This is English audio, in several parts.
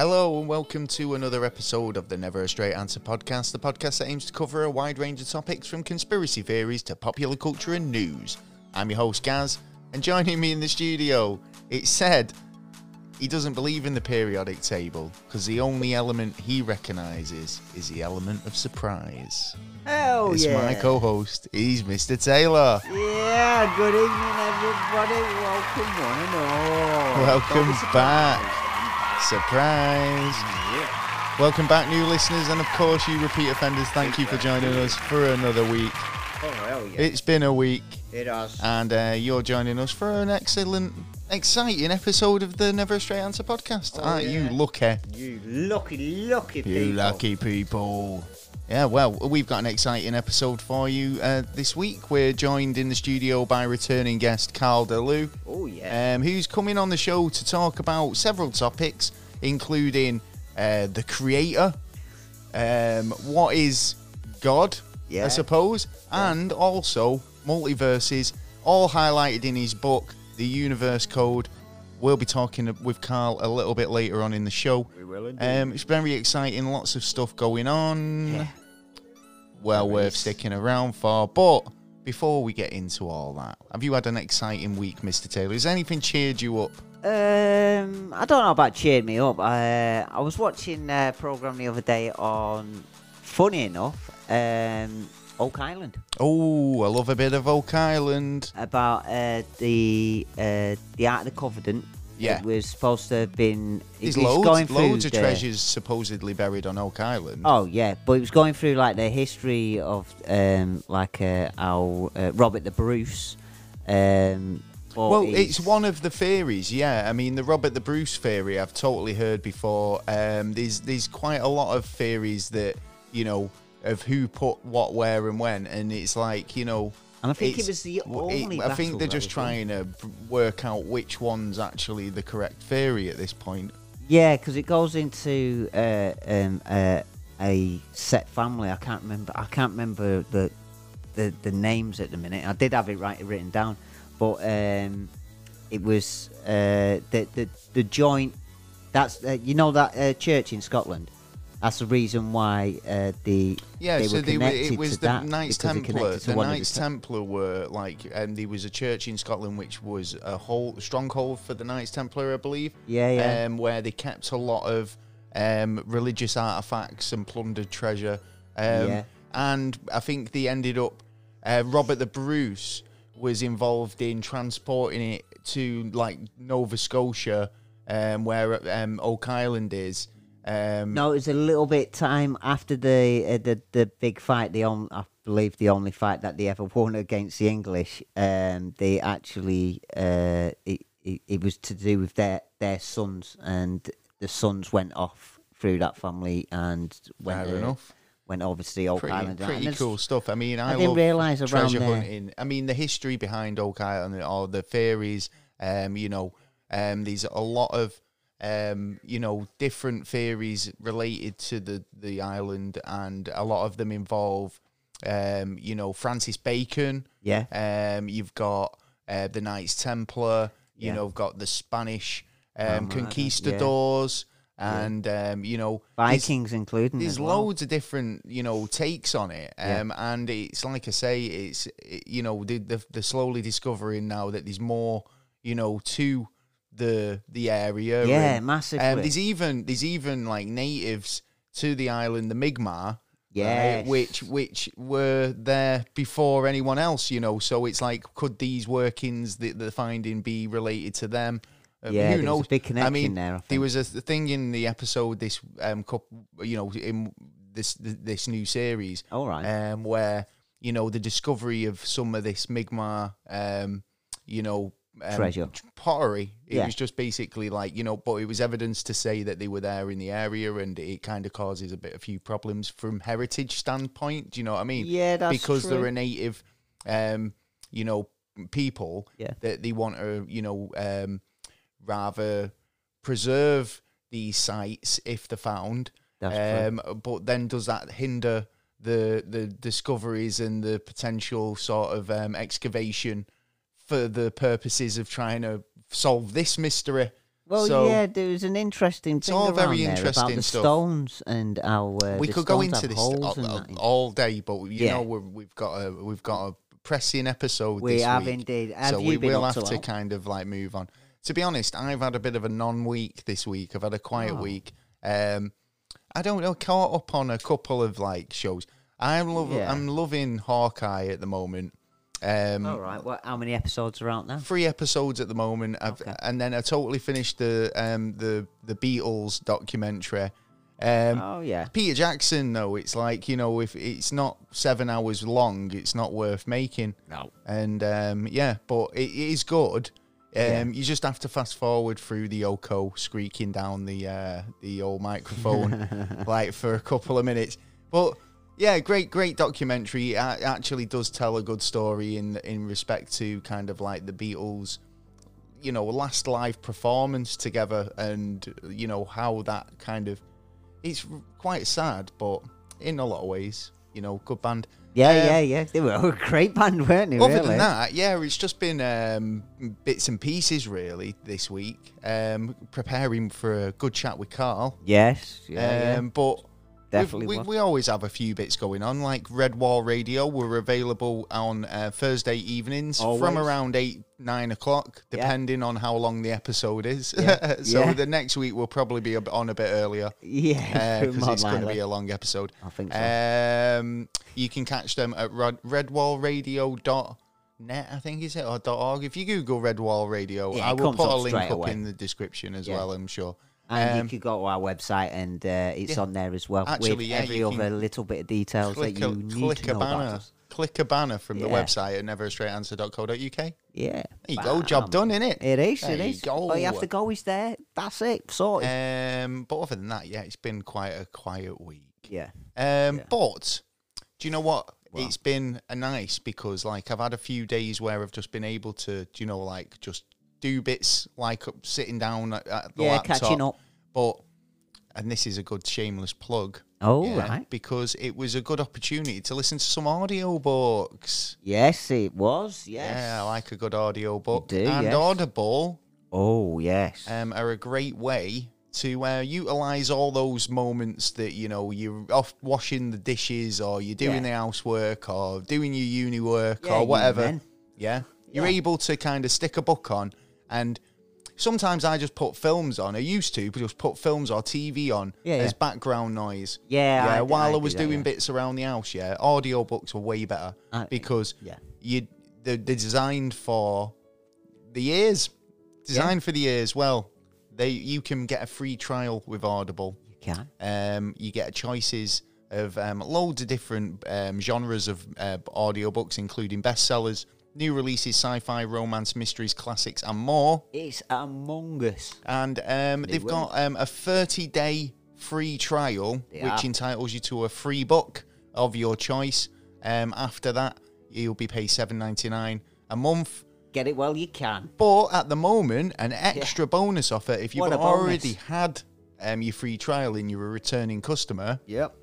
Hello and welcome to another episode of the Never a Straight Answer podcast, the podcast that aims to cover a wide range of topics from conspiracy theories to popular culture and news. I'm your host Gaz, and joining me in the studio, it's said he doesn't believe in the periodic table because the only element he recognises is the element of surprise. Hell it's yeah. my co-host, he's Mr. Taylor. Yeah, good evening, everybody. Welcome, one and all. Welcome back. Surprise! Yeah. Welcome back, new listeners, and of course, you repeat offenders. Thank you for joining us for another week. Oh, hell yeah. It's been a week, It has. and uh, you're joining us for an excellent, exciting episode of the Never a Straight Answer podcast. Oh, Aren't you yeah. lucky? you lucky, lucky people. You lucky people. Yeah, well, we've got an exciting episode for you uh, this week. We're joined in the studio by returning guest Carl DeLu. Oh, yeah. um, who's coming on the show to talk about several topics, including uh, the creator, um, what is God, I Yeah. suppose, and also multiverses, all highlighted in his book, The Universe Code. We'll be talking with Carl a little bit later on in the show. we will indeed. Um, it's very exciting, lots of stuff going on. Yeah. Well There worth sticking around for. But before we get into all that, have you had an exciting week, Mr. Taylor? Has anything cheered you up? Um, I don't know about cheered me up. I, I was watching a program the other day on, funny enough, um, Oak Island Oh, I love a bit of Oak Island. about uh, the uh, the Ark of the Covenant. Yeah. it was supposed to have been. There's it was loads, going through loads of the- treasures supposedly buried on Oak Island. Oh yeah, but it was going through like the history of um, like uh, our uh, Robert the Bruce. Um, Well, he's- it's one of the theories, yeah. I mean, the Robert the Bruce theory I've totally heard before. Um, there's there's quite a lot of theories that you know of who put what where and when, and it's like you know. And I think it was the w- it- only I think they're just trying to work out which one's actually the correct theory at this point. Yeah, because it goes into uh, um, uh, a set family. I can't remember. I can't remember the, the the names at the minute. I did have it right written down, but um, it was uh, the the the joint. That's uh, you know that uh, church in Scotland. That's the reason why uh, the Yeah, they so were they were, it was the Knights Templar. The Knights te- Templar were like, and there was a church in Scotland which was a whole stronghold for the Knights Templar, I believe. Yeah, yeah. Um, where they kept a lot of um, religious artifacts and plundered treasure. Um, Yeah. And I think they ended up. Uh, Robert the Bruce was involved in transporting it to like Nova Scotia, um, where um, Oak Island is. Um, No, it was a little bit time after the uh, the the big fight. The on, I believe the only fight that they ever won against the English. Um, they actually uh, it, it it was to do with their their sons, and the sons went off through that family and went Fair uh, enough. went over to the Oak pretty, Island. And pretty cool stuff. I mean, I, I didn't realise around treasure there- hunting. I mean, the history behind Oak Island, or the theories. Um, you know, um, there's a lot of um, you know, different theories related to the the island, and a lot of them involve, um, you know, Francis Bacon. Yeah. Um, you've got uh, the Knights Templar. You Yeah. know, you've got the Spanish um, yeah. conquistadors, and um, you know, there's- Vikings including. there's well. loads of different you know takes on it Yeah. um and it's like i say it's it, you know the, the the slowly discovering now that there's more you know to the the area Yeah, and, massively. um, there's even there's even like natives to the island the mi'kmaq Yeah, right, which which were there before anyone else you know so it's like could these workings that they're finding be related to them Um, Yeah, who there was a knows? big I mean, there, I there was a th- thing in the episode this um couple, you know, in this this new series, All right. um, where you know the discovery of some of this Mi'kmaq, um, you know, um, Treasure. pottery. It Yeah. was just basically like you know, but it was evidence to say that they were there in the area, and it kind of causes a bit a few problems from heritage standpoint. Do you know what I mean? Yeah, that's because true. they're a native, um, you know, people Yeah. that they want to, you know, um, rather preserve these sites if they're found. Um, but then does that hinder the the discoveries and the potential sort of um, excavation for the purposes of trying to solve this mystery? Well, So- yeah, there was an interesting thing all very interesting about the stuff. stones and how uh, we could go into this all, all- in- all day, but you Yeah. know we're, we've got a we've got a pressing episode We this have week, indeed. Have so we will have to to kind of like move on. To be honest, I've had a bit of a non-week this week. I've had a quiet Oh. week. Um, I don't know, caught up on a couple of like shows. I'm love, Yeah. I'm loving Hawkeye at the moment. Um, All right. Well, How many episodes are out now? three episodes at the moment. I've, Okay. and then I totally finished the um the the Beatles documentary. Um, oh yeah. Peter Jackson, though, it's like you know, if it's not seven hours long, it's not worth making. No. And um, yeah, but it, it is good. Um, Yeah. You just have to fast forward through the Yoko squeaking down the uh, the old microphone, like for a couple of minutes. But yeah, great, great documentary. It actually does tell a good story in in respect to kind of like the Beatles, you know, last live performance together, and you know how that kind of it's quite sad, but in a lot of ways, you know, good band. Yeah, Um, yeah, yeah. They were a great band, weren't they? Other really? than that, yeah, it's just been um, bits and pieces really this week. Um, preparing for a good chat with Carl. Yes. Yeah. um, But Definitely we, we always have a few bits going on. Like Red Wall Radio, we're available on uh, Thursday evenings from around eight nine o'clock, Yeah. depending on how long the episode is. Yeah. so Yeah. the next week we'll probably be on a bit earlier yeah. because more it's going to be a long episode. I think so. Um, you can catch them at red, redwallradio.net, I think is it, or .org. If you Google Redwall Radio, Yeah, I will put a link up away. in the description as Yeah. well, I'm sure. And Um, you could go to our website and uh, it's yeah. on there as well Actually, with yeah, every other little bit of details that click you a, need click to a know about banner. us. Click a banner from the website at neverastraightanswer.co.uk. Yeah. There you go, job done, innit? It is, There it is. go. All you have to go is there. That's it. Sorted. Um, but other than that, yeah, it's been quite a quiet week. yeah. Um, Yeah. But do you know what? It's been a nice because like I've had a few days where I've just been able to, do you know, like just do bits like up- sitting down at, at the Yeah, laptop. catching up. But and this is a good shameless plug. Oh, yeah, right. Because it was a good opportunity to listen to some audio books. Yes, it was. Yes. Yeah, I like a good audio book. do, and yes. Audible Oh, yes. um, are a great way to uh, utilize all those moments that you know you're off washing the dishes or you're doing Yeah. the housework or doing your uni work Yeah, or whatever. Yeah, you're able to kind of stick a book on, and sometimes I just put films on. I used to just put films or TV on Yeah, as yeah. background noise. Yeah, yeah. I while I, I do was that, doing yeah. bits around the house, yeah, audio books were way better I- because yeah. you they're, they're designed for the ears, designed for the ears. Well, they you can get a free trial with Audible. You can. Um, you get choices of um, loads of different um, genres of uh, audiobooks, including bestsellers, new releases, sci-fi, romance, mysteries, classics, and more. It's Among Us. And um, They they've will. got um, a 30-day free trial, They which are. entitles you to a free book of your choice. Um, after that, you'll be paid seven ninety nine a month. Get it while you can. But at the moment, an extra bonus offer if you've What a already bonus. had um, your free trial and you're a returning customer, Yep.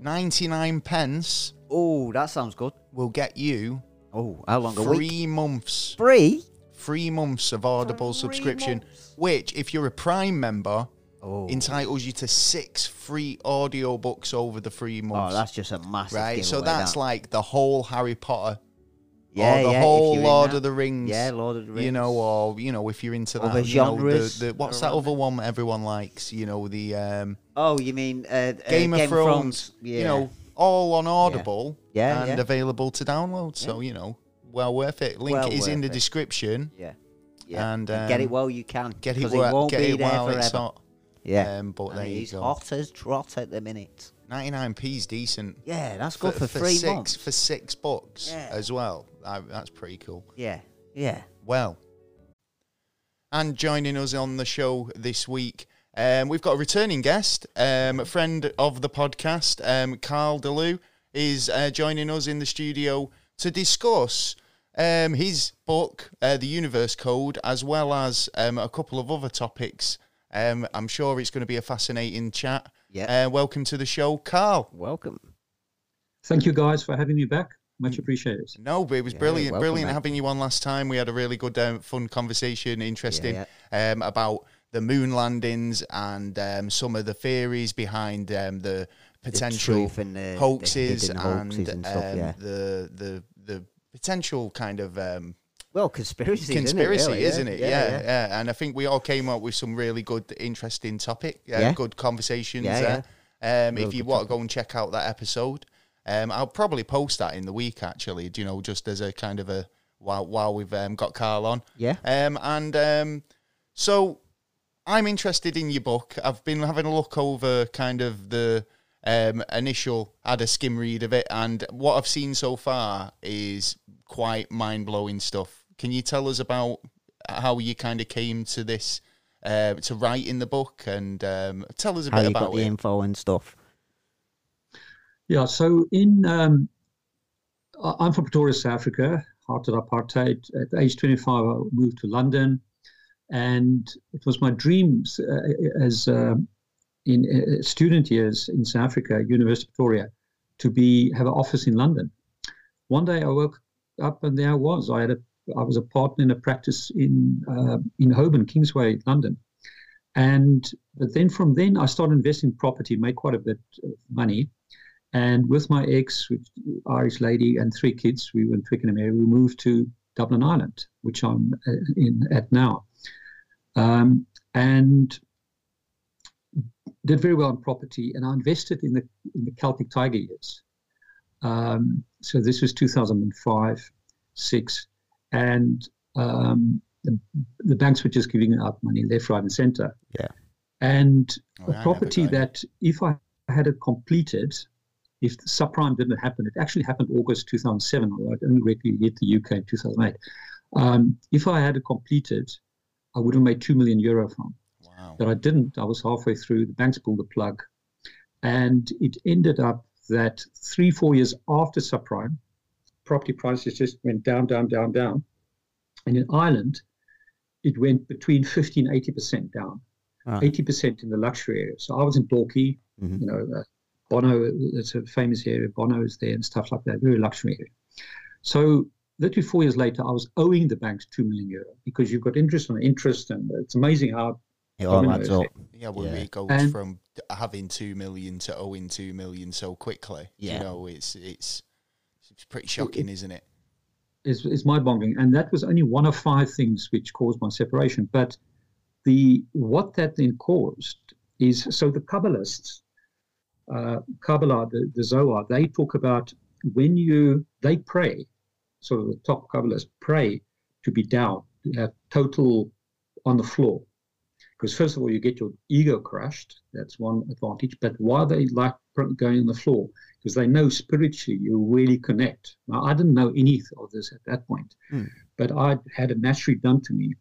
99 pence Oh, that sounds good. will get you Oh, how long a week? three months, Free? three months of Audible Three subscription, months. which, if you're a Prime member, Oh. entitles you to six free audiobooks over the three months. Oh, that's just a massive right, so that's that. like the whole Harry Potter yeah, or the yeah, whole Lord of the Rings. Yeah, Lord of the Rings. You know, or you know, if you're into Other that, you know, the, genres the what's that around other one everyone likes? You know, the um, Oh, you mean uh, uh, Game, of Thrones. Yeah. You know, all on Audible Yeah, and yeah. available to download. So you know, well worth it. Link Well is in worth the it. description. yeah. Yeah. And, get it um, while you can. Get it, 'cause while, it won't get be it there while forever. it's hot. Yeah. Um, but And there you he's go. hot as trot at the minute. 99p is decent. Yeah, that's good for, three six months. for six bucks Yeah. as well. I, that's pretty cool. Yeah. Yeah. Well, and joining us on the show this week, um, we've got a returning guest, um, a friend of the podcast, um, Carl DeLu, is uh, joining us in the studio to discuss um, his book, uh, The Universe Code, as well as um, a couple of other topics. Um, I'm sure it's going to be a fascinating chat. Yeah. Uh, welcome to the show, Carl. Welcome. Thank you guys for having me back. Much appreciated. No, but it was Yeah, brilliant, welcome, brilliant mate. having you on last time. We had a really good, um, fun conversation, interesting Yeah, Um, about the moon landings and um, some of the theories behind um, the potential truth and the- the hoaxes, hidden and, hoaxes and stuff, um, yeah. the the the potential kind of um, Well, conspiracy. conspiracy, isn't it? really? isn't it? Yeah yeah, And I think we all came up with some really good, interesting topic, uh, Yeah. good conversations Yeah, there. Um, if you want to go and check out that episode, um, I'll probably post that in the week. Actually, do you know, just as a kind of a while while we've um, got Carl on. Yeah. Um, and um, so I'm interested in your book. I've been having a look over kind of the um, initial, had a skim read of it, and what I've seen so far is quite mind blowing stuff. Can you tell us about how you kind of came to this, uh, to write in the book, and um, tell us a How bit you about got the it? info and stuff. Yeah, so in um, I- I'm from Pretoria, South Africa, heart of apartheid. At age 25, I moved to London, and it was my dreams uh, as uh, in uh, student years in South Africa, University of Pretoria, to be have an office in London. One day I woke up and there I was. I had a I was a partner in a practice in uh, in Holborn, Kingsway, London. And but then from then I started investing in property, made quite a bit of money. And with my ex, which Irish lady, and three kids, we were in Twickenham area. We moved to Dublin Ireland, which I'm uh, in at now, um, and did very well in property. And I invested in the in the Celtic Tiger years. Um, so this was 2005, six, and um, the, the banks were just giving out money left, right, and centre. Yeah. And Oh, I a never property that if I had it completed, if the subprime didn't happen, it actually happened August 2007, although I didn't really hit the UK in 2008. Um, if I had it completed, I would have made 2 million euro from. Wow. But I didn't. I was halfway through. The banks pulled the plug. And it ended up that three, four years after subprime, property prices just went down, down, down, down. And in Ireland, it went between 50 and 80% down, Right. 80% in the luxury area. So I was in Torquay, Mhm. you know, uh, Bono, it's a famous area. Bono is there and stuff like that, very luxury area. So literally four years later, I was owing the banks 2 million euro because you've got interest on interest. And it's amazing how It all Domino adds up. effect. Yeah, well, Yeah. it goes And- from having two million to owing two million so quickly. Yeah. You know, it's it's it's pretty shocking, isn't it? it? is, is mind-boggling. And that was only one of five things which caused my separation. But the what that then caused is so the Kabbalists, uh, Kabbalah, the, the Zohar, they talk about when you they pray, sort of the top Kabbalists pray to be down, to have total on the floor. Because first of all, you get your ego crushed. That's one advantage. But why they like going on the floor? Because they know spiritually you really connect. Now, I didn't know any of this at that point, Hmm. but I had it naturally done to me.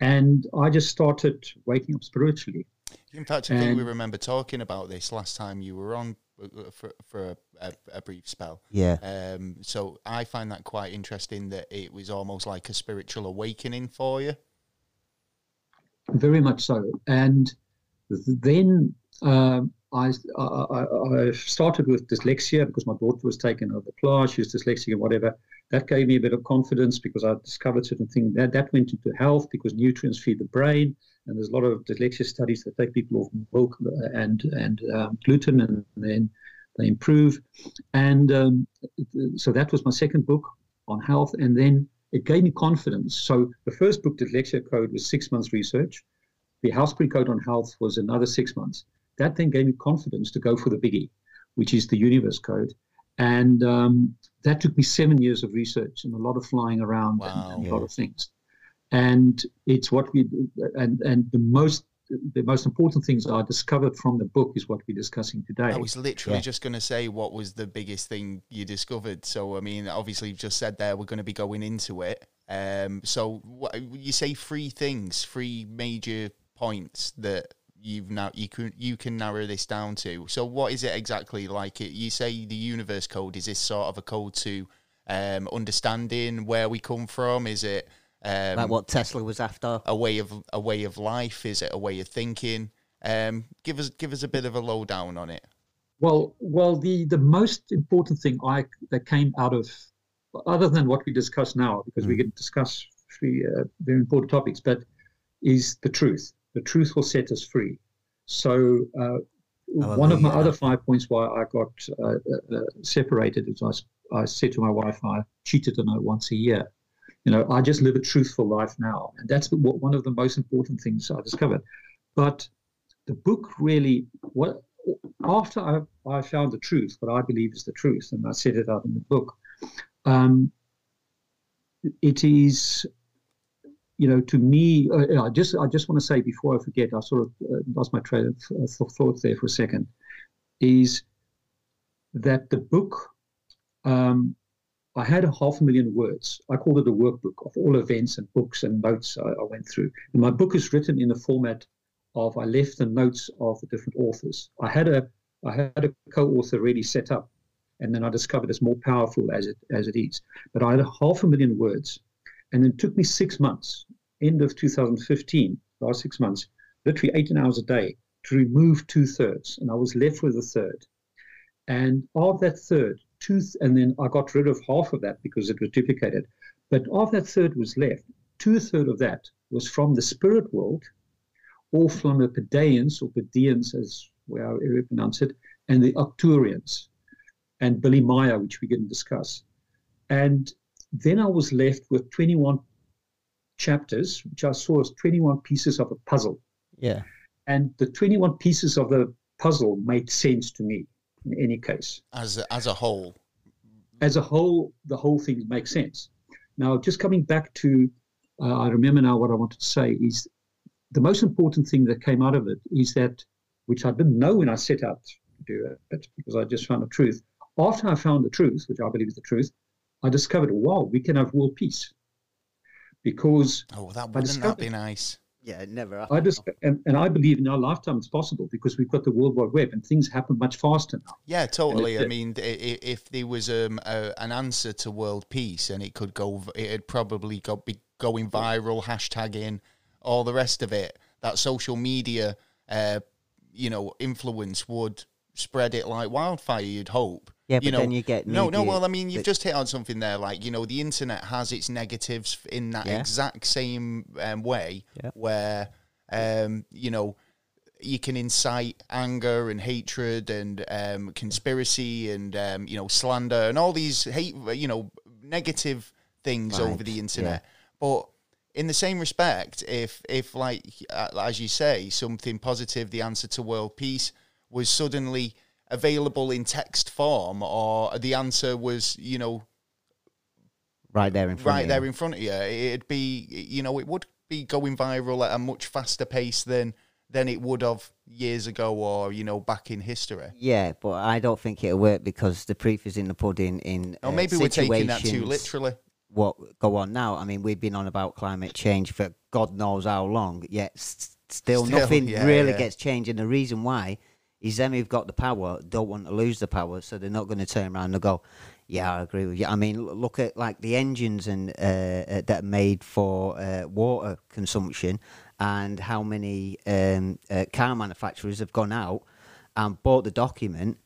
And I just started waking up spiritually. In fact, I think we remember talking about this last time you were on for for a, a, a brief spell. Yeah. Um, so I find that quite interesting that it was almost like a spiritual awakening for you. Very much so. And then um, I, I, I I started with dyslexia because my daughter was taken over the class. She was dyslexic and whatever. That gave me a bit of confidence because I discovered certain things. That, that went into health because nutrients feed the brain. And there's a lot of dyslexia studies that take people off milk and, and um, gluten and then they improve. And um, so that was my second book on health. And then it gave me confidence. So the first book, Dyslexia Code, was six months research. The Housepring Code on Health was another six months. That then gave me confidence to go for the biggie, which is the Universe Code. And um, that took me seven years of research and a lot of flying around Wow. and, and a lot of things. And it's what we and and the most the most important things I discovered from the book is what we're discussing today. I was literally Yeah. just going to say what was the biggest thing you discovered. So I mean, obviously, you've just said there we're going to be going into it. Um, so what, you say three things, three major points that you've now you can you can narrow this down to. So what is it exactly? Like it, you say, the universe code is this sort of a code to um, understanding where we come from? Is it um, like what Tesla was after. a way of a way of life? Is it a way of thinking? Um, give us give us a bit of a lowdown on it. Well, well, the the most important thing I that came out of, other than what we discuss now, because we can discuss three uh, very important topics, but is the truth. the truth will set us free. So, uh, one of my other five points why I got uh, uh, uh, separated is I, I said to my wife, I cheated on her once a year. You know, I just live a truthful life now. And that's what, one of the most important things I discovered. But the book really, what after I, I found the truth, what I believe is the truth, and I set it out in the book, um, it is you know, to me, uh, I just I just want to say before I forget, I sort of uh, lost my train of uh, thought there for a second, is that the book, um, I had a half a million words. I called it a workbook of all events and books and notes I, I went through. And my book is written in the format of I left the notes of the different authors. I had a I had a co-author really set up, and then I discovered it's more powerful as it as it is. But I had a half a million words and it took me six months, end of 2015, last six months, literally 18 hours a day to remove two thirds. And I was left with a third. And of that third, two, and then I got rid of half of that because it was duplicated. But of that third was left, two thirds of that was from the spirit world, or from the Pleiadians or Pleiadians, as we pronounce it, and the Arcturians, and Billy Meier, which we didn't discuss. And then I was left with 21 chapters, which I saw as 21 pieces of a puzzle. Yeah. And the 21 pieces of the puzzle made sense to me in any case. As a, as a whole. As a whole, the whole thing makes sense. Now, just coming back to, uh, I remember now what I wanted to say is the most important thing that came out of it is that, which I didn't know when I set out to do it, because I just found the truth. After I found the truth, which I believe is the truth, I discovered, wow, we can have world peace. Because oh, that wouldn't that be nice? Yeah, it never. I just and, and I believe in our lifetime it's possible because we've got the World Wide Web and things happen much faster now. Yeah, totally. I mean, if there was um, a, an answer to world peace and it could go, it'd probably go be going viral, hashtagging, all the rest of it. That social media, uh, you know, influence would spread it like wildfire. You'd hope. Yeah, but you know, then you get no, no. Well, I mean, you've just hit on something there. Like you know, the internet has its negatives in that yeah. exact same um, way, yeah. where um, you know you can incite anger and hatred and um, conspiracy and um, you know slander and all these hate, you know, negative things right. over the internet. Yeah. But in the same respect, if if like uh, as you say, something positive, the answer to world peace was suddenly available in text form, or the answer was, you know, right there in front right of there in front of you, it'd be, you know, it would be going viral at a much faster pace than than it would have years ago or you know back in history. Yeah, but I don't think it'll work because the proof is in the pudding. In oh, maybe uh, we're taking that too literally. What go on now? I mean, we've been on about climate change for God knows how long, yet still, still nothing yeah, really yeah. gets changed. And the reason why is them who've got the power don't want to lose the power, so they're not going to turn around and go, "Yeah, I agree with you." I mean, look at like the engines and uh, uh, that are made for uh, water consumption, and how many um, uh, car manufacturers have gone out and bought the document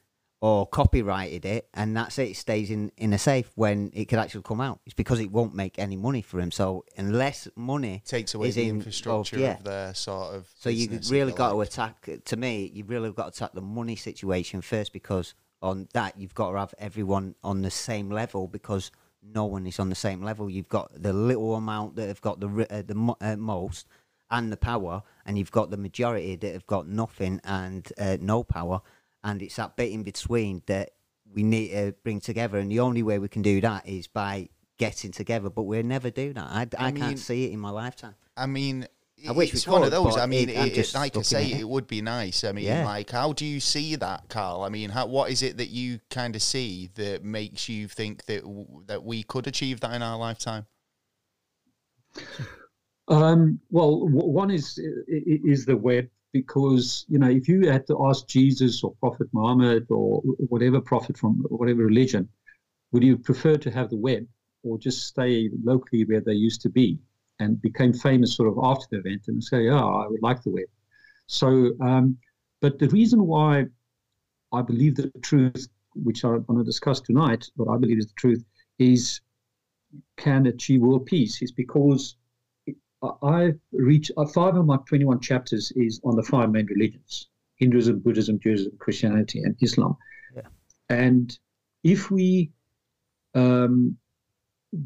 or copyrighted it, and that's it. It stays in, in a safe when it could actually come out. It's because it won't make any money for him. So unless money takes away the in, infrastructure of, yeah. of their sort of, so you've really got to attack. To me, you've really got to attack the money situation first because on that you've got to have everyone on the same level because no one is on the same level. You've got the little amount that have got the uh, the uh, most and the power, and you've got the majority that have got nothing and uh, no power and it's that bit in between that we need to bring together. And the only way we can do that is by getting together. But we'll never do that. I, I, I mean, can't see it in my lifetime. I mean, I wish it's one of those. I mean, it, it, like I say, it. it. would be nice. I mean, yeah. like, how do you see that, Carl? I mean, how, what is it that you kind of see that makes you think that that we could achieve that in our lifetime? Um, well, one is is the web because you know if you had to ask Jesus or Prophet Muhammad or whatever prophet from whatever religion, would you prefer to have the web or just stay locally where they used to be and became famous sort of after the event and say, oh, I would like the web. So, um, but the reason why I believe the truth, which I want to discuss tonight, what I believe is the truth, is can achieve world peace, is because I reach uh, five of my 21 chapters is on the five main religions Hinduism, Buddhism, Judaism, Christianity, and Islam. Yeah. And if we um,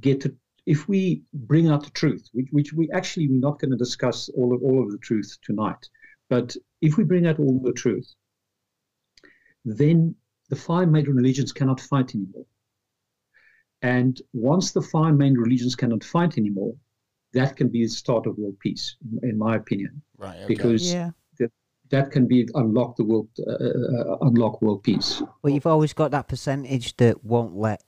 get to, if we bring out the truth, which, which we actually we're not going to discuss all of all of the truth tonight, but if we bring out all the truth, then the five major religions cannot fight anymore. And once the five main religions cannot fight anymore, that can be the start of world peace, in my opinion. Right. Okay. Because Yeah. that, that can be unlock the world, uh, uh, unlock world peace. Well, you've always got that percentage that won't let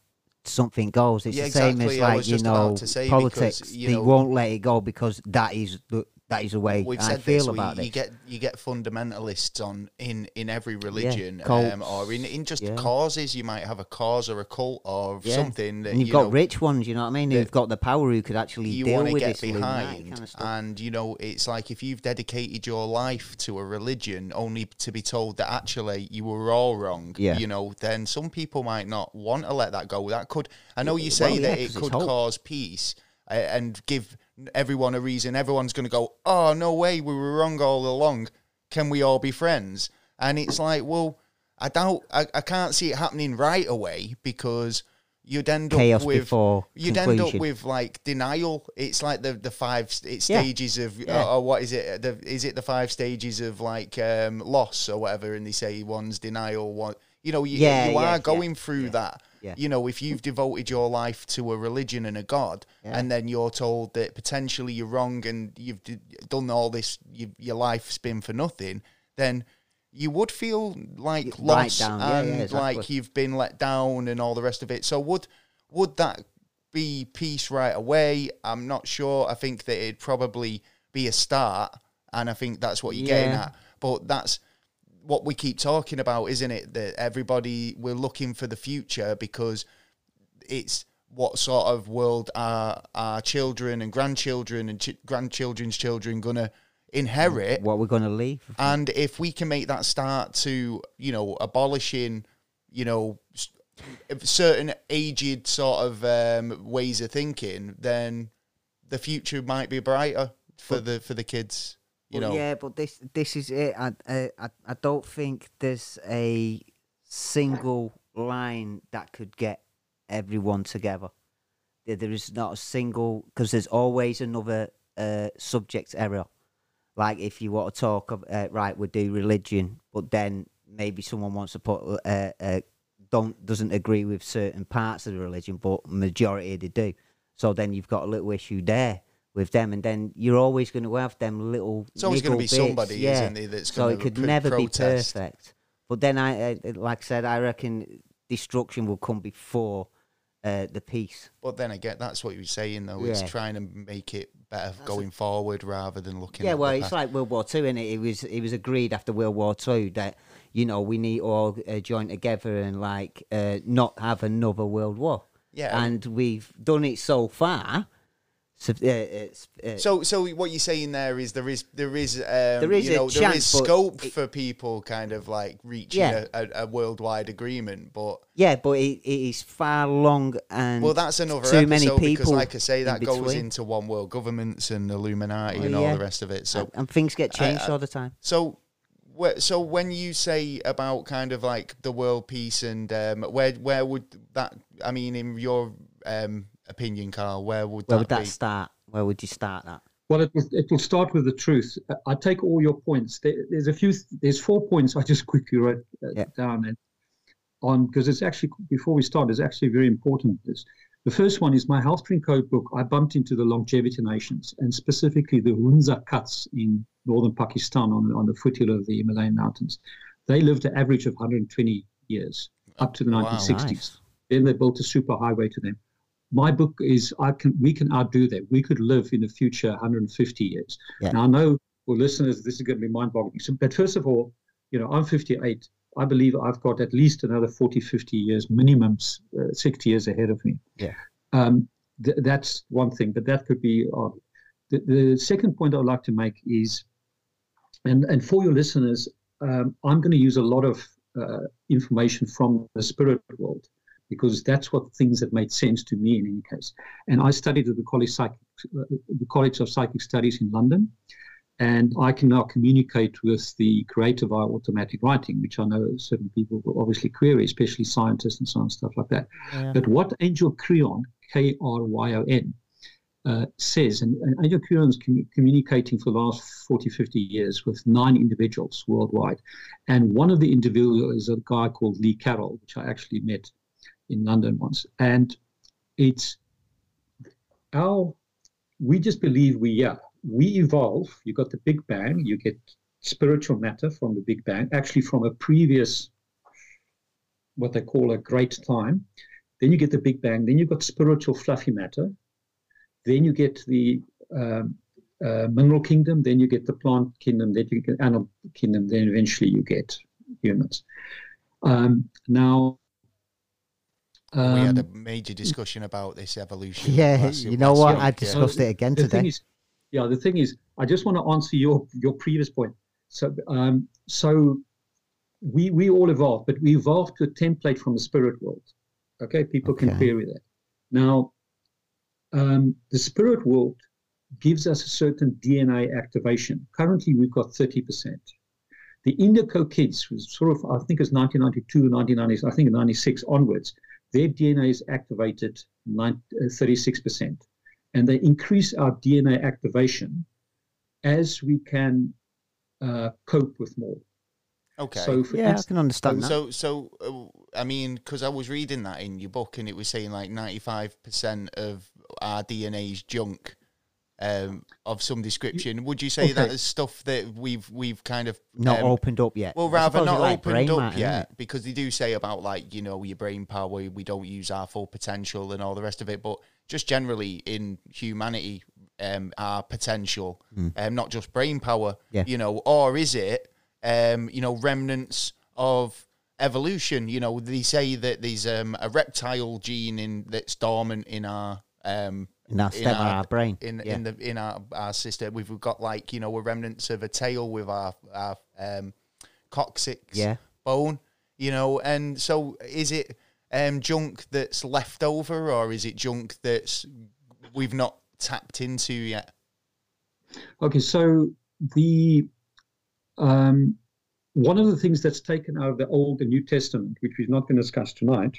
something go. It's Yeah, the same exactly. as like you know politics. because, you they know- won't let it go because that is the that is the way We've I said feel this. about we, it. you get you get fundamentalists on in in every religion, cults. um, or in in just Yeah. causes. You might have a cause or a cult or Yeah. something that and you've you got know, rich ones, you know what I mean? Who've got the power, who could actually you deal want to with get behind, kind of and you know it's like if you've dedicated your life to a religion only to be told that actually you were all wrong, Yeah. you know, then some people might not want to let that go. That could, I know you say Well, yeah, that it could cause peace and give everyone a reason. Everyone's going to go, oh no way, we were wrong all along. Can we all be friends? And it's like, well, I doubt, I, I can't see it happening right away because you'd end Chaos up with you'd end up with like denial. It's like the the five it's Yeah. stages of Yeah. uh, or what is it? The, is it the five stages of like um, loss or whatever? And they say one's denial, one you know you, Yeah, you are going through that. Yeah. You know, if you've devoted your life to a religion and a god, Yeah. and then you're told that potentially you're wrong and you've d- done all this, you, your life's been for nothing, then you would feel like Right loss down, yeah, yeah, and exactly. like you've been let down and all the rest of it. So would would that be peace right away? I'm not sure. I think that it'd probably be a start, and I think that's what you're getting at. But that's what we keep talking about, isn't it? That everybody we're looking for the future because it's what sort of world are our children and grandchildren and ch- grandchildren's children gonna inherit? what we're to leave. And if we can make that start to, you know, abolishing, you know, certain aged sort of um, ways of thinking, then the future might be brighter for the for the kids. You Well, know, yeah, but this this is it. I, I I don't think there's a single line that could get everyone together. There, there is not a single because there's always another uh, subject area. Like if you want to talk, of, uh, right, we do religion, but then maybe someone wants to put uh, uh, don't doesn't agree with certain parts of the religion, but majority they do. So then you've got a little issue there with them, and then you're always going to have them little. It's always gonna be bits, somebody, yeah. isn't there, that's so it could never protest. be perfect. But then I, I, like I said, I reckon destruction will come before uh, the peace. but then again, that's what you were saying though. It's trying to make it better going forward rather than looking. Yeah, at well, it's past. like World War Two, and it? it was it was agreed after World War Two that you know we need all uh, join together and like uh, not have another world war. Yeah. and we've done it so far. So, it's, So, so what you're saying there is there is there is um, There is you know there is chance, scope it- for people kind of like reaching Yeah. a, a, worldwide agreement, but yeah, but it, it is far long and well, that's another too many because, like I say, in that goes into one world governments and Illuminati Well, and all the rest of it. So, and, and things get changed I- all the time. so. So when you say about kind of like the world peace and um, where where would that? I mean, in your um, opinion, Carl, where would Where that would that be? start? Where would you start that? Well, it will, it will start with the truth. Uh, I take all your points. There, there's a few. There's four points I just quickly wrote uh, Yeah. down and on because it's actually before we start. It's actually very important. This the first one is my Health Drink Code book. I bumped into the longevity nations and specifically the Hunzakuts in northern Pakistan on on the foothill of the Himalayan mountains. They lived an average of 120 years up to the Wow. 1960s. Nice. Then they built a super highway to them. My book is I can we can outdo that. We could live in the future 150 years. Yeah. Now I know for listeners this is going to be mind-boggling. So, but first of all, you know I'm 58. I believe I've got at least another 40, 50 years, minimum uh, 60 years ahead of me. Yeah. Um, th- that's one thing, but that could be. Uh, the, the second point I'd like to make is, and and for your listeners, um, I'm going to use a lot of uh, information from the spirit world because that's what things that made sense to me in any case. And I studied at the College, Psychic, uh, the College of Psychic Studies in London, and I can now communicate with the creator via automatic writing, which I know certain people will obviously query, especially scientists and so on, stuff like that. Yeah. But what Angel Kryon, K R Y O N, uh, says, and, and Angel Kryon's com- communicating for the last 40, 50 years with nine individuals worldwide. And one of the individuals is a guy called Lee Carroll, which I actually met in London once. And it's our, we just believe we, yeah, we evolve. You got the Big Bang, you get spiritual matter from the Big Bang, actually from a previous, what they call a great time. Then you get the Big Bang, then you've got spiritual fluffy matter. Then you get the um, uh, mineral kingdom, then you get the plant kingdom, then you get animal kingdom, then eventually you get humans. Um, now, um, we had a um, major discussion about this evolution. Yeah, you know what? I discussed so it again the today. Thing is, yeah, the thing is, I just want to answer your your previous point. So, um, so we we all evolved, but we evolved to a template from the spirit world. Okay, people okay. can query that. Now, um, the spirit world gives us a certain DNA activation. Currently, we've got 30%. The Indigo kids, was sort of, I think it's 1992, 1990, I think 96 onwards, their DNA is activated 36%. Uh, and they increase our DNA activation as we can uh, cope with more. Okay. So yeah, I can understand so, that. So, so uh, I mean, because I was reading that in your book, and it was saying like ninety-five percent of our DNA is junk um, of some description. Would you say okay. that is stuff that we've we've kind of not um, opened up yet? Well, rather not like opened up matter, yet, because they do say about like you know your brain power, we don't use our full potential and all the rest of it. But just generally in humanity, um, our potential, mm. um, not just brain power, yeah. you know, or is it um, you know, remnants of evolution. You know, they say that there's um, a reptile gene in that's dormant in our um, in our stem in our, our, brain in yeah. in the in our, our system. We've got like you know, we're remnants of a tail with our our um, coccyx yeah. bone. You know, and so is it um, junk that's left over, or is it junk that's we've not tapped into yet? Okay, so the um, one of the things that's taken out of the Old and New Testament, which we're not going to discuss tonight,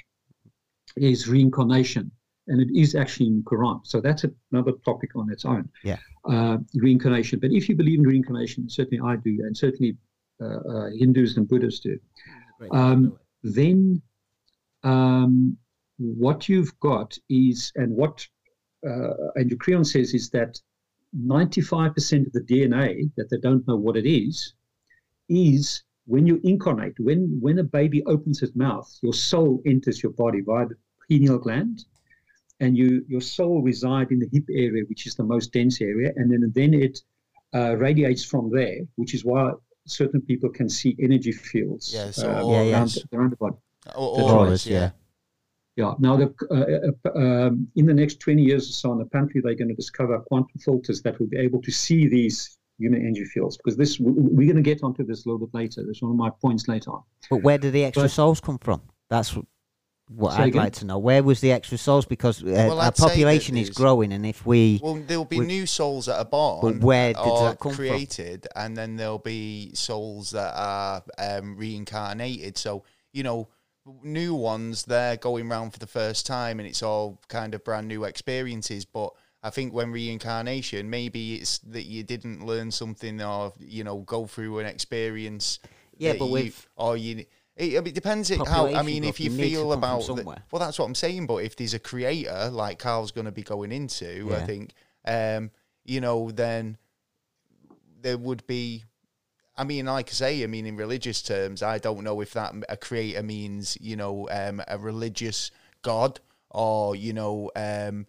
is reincarnation. And it is actually in Quran. So that's another topic on its own. Yeah. Uh, reincarnation. But if you believe in reincarnation, certainly I do, and certainly uh, uh, Hindus and Buddhists do, um, then um, what you've got is, and what uh, Angel Kryon says is that 95% of the DNA that they don't know what it is is when you incarnate, when, when a baby opens its mouth, your soul enters your body via the pineal gland, and you your soul reside in the hip area, which is the most dense area, and then then it uh, radiates from there, which is why certain people can see energy fields yeah, uh, yeah, around, yes. around the body. Auras, yeah. Yeah. Now, the, uh, uh, um, in the next 20 years or so, in the apparently they're going to discover quantum filters that will be able to see these human energy fields because this we're going to get onto this a little bit later. That's one of my points later on. But where do the extra but, souls come from? That's what I'd again? like to know. Where was the extra souls? Because uh, well, our population is growing, and if we well, there'll be new souls that are born. But where did that come created, from? and then there'll be souls that are um, reincarnated. So you know new ones they're going around for the first time and it's all kind of brand new experiences but I think when reincarnation, maybe it's that you didn't learn something or you know go through an experience. Yeah, but you, with or you. It, it depends how. I mean, if you, you feel about the, well, that's what I'm saying. But if there's a creator like Carl's going to be going into, yeah. I think, um, you know, then there would be. I mean, like I say, I mean, in religious terms, I don't know if that a creator means you know um, a religious god or you know um,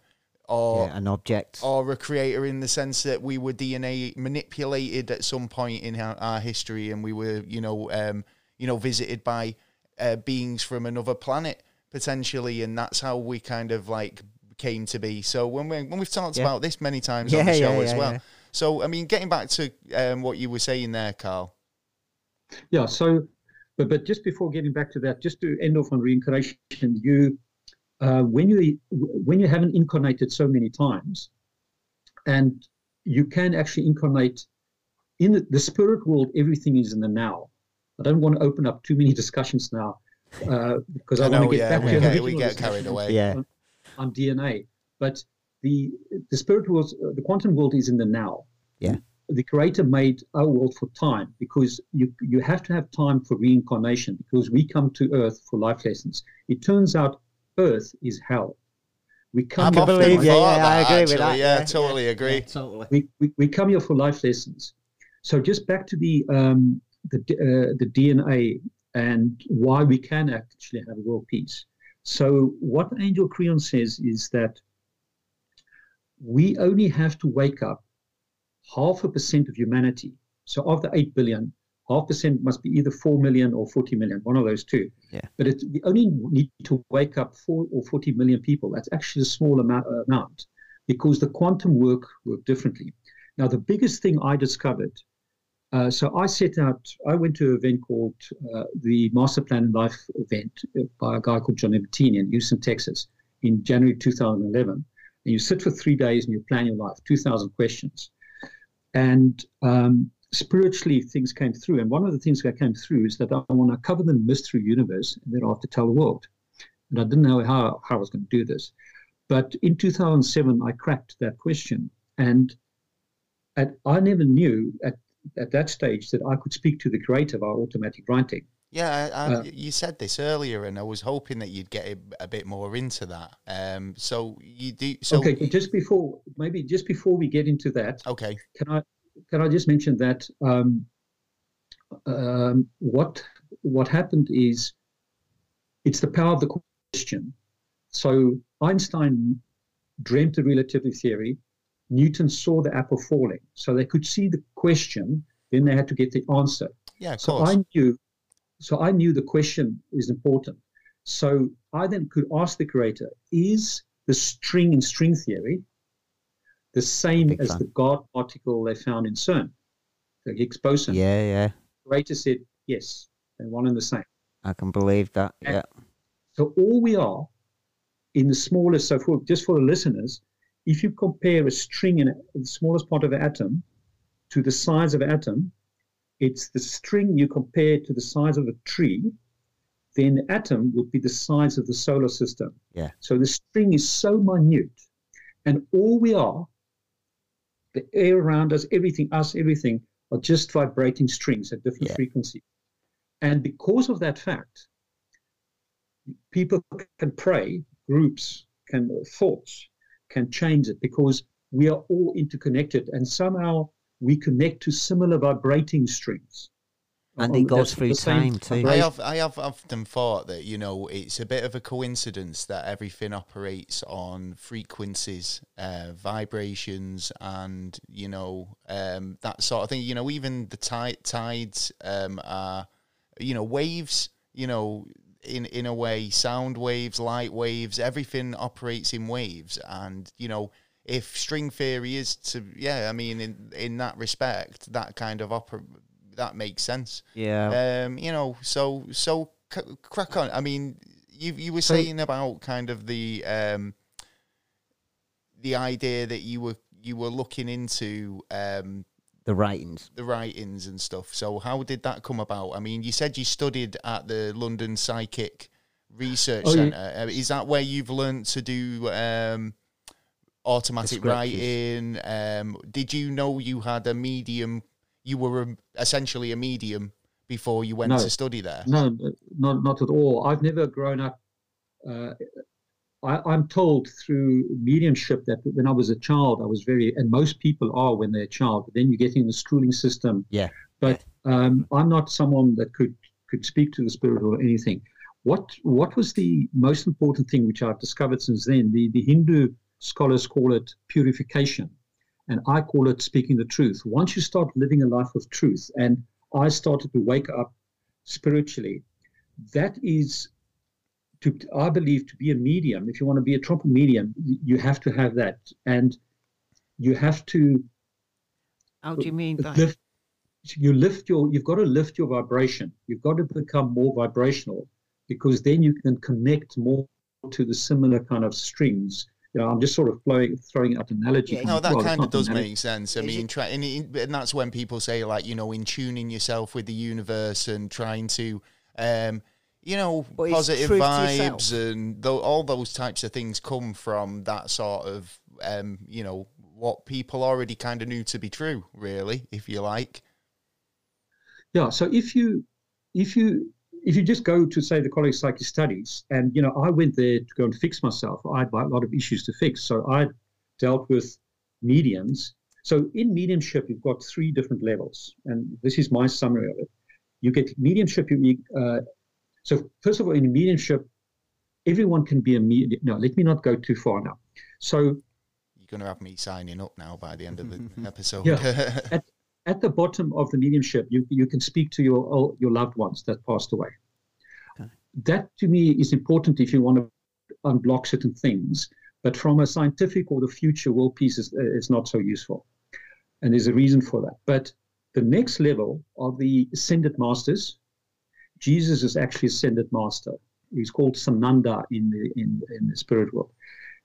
or yeah, an object or a creator in the sense that we were DNA manipulated at some point in our, our history and we were you know um, you know visited by uh, beings from another planet potentially and that's how we kind of like came to be so when we when we've talked yeah. about this many times yeah, on the show as well so I mean getting back to um, what you were saying there Carl yeah so but but just before getting back to that just to end off on reincarnation you uh, when you when you haven't incarnated so many times, and you can actually incarnate in the, the spirit world, everything is in the now. I don't want to open up too many discussions now uh, because I, I know, want to get yeah, back we to get, we get carried away. Yeah. On, on, DNA, but the the spirit world, the quantum world is in the now. Yeah. The creator made our world for time because you you have to have time for reincarnation because we come to Earth for life lessons. It turns out Earth is hell. We come I believe, yeah, yeah, I agree actually. with that. Yeah, yeah totally yeah, agree. totally. We, we, we come here for life lessons. So just back to the um, the uh, the DNA and why we can actually have world peace. So what Angel Kryon says is that we only have to wake up half a percent of humanity. So of the eight billion, half percent must be either 4 million or 40 million, one of those two. Yeah. But it, we only need to wake up 4 or 40 million people. That's actually a small amount, uh, amount because the quantum work work differently. Now, the biggest thing I discovered, uh, so I set out, I went to an event called uh, the Master Plan Life event uh, by a guy called John Demartini in Houston, Texas in January 2011. And you sit for three days and you plan your life, 2,000 questions. And um, spiritually things came through. And one of the things that came through is that I want to cover the mystery universe and then I have to tell the world. And I didn't know how, how I was going to do this. But in 2007, I cracked that question. And at, I never knew at, at that stage that I could speak to the creator of our automatic writing. Yeah, I, I, uh, you said this earlier, and I was hoping that you'd get a, a bit more into that. Um, so you do. So okay, just before maybe just before we get into that, okay, can I can I just mention that um, um, what what happened is it's the power of the question. So Einstein dreamt the relativity theory. Newton saw the apple falling, so they could see the question. Then they had to get the answer. Yeah, so course. I knew. So I knew the question is important. So I then could ask the creator: Is the string in string theory the same as fan. the God particle they found in CERN, the Higgs boson. Yeah, yeah. Creator said yes, they're one and the same. I can believe that. And yeah. So all we are in the smallest. So for just for the listeners, if you compare a string in, a, the smallest part of an atom to the size of an atom, it's the string you compare to the size of a tree. Then the atom would be the size of the solar system. Yeah. So the string is so minute, and all we are the air around us, everything, us, everything, are just vibrating strings at different yeah. frequencies. And because of that fact, people can pray, groups can, uh, thoughts can change it because we are all interconnected and somehow we connect to similar vibrating strings and it goes through time too. I have I have often thought that you know it's a bit of a coincidence that everything operates on frequencies, uh, vibrations, and you know um, that sort of thing. You know, even the tide, tides um, are you know waves. You know, in in a way, sound waves, light waves, everything operates in waves, and you know if string theory is to yeah i mean in in that respect that kind of opera that makes sense. Yeah. Um, you know, so so c- crack on. I mean, you you were saying about kind of the um the idea that you were you were looking into um the writings the writings and stuff so how did that come about i mean you said you studied at the london psychic research oh, center yeah. Uh, is that where you've learned to do um automatic writing um did you know you had a medium you were a, essentially a medium before you went no, to study there. No, not not at all. I've never grown up. Uh, I, am told through mediumship that when I was a child, I was very, and most people are when they're a child. But then you get in the schooling system. Yeah. But um, I'm not someone that could could speak to the spirit or anything. What what was the most important thing which I've discovered since then? The the Hindu scholars call it purification. And I call it speaking the truth. Once you start living a life of truth, and I started to wake up spiritually, that is, to, I believe, to be a medium, if you want to be a trumpet medium, you have to have that. And you have to. How do you mean by? Lift, you lift your, you've got to lift your vibration. You've got to become more vibrational because then you can connect more to the similar kind of strings. You know, I'm just sort of flowing, throwing out analogy. Yeah, No, that Well, kind of does analogy. make sense. I Is mean, try, and, it, and that's when people say, like, you know, in tuning yourself with the universe and trying to, um, you know, But positive vibes and tho- all those types of things come from that sort of, um, you know, what people already kind of knew to be true, really, if you like. Yeah. So if you if you if you just go to say the College of Psychic Studies, and you know, I went there to go and fix myself. I had a lot of issues to fix, so I dealt with mediums. So in mediumship, you've got three different levels, and this is my summary of it. You get mediumship. You uh, so first of all, in mediumship, everyone can be a medium. No, let me not go too far now. So You're going to have me signing up now by the end of the episode. Yeah. at, at the bottom of the mediumship, you, you can speak to your your loved ones that passed away. Okay. That to me is important if you want to unblock certain things. But from a scientific or the future world piece is, is not so useful. And there's a reason for that. But the next level are the ascended masters. Jesus is actually ascended master. He's called Sananda in the in, in the spirit world.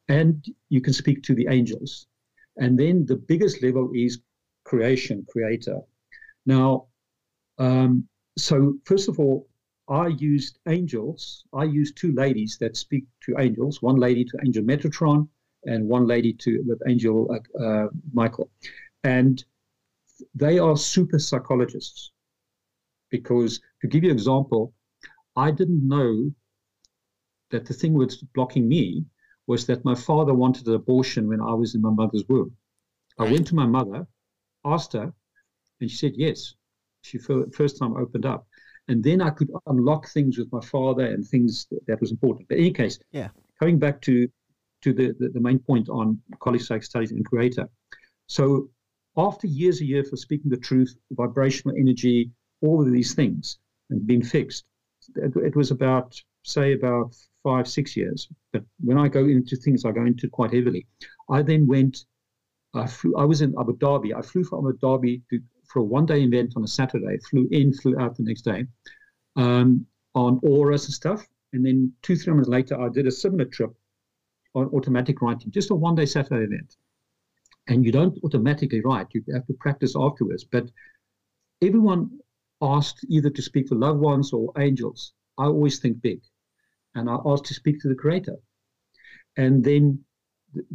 And you can speak to the angels. And then the biggest level is creation, creator. Now, um, so first of all, I used angels. I used two ladies that speak to angels. One lady to Angel Metatron, and one lady to with Angel uh, uh, Michael, and they are super psychologists. Because to give you an example, I didn't know that the thing was blocking me was that my father wanted an abortion when I was in my mother's womb. I went to my mother, asked her, and she said yes. She fir- first time opened up, and then I could unlock things with my father and things that, was important. But in any case, Yeah. coming back to to the, the, the main point on college psych studies and creator. So after years and years of speaking the truth, vibrational energy, all of these things, being fixed, it, it was about say about five six years. But when I go into things, I go into quite heavily. I then went. I flew. I was in Abu Dhabi. I flew from Abu Dhabi to, for a one-day event on a Saturday. Flew in, flew out the next day, um, on auras and stuff. And then two, three months later, I did a similar trip on automatic writing, just a one-day Saturday event. And you don't automatically write; you have to practice afterwards. But everyone asked either to speak to loved ones or angels. I always think big, and I asked to speak to the Creator. And then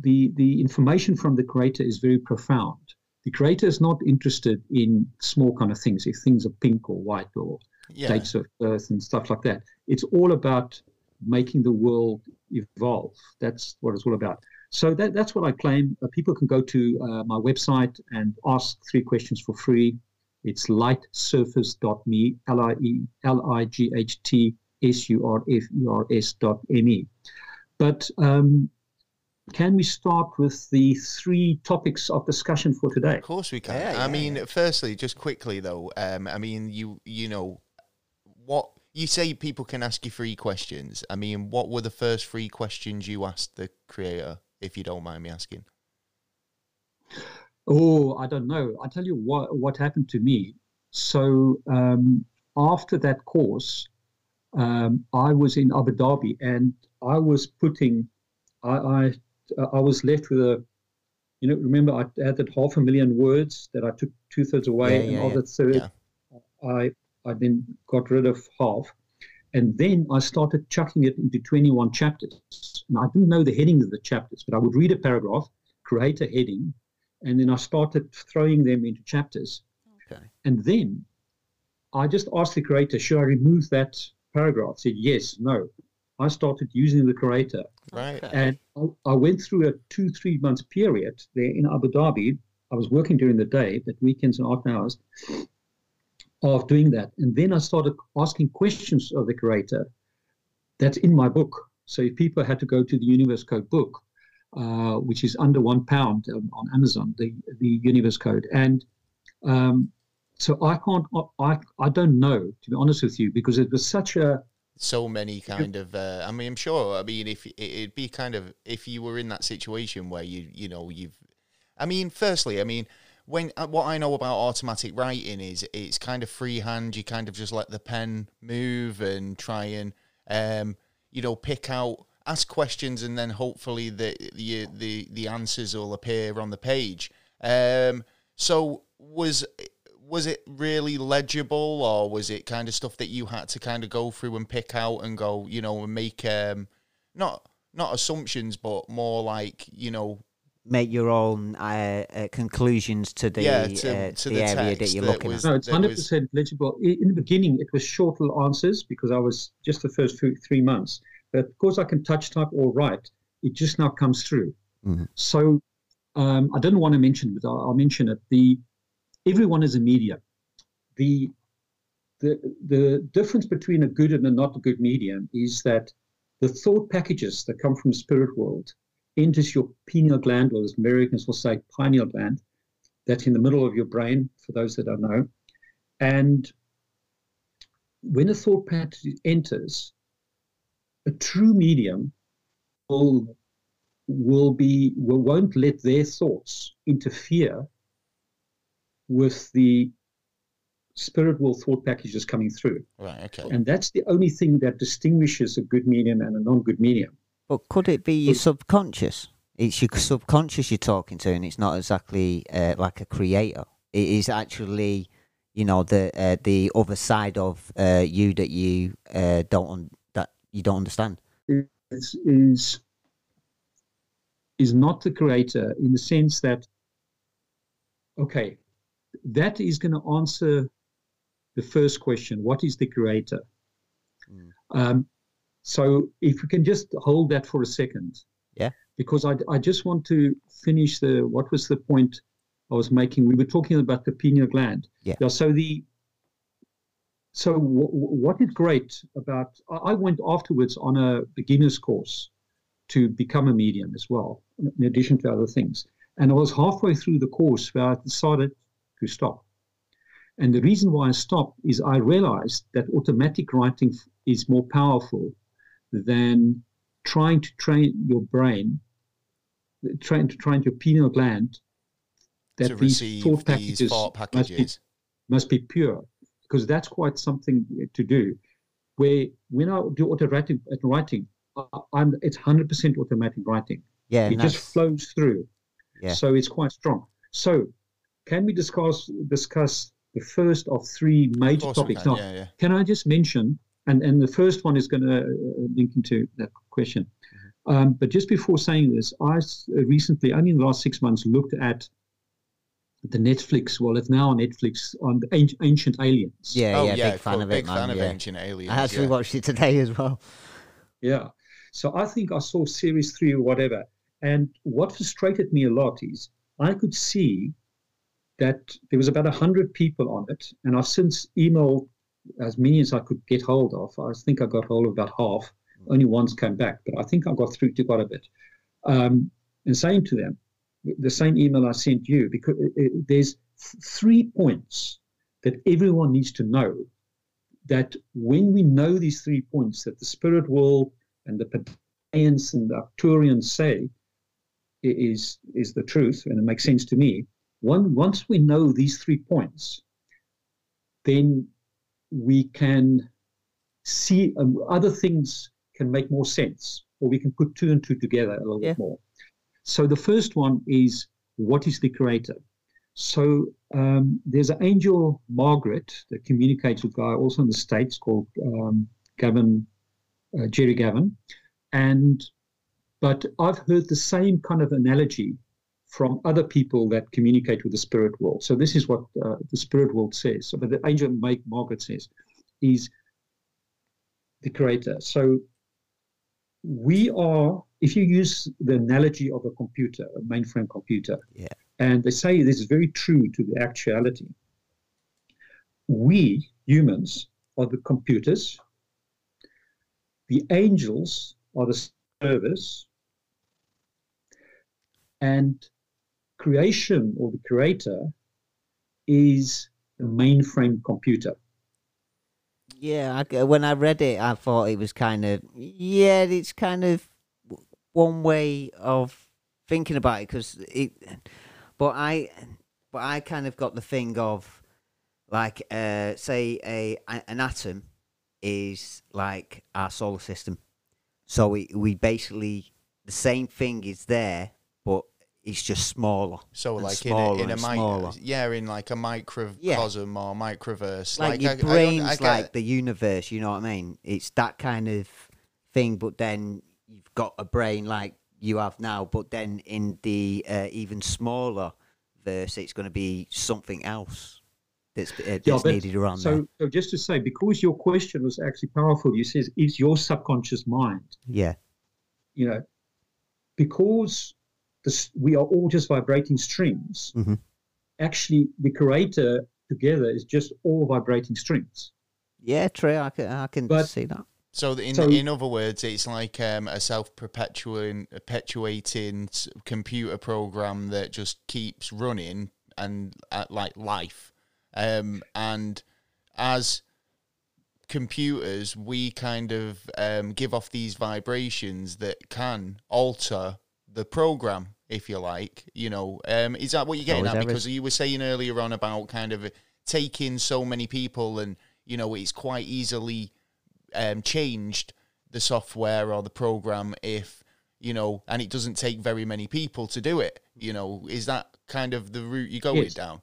the the information from the creator is very profound. The creator is not interested in small kind of things, if things are pink or white or yeah. dates of birth and stuff like that. It's all about making the world evolve. That's what it's all about. So that, that's what I claim. Uh, people can go to uh, my website and ask three questions for free. It's lightsurfers.me, L I E L I G H T S U R F E R S dot M E. But um, can we start with the three topics of discussion for today? Of course we can. Yeah, I yeah, mean, yeah. firstly, just quickly though, um, I mean, you you know, what you say people can ask you three questions. I mean, what were the first three questions you asked the creator, if you don't mind me asking? Oh, I don't know. I tell you what what happened to me. So um, after that course, um, I was in Abu Dhabi, and I was putting, I I, I was left with a, you know, remember I had that half a million words that I took two thirds away, Yeah, and yeah, of yeah. third. I I then got rid of half, and then I started chucking it into twenty one chapters, and I didn't know the heading of the chapters, but I would read a paragraph, create a heading, and then I started throwing them into chapters. Okay. And then I just asked the creator, should I remove that paragraph? Said yes, no. I started using the creator. Right. And I, I went through a two, three months period there in Abu Dhabi. I was working during the day, but weekends and off hours of doing that. And then I started asking questions of the creator. That's in my book. So if people had to go to the Universe Code book, uh, which is under one pound on, on Amazon, the, the Universe Code. And um, so I can't, I, I don't know, to be honest with you, because it was such a, So many kind of. Uh, I mean, I'm sure. I mean, if it- it'd be kind of if you were in that situation where you you know you've. I mean, firstly, I mean. When uh, what I know about automatic writing is it's kind of freehand. You kind of just let the pen move and try and um, you know pick out ask questions and then hopefully the the the, the answers will appear on the page. Um, so was was it really legible or was it kind of stuff that you had to kind of go through and pick out and go, you know, and make um, not not assumptions, but more like you know make your own uh, uh, conclusions to the Yeah, to- uh, to the, the area that you're that looking was- at. No, it's hundred percent legible. In the beginning, it was short little answers because I was just the first few, three months. But because I can touch type or write, it just now comes through. Mhm. So um, I didn't want to mention, but I'll, I'll mention it. The everyone is a medium. The the the difference between a good and a not good medium is that the thought packages that come from the spirit world enters your pineal gland, or as Americans will say, pineal gland. That's in the middle of your brain, for those that don't know. And when a thought pattern enters, a true medium will will be will, won't let their thoughts interfere with the spirit world thought packages coming through. right. Okay. And that's the only thing that distinguishes a good medium and a non-good medium. But could it be your subconscious? It's your subconscious you're talking to, and it's not exactly uh, like a creator. It is actually, you know, the uh, the other side of uh, you that you uh, don't un- that you don't understand. is is is not the creator in the sense that okay that is going to answer the first question what is the creator Mm. um, so if we can just hold that for a second Yeah. because I, I just want to finish the what was the point i was making we were talking about the pineal gland Yeah. so the so w- what is great about I went afterwards on a beginner's course to become a medium as well, in addition to other things. And I was halfway through the course where I decided to stop. And the reason why I stopped is I realized that automatic writing f- is more powerful than trying to train your brain, trying to train your pineal gland that these thought these packages must be packages. must be pure because that's quite something to do. Where when I do automatic writing, I- I'm it's hundred percent automatic writing. Yeah, it and just flows through. Yeah. So it's quite strong. So can we discuss discuss the first of three major we topics? can, Now, yeah, yeah. can I just mention, and, and the first one is going to uh, link into that question. Mm-hmm. Um, but just before saying this, I recently, only in the last six months, looked at the Netflix. Well, it's now on Netflix on Ancient Aliens. yeah, oh yeah, yeah, big fan cool, of big it, fan man. of yeah. Ancient Aliens. I actually yeah. watched it today as well. Yeah. So I think I saw series three or whatever. And what frustrated me a lot is I could see that there was about 100 people on it. And I've since emailed as many as I could get hold of. I think I got hold of about half. Only once came back, but I think I got through to quite a bit. Um, and saying to them, the same email I sent you, because it, it, there's th- three points that everyone needs to know that when we know these three points that the spirit world and the Pleiadians and the Arcturians say is is the truth, and it makes sense to me. One, once we know these three points, then we can see um, other things can make more sense, or we can put two and two together a little Yeah. bit more. So the first one is what is the creator? So um, there's an angel Margaret that communicates with guy also in the states called um, Gavin uh, Jerry Gavin, and but I've heard the same kind of analogy from other people that communicate with the spirit world. So this is what uh, the spirit world says. So, but the angel Mike Margaret says is the creator. So we are, if you use the analogy of a computer, a mainframe computer, Yeah. and they say this is very true to the actuality. We humans are the computers. The angels are the servers, and creation or the creator is the mainframe computer. Yeah, I, when I read it, I thought it was kind of yeah, it's kind of one way of thinking about it because it. But I, but I kind of got the thing of like, uh, say a, an atom is like our solar system, So we we basically the same thing is there, but it's just smaller. So like in a, in a smaller. yeah, in like a microcosm or microverse. like, your I- I- I brain's like the universe. You know what I mean? It's that kind of thing. But then got a brain like you have now. But then in the uh, even smaller verse, it's going to be something else that's, uh, that's Yeah, but needed around so, there. so just to say, because your question was actually powerful, you says, is your subconscious mind, Yeah, you know, because this, we are all just vibrating strings, Mhm. actually the creator together is just all vibrating strings. yeah, true. I can I can But- see that. So in So- in other words, it's like um, a self-perpetuating, perpetuating computer program that just keeps running and uh, like life. Um, and as computers, we kind of um, give off these vibrations that can alter the program, if you like. You know, um, is that what you're getting at? Because you were saying earlier on about kind of taking so many people and you know it's quite easily um, changed the software or the program if you know and it doesn't take very many people to do it you know is that kind of the route you go going Yes. down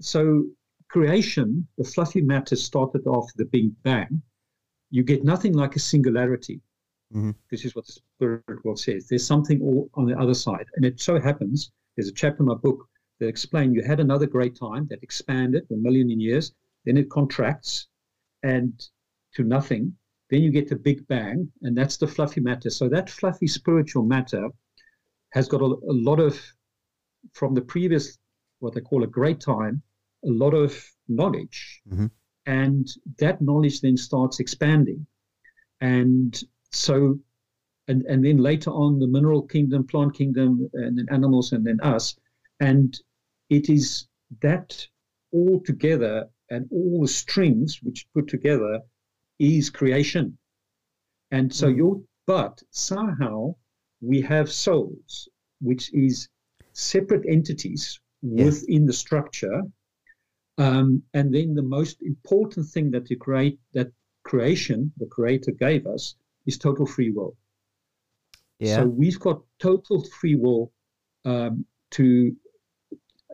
So creation, the fluffy matter started off the Big Bang. You get nothing like a singularity. Mhm. This is what the spirit world says. There's something all on the other side. And it so happens, there's a chapter in my book that explains you had another great time that expanded a million years, then it contracts and to nothing. Then you get the Big Bang, and that's the fluffy matter. So that fluffy spiritual matter has got a, a lot of, from the previous, what they call a great time, a lot of knowledge. Mhm. And that knowledge then starts expanding. And so, and, and then later on, the mineral kingdom, plant kingdom, and then animals, and then us. And it is that all together and all the strings which put together is creation. And so Mm. your but somehow we have souls, which is separate entities Yeah. within the structure. Um, and then the most important thing that you create that creation, the creator gave us, is total free will. Yeah, So we've got total free will um, to,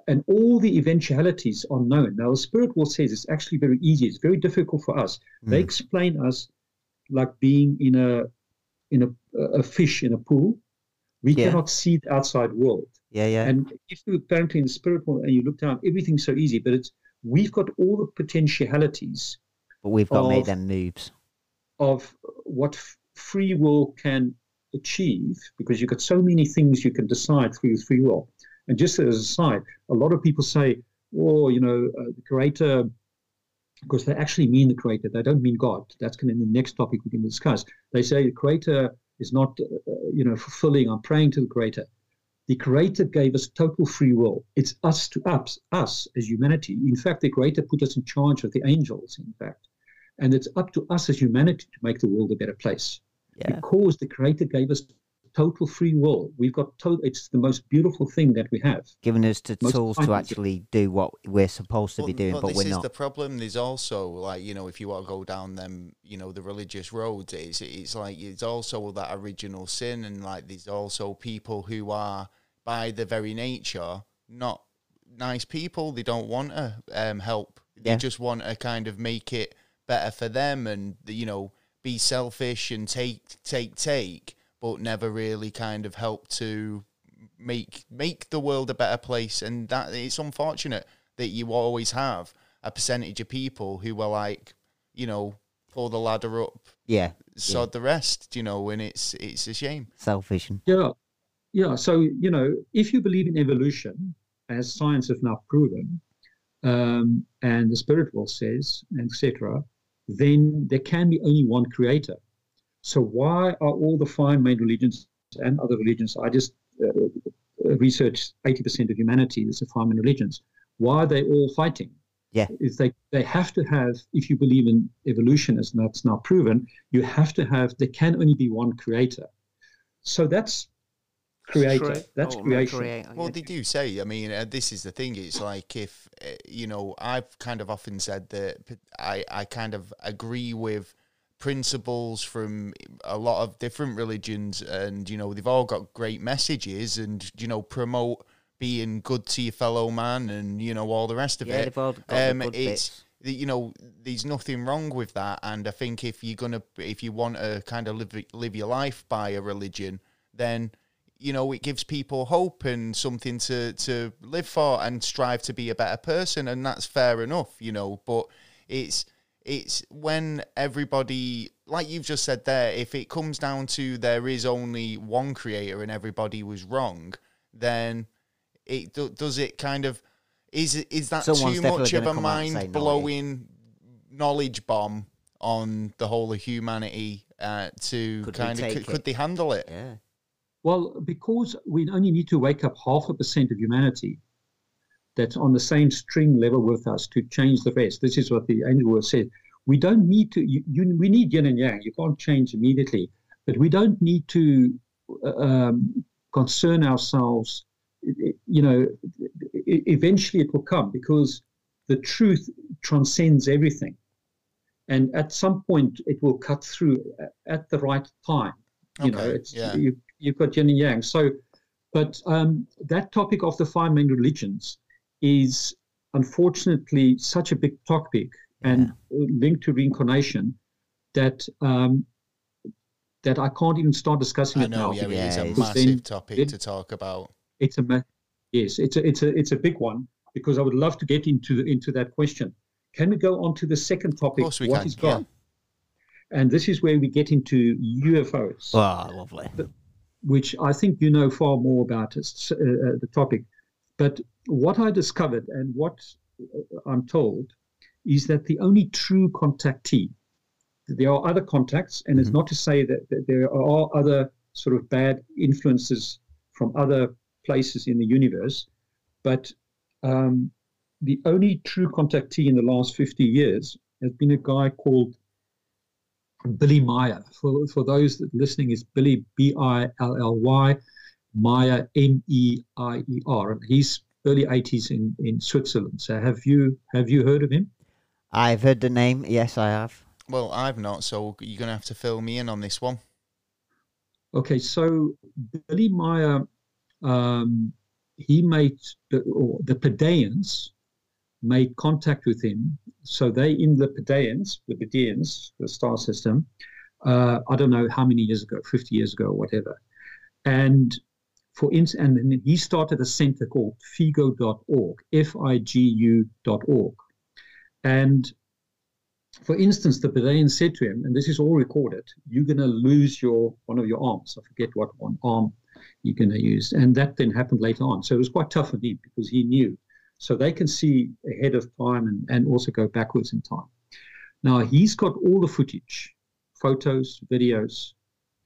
and all the eventualities are known. Now, the spirit world says it's actually very easy. It's very difficult for us. They Mm. explain us like being in a in a, a fish in a pool. We Yeah. cannot see the outside world. yeah, yeah. And if you apparently in the spirit world and you look down, everything's so easy. But it's we've got all the potentialities but we've got of- them moves. of what f- free will can achieve because you've got so many things you can decide through free will. And just as a side, a lot of people say, oh, you know, uh, the creator, because they actually mean the creator, they don't mean God. That's going to be the next topic we can discuss. They say the creator is not, uh, you know, fulfilling. I'm praying to the creator. The creator gave us total free will. It's us to us, us as humanity. In fact, the creator put us in charge of the angels, in fact. And it's up to us as humanity to make the world a better place Yeah, because the creator gave us total free will. We've got total, it's the most beautiful thing that we have. giving us the most tools to finding- actually do what we're supposed to be doing, but, but this we're is not. the problem. There's also like you know if you want to go down them you know the religious roads, it's it's like it's also that original sin, and like there's also people who are by their very nature not nice people. They don't want to um, help. They Yeah. just want to kind of make it better for them, and you know be selfish and take take take, but never really kind of help to make make the world a better place and that it's unfortunate that you always have a percentage of people who are like you know pull the ladder up yeah, sod the rest you know and it's it's a shame selfish and Yeah. Yeah. So, you know, if you believe in evolution, as science have now proven, um, and the spirit world says, etc., then there can be only one creator. So why are all the fine main religions and other religions, I just uh, researched 80% of humanity is the fine made religions, why are they all fighting? Yeah. Is they, they have to have, if you believe in evolution, as that's now proven, you have to have, there can only be one creator. So that's creator. That's creation. well they do say i mean uh, this is the thing it's like if uh, you know i've kind of often said that I I kind of agree with principles from a lot of different religions, and you know they've all got great messages, and you know promote being good to your fellow man, and you know all the rest of Yeah, it. they've all got the Um, good it's bits. you know there's nothing wrong with that, and I think if you're gonna if you want to kind of live live your life by a religion, then you know it gives people hope and something to to live for and strive to be a better person, and that's fair enough, you know. But it's it's when everybody like you've just said there if it comes down to there is only one creator and everybody was wrong then it do, does it kind of is it- is that Someone's too much of a come out and say mind no, blowing knowledge bomb on the whole of humanity uh, to Could kind of could, could they handle it? Yeah. Well, because we only need to wake up half a percent of humanity that's on the same string level with us to change the rest. This is what the angel was said. We don't need to. You, you, we need yin and yang. You can't change immediately, but we don't need to uh, um, concern ourselves. You know, eventually it will come because the truth transcends everything, and at some point it will cut through at the right time. You know, Okay, it's yeah. you, you've got yin and yang. So, but um, that topic of the five main religions is unfortunately such a big topic and linked to reincarnation that um, that I can't even start discussing i it know now. yeah, it is a massive Then- topic then- to talk about It's a ma- yes, it's a it's a it's a big one because I would love to get into the, into that question. Can we go on to the second topic? Of course we What can, is God? yeah. And this is where we get into UFOs. Oh, lovely. which I think you know far more about it's, uh, uh, the topic. But what I discovered and what uh, I'm told is that the only true contactee, there are other contacts, and it's not to say that, that there are other sort of bad influences from other places in the universe, but um, the only true contactee in the last 50 years has been a guy called Billy Meier. For, for those that listening, is Billy B I L L Y, Meier M E I E R, and he's early 80s in, in Switzerland. So have you have you heard of him? I've heard the name. Yes, I have. well i've not so you're gonna have to fill me in on this one Okay, so Billy Meier, um, he made the, or the Pleiadians made contact with him. So they in the Pleiadians, the Pleiadians, the star system. Uh, I don't know how many years ago, 50 years ago, or whatever. And for instance, and he started a center called figu.org, F-I-G-U.org. And for instance, the Pleiadians said to him, and this is all recorded, you're going to lose your one of your arms. I forget what one arm you're going to use. And that then happened later on. So it was quite tough for him because he knew. So they can see ahead of time and, and also go backwards in time. Now he's got all the footage, photos, videos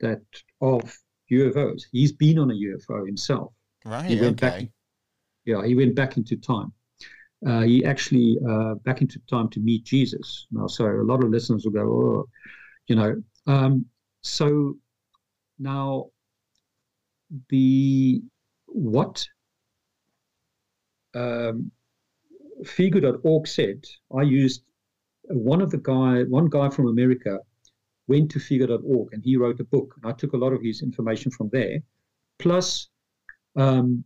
that of UFOs. He's been on a UFO himself. right He went back. okay Yeah, he went back into time. Uh, he actually uh, back into time to meet Jesus. Now, so a lot of listeners will go, oh, you know. Um, so now the what um, Figu.org said, I used one of the guy, one guy from America went to Figu.org and he wrote a book. And I took a lot of his information from there. Plus, um,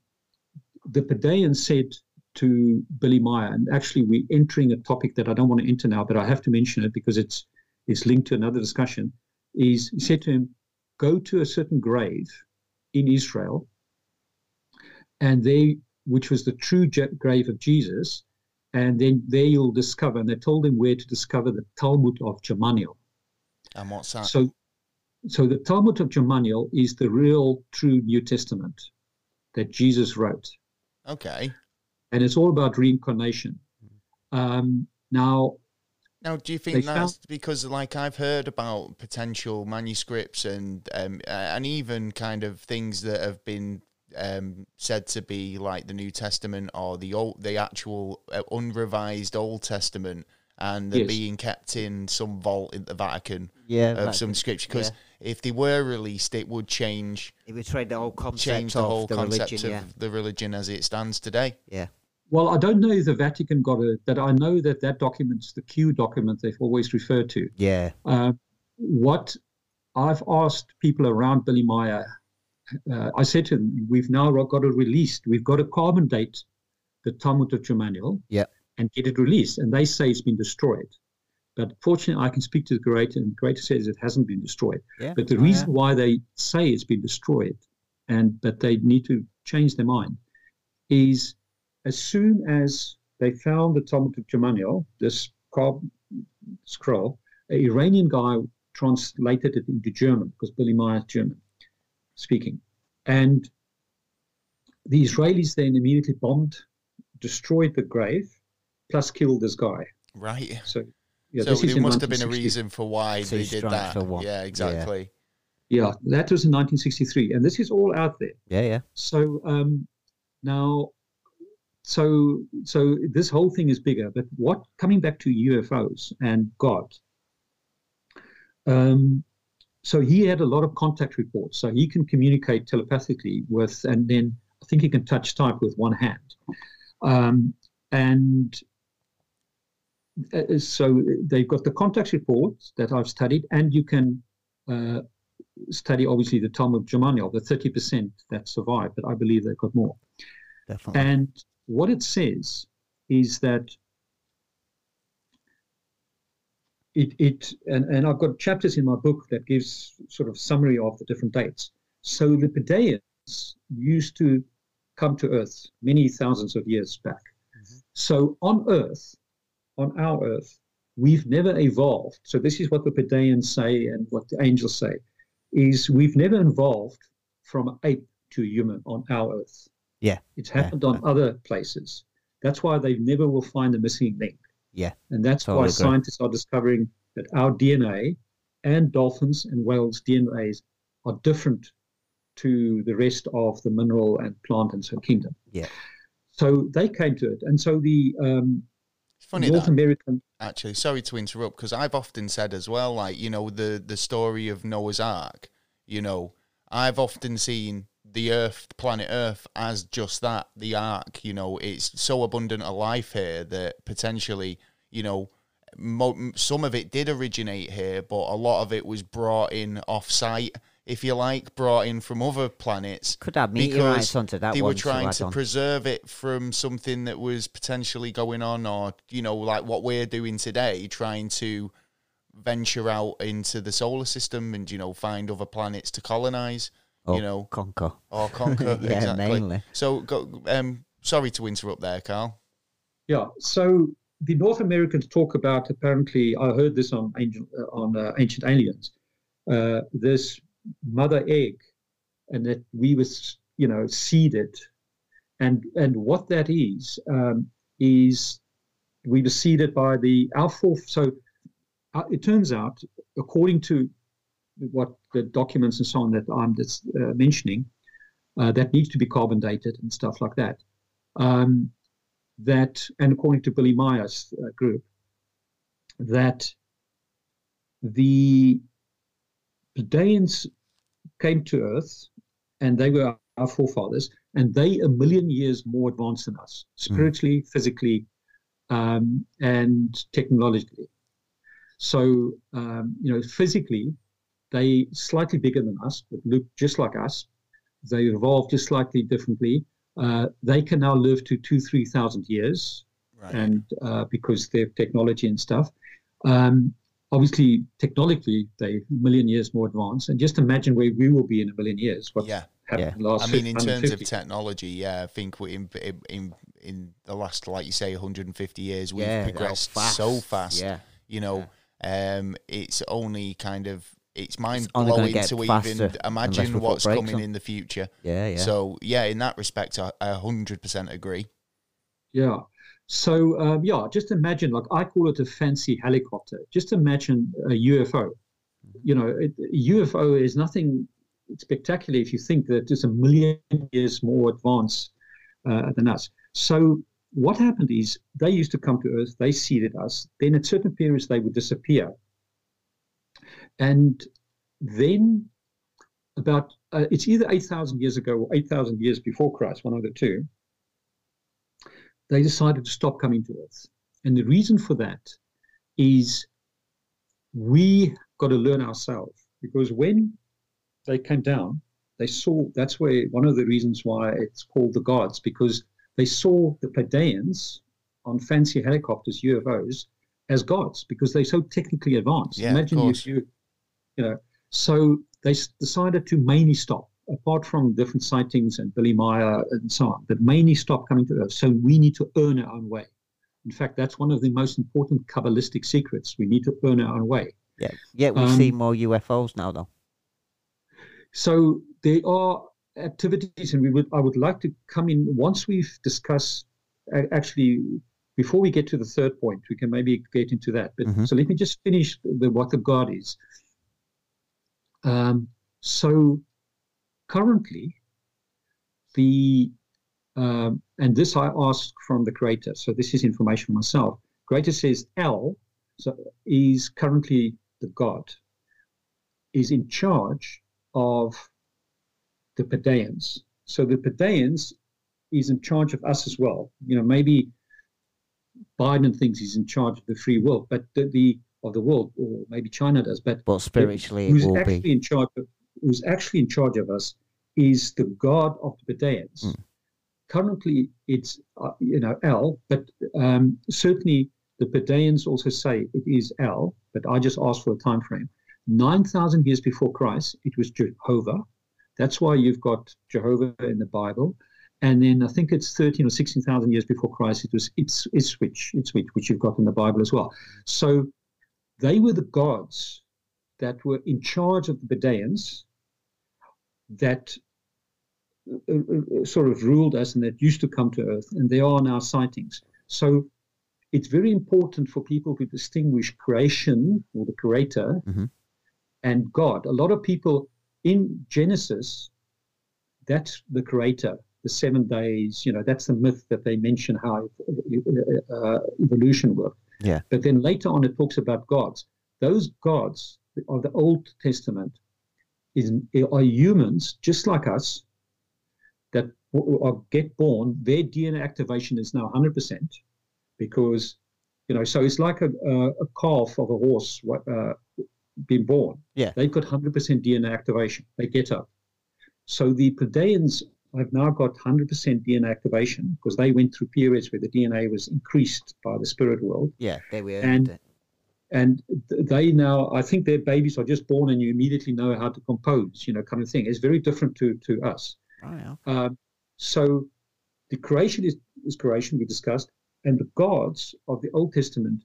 the Pleiadians said to Billy Meier, and actually we're entering a topic that I don't want to enter now, but I have to mention it because it's it's linked to another discussion. Is he said to him, go to a certain grave in Israel, and they, which was the true grave of Jesus, and then there you'll discover. And they told him where to discover the Talmud of Jmmanuel. And what's that? So, so the Talmud of Jmmanuel is the real, true New Testament that Jesus wrote. Okay. And it's all about reincarnation. Um, now, Now, do you think found- that's because, like, I've heard about potential manuscripts and um, uh, and even kind of things that have been um, said to be like the New Testament or the old, the actual uh, unrevised Old Testament, and they're Yes. being kept in some vault in the Vatican Yeah, of that- some scripture. Because if they were released, it would change it betrayed the whole concept change the of whole the concept religion. of Yeah, the religion as it stands today. yeah. well, I don't know if the Vatican got it, but I know that that document's the Q document they've always referred to. Yeah, Uh, what I've asked people around Billy Meier, uh, I said to them, we've now got it released. We've got to carbon date the Talmud of Gamaliel yeah. And get it released. And they say it's been destroyed. But fortunately, I can speak to the Greater, and the Greater says it hasn't been destroyed. Yeah. But the Oh, reason yeah. why they say it's been destroyed and that they need to change their mind is as soon as they found the Talmud of Gamaliel, this carb scroll, an Iranian guy translated it into German because Billy Meier is German speaking. And the Israelis then immediately bombed, destroyed the grave, plus killed this guy. Right. So, yeah, so this there must have been a reason for why Two they did that. for one. Yeah, Yeah. exactly. Yeah, that was in 1963, and this is all out there. Yeah, yeah. So um, now, so so this whole thing is bigger. But what coming back to UFOs and God? Um, so he had a lot of contact reports. So he can communicate telepathically with, and then I think he can touch type with one hand. Um, and so they've got the contact reports that I've studied, and you can uh, study obviously the Talmud of Gamaliel, the 30% that survived, but I believe they've got more. Definitely. And what it says is that it, it and, and I've got chapters in my book that gives sort of summary of the different dates. So the used to come to Earth many thousands of years back. So on Earth, on our Earth, we've never evolved. So this is what the Pleiadians say and what the angels say, is we've never evolved from ape to human on our Earth. Yeah. It's happened on other places. That's why they never will find the missing link. Yeah. And that's Totally why agree. scientists are discovering that our DNA and dolphins and whales' DNAs are different to the rest of the mineral and plant and so kingdom. Yeah. So they came to it. And so the um, It's funny North that American actually. Sorry to interrupt, because I've often said as well, like you know, the the story of Noah's Ark. You know, I've often seen the Earth, planet Earth, as just that, the Ark. You know, it's so abundant a life here that potentially, you know, mo- some of it did originate here, but a lot of it was brought in off-site, if you like, brought in from other planets. Could add because meteorites onto that they one were trying add to on. preserve it from something that was potentially going on or you know like what we're doing today trying to venture out into the solar system and you know find other planets to colonize Oh, you know conquer. or conquer Yeah, exactly mainly. so go, um sorry to interrupt there carl Yeah. So the North Americans talk about apparently. I heard this on ancient uh, on uh, ancient aliens. Uh, this mother egg, and that we was you know seeded, and and what that is um, is we were seeded by the our fore. So uh, it turns out, according to what the documents and so on that I'm just, uh, mentioning, uh, that needs to be carbon dated and stuff like that. Um, that, and according to Billy Meier's uh, group, that the Pleiadians came to Earth and they were our forefathers, and they a million years more advanced than us, spiritually, physically, um, and technologically. So, um, you know, physically, they slightly bigger than us, but look just like us. They evolved just slightly differently. Uh, they can now live to two, three thousand years, right and uh, because they have technology and stuff. Um, obviously, technologically, they a million years more advanced. And just imagine where we will be in a million years. What yeah happened Yeah. last i mean in terms of technology yeah i think we in in in, in the last like you say 150 years we've yeah, progressed fast. so fast Yeah. you know um it's only kind of it's mind blowing get to even imagine what's coming on. in the future Yeah, yeah. so yeah in that respect i I 100% agree Yeah. So um, yeah, just imagine like I call it a fancy helicopter. Just imagine a UFO. You know, it, UFO is nothing spectacular if you think that it's a million years more advanced uh, than us. So what happened is they used to come to Earth, they seeded us. Then at certain periods they would disappear, and then about uh, it's either eight thousand years ago or eight thousand years before Christ, one of the two they decided to stop coming to Earth. And the reason for that is we got to learn ourselves because when they came down, they saw that's where one of the reasons why it's called the gods because they saw the Pleiadians on fancy helicopters, UFOs, as gods because they're so technically advanced. Yeah, Imagine of you, you, you know. So they s- decided to mainly stop, apart from different sightings and Billy Meier and so on, that mainly stop coming to Earth. So we need to earn our own way. In fact, that's one of the most important Kabbalistic secrets. We need to earn our own way. Yeah, yeah. We Um, see more UFOs now, though. So there are activities, and we would I would like to come in once we've discussed. Actually, before we get to the third point, we can maybe get into that. But Mhm. so let me just finish the, what the God is. Um, so currently, the um, and this I asked from the creator. So this is information for myself. Creator says L so is currently the God is in charge of the Pleiadians. So the Pleiadians is in charge of us as well. You know, maybe Biden thinks he's in charge of the free world, but the, the of the world, or maybe China does. But But spiritually, it who's actually be. in charge of who's actually in charge of us is the God of the Pleiadians. Mm. Currently, it's uh, you know El, but um, certainly the Pleiadians also say it is El. But I just asked for a time frame. Nine thousand years before Christ, it was Jehovah. That's why you've got Jehovah in the Bible. And then I think it's 13 or 16,000 years before Christ, it was it's Ipswich, Ipswich, which you've got in the Bible as well. So they were the gods that were in charge of the Pleiadians that sort of ruled us and that used to come to Earth, and they are now sightings. So it's very important for people to distinguish creation or the creator Mhm. and God. A lot of people in Genesis, that's the creator, the seven days, you know, that's the myth that they mention how uh, uh, evolution worked. Yeah. But then later on, it talks about gods. Those gods of the Old Testament is, are humans just like us that get born. Their DNA activation is now 100% because, you know, so it's like a, a, a calf of a horse uh, being born. Yeah. They've got 100% DNA activation. They get up. So the Pleiadians have now got 100% DNA activation because they went through periods where the DNA was increased by the spirit world Yeah, they were. and- and they now i think their babies are just born and you immediately know how to compose you know kind of thing it's very different to to us Oh, yeah. um, so the creation is, is creation we discussed and the gods of the old testament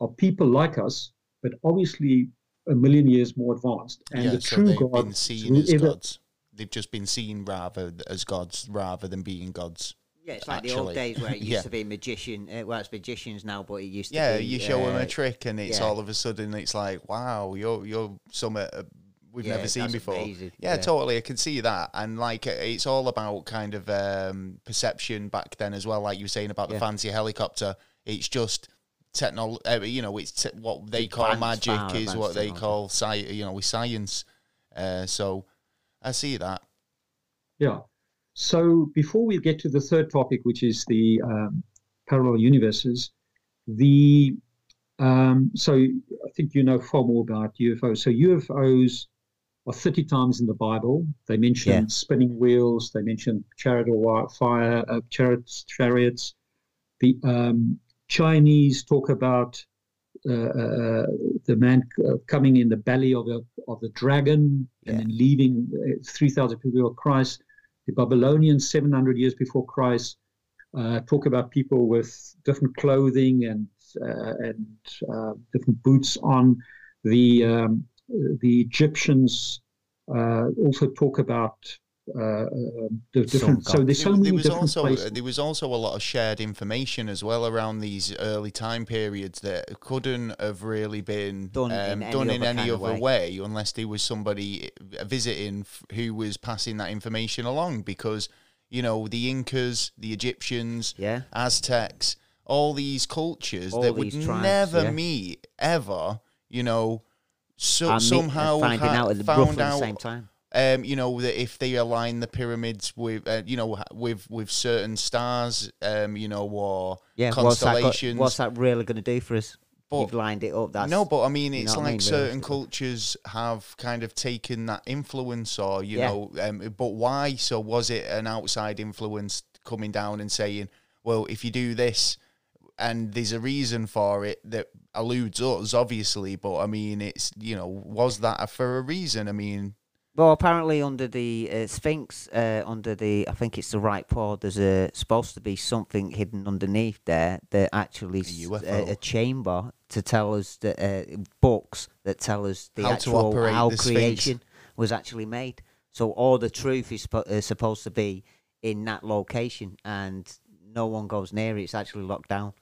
are people like us but obviously a million years more advanced and yeah, the so true they've god been seen as whoever- gods. They've just been seen rather as gods rather than being gods. Yeah, it's like the old days where it used yeah. to be magician. Uh, well, it's magicians now, but it used to be Yeah, be. you show them uh, a trick, and it's yeah. all of a sudden it's like, wow, you're you're some uh, we've yeah, never seen before. amazing, Yeah, totally. I can see that, and like uh, it's all about kind of um, perception back then as well. Like you were saying about the Yeah. fancy helicopter, it's just technology. Uh, you know, it's te- what they call magic far is what they technology. call sci. You know, with science. Uh, so I see that. Yeah. So before we get to the third topic, which is the um, parallel universes, the um, so I think you know far more about UFOs. So UFOs are 30 times in the Bible. They mention Yeah. spinning wheels. They mention chariot or fire uh, chariots. Chariots. The um, Chinese talk about uh, uh, the man uh, coming in the belly of a of the dragon and then leaving uh, 3,000 people before Christ. The Babylonians, 700 years before Christ, uh, talk about people with different clothing and uh, and uh, different boots on. The um, the Egyptians uh, also talk about uh, the different. So there's so there, many there was different also places. there was also a lot of shared information as well around these early time periods that couldn't have really been Done in um, any done in other any other way. way. unless there was somebody uh, visiting who was passing that information along because you know the Incas, the Egyptians, Yeah. Aztecs, all these cultures All that would tribes, never yeah. meet ever, you know. So, And somehow finding ha- out at the, found roughly the same time. um, you know that if they align the pyramids with, uh, you know, with with certain stars, um, you know, or Yeah, what's that, got, constellations, what's that really going to do for us? But- you've lined it up. That's no, but I mean, you it's know what I like mean, certain realistically. cultures have kind of taken that influence, or you Yeah. know, um, but why? So was it an outside influence coming down and saying, "Well, if you do this," and there's a reason for it that alludes us, obviously, but I mean, it's you know, was that for a reason? I mean, Well, apparently under the uh, Sphinx, uh, under the I think it's the right paw. There's a supposed to be something hidden underneath there that actually a, a chamber to tell us that uh, books that tell us the How actual how the Sphinx. creation was actually made. So all the truth is spo- uh, supposed to be in that location, and no one goes near it. It's actually locked down.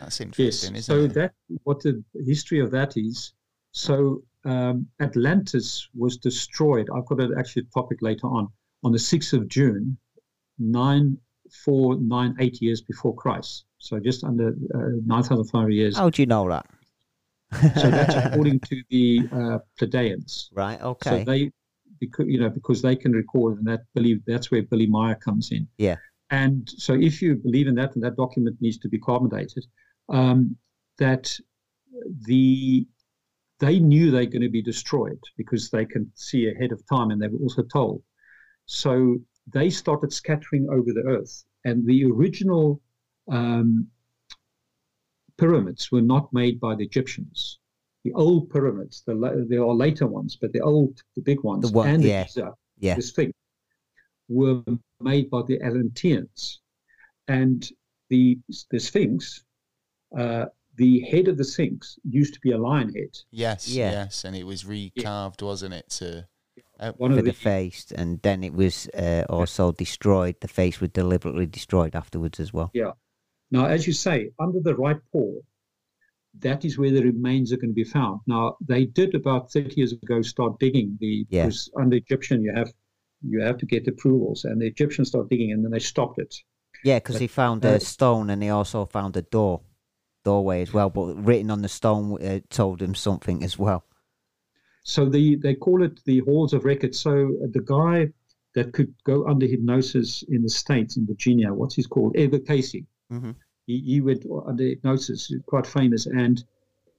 That's Yes. interesting, isn't So it? that what the history of that is. So um, Atlantis was destroyed. I've got an actually topic later on on the sixth of June, nine four nine eight years before Christ. So just under uh, nine thousand five hundred years. How do you know that? So that's according to the uh, Pleiadians. right. Okay. So they, because you know, because they can record, and that believe that's where Billy Meier comes in. Yeah. And so, if you believe in that, and that document needs to be carbon dated, um, that the they knew they're going to be destroyed because they can see ahead of time, and they were also told. So they started scattering over the earth, and the original um, pyramids were not made by the Egyptians the old pyramids, the there are later ones, but the old, the big ones, The one- and the yeah. The Sphinx, were made by the Atlanteans, and the the Sphinx, uh, the head of the Sphinx used to be a lion head. Yes, Yeah. yes, and it was recarved, wasn't it? To uh, One for of the the face, and then it was uh, also destroyed. The face was deliberately destroyed afterwards as well. Yeah. Now, as you say, under the right paw, that is where the remains are going to be found. Now, they did about 30 years ago start digging the Yeah. because under Egyptian you have you have to get approvals, and the Egyptians start digging, and then they stopped it. Yeah, because he found uh, a stone, and he also found a door, doorway as well. But written on the stone uh, told him something as well. So the they call it the halls of records. So uh, the guy that could go under hypnosis in the states in Virginia, what's he called? Edgar Cayce. Mhm. He, he went under hypnosis, quite famous, and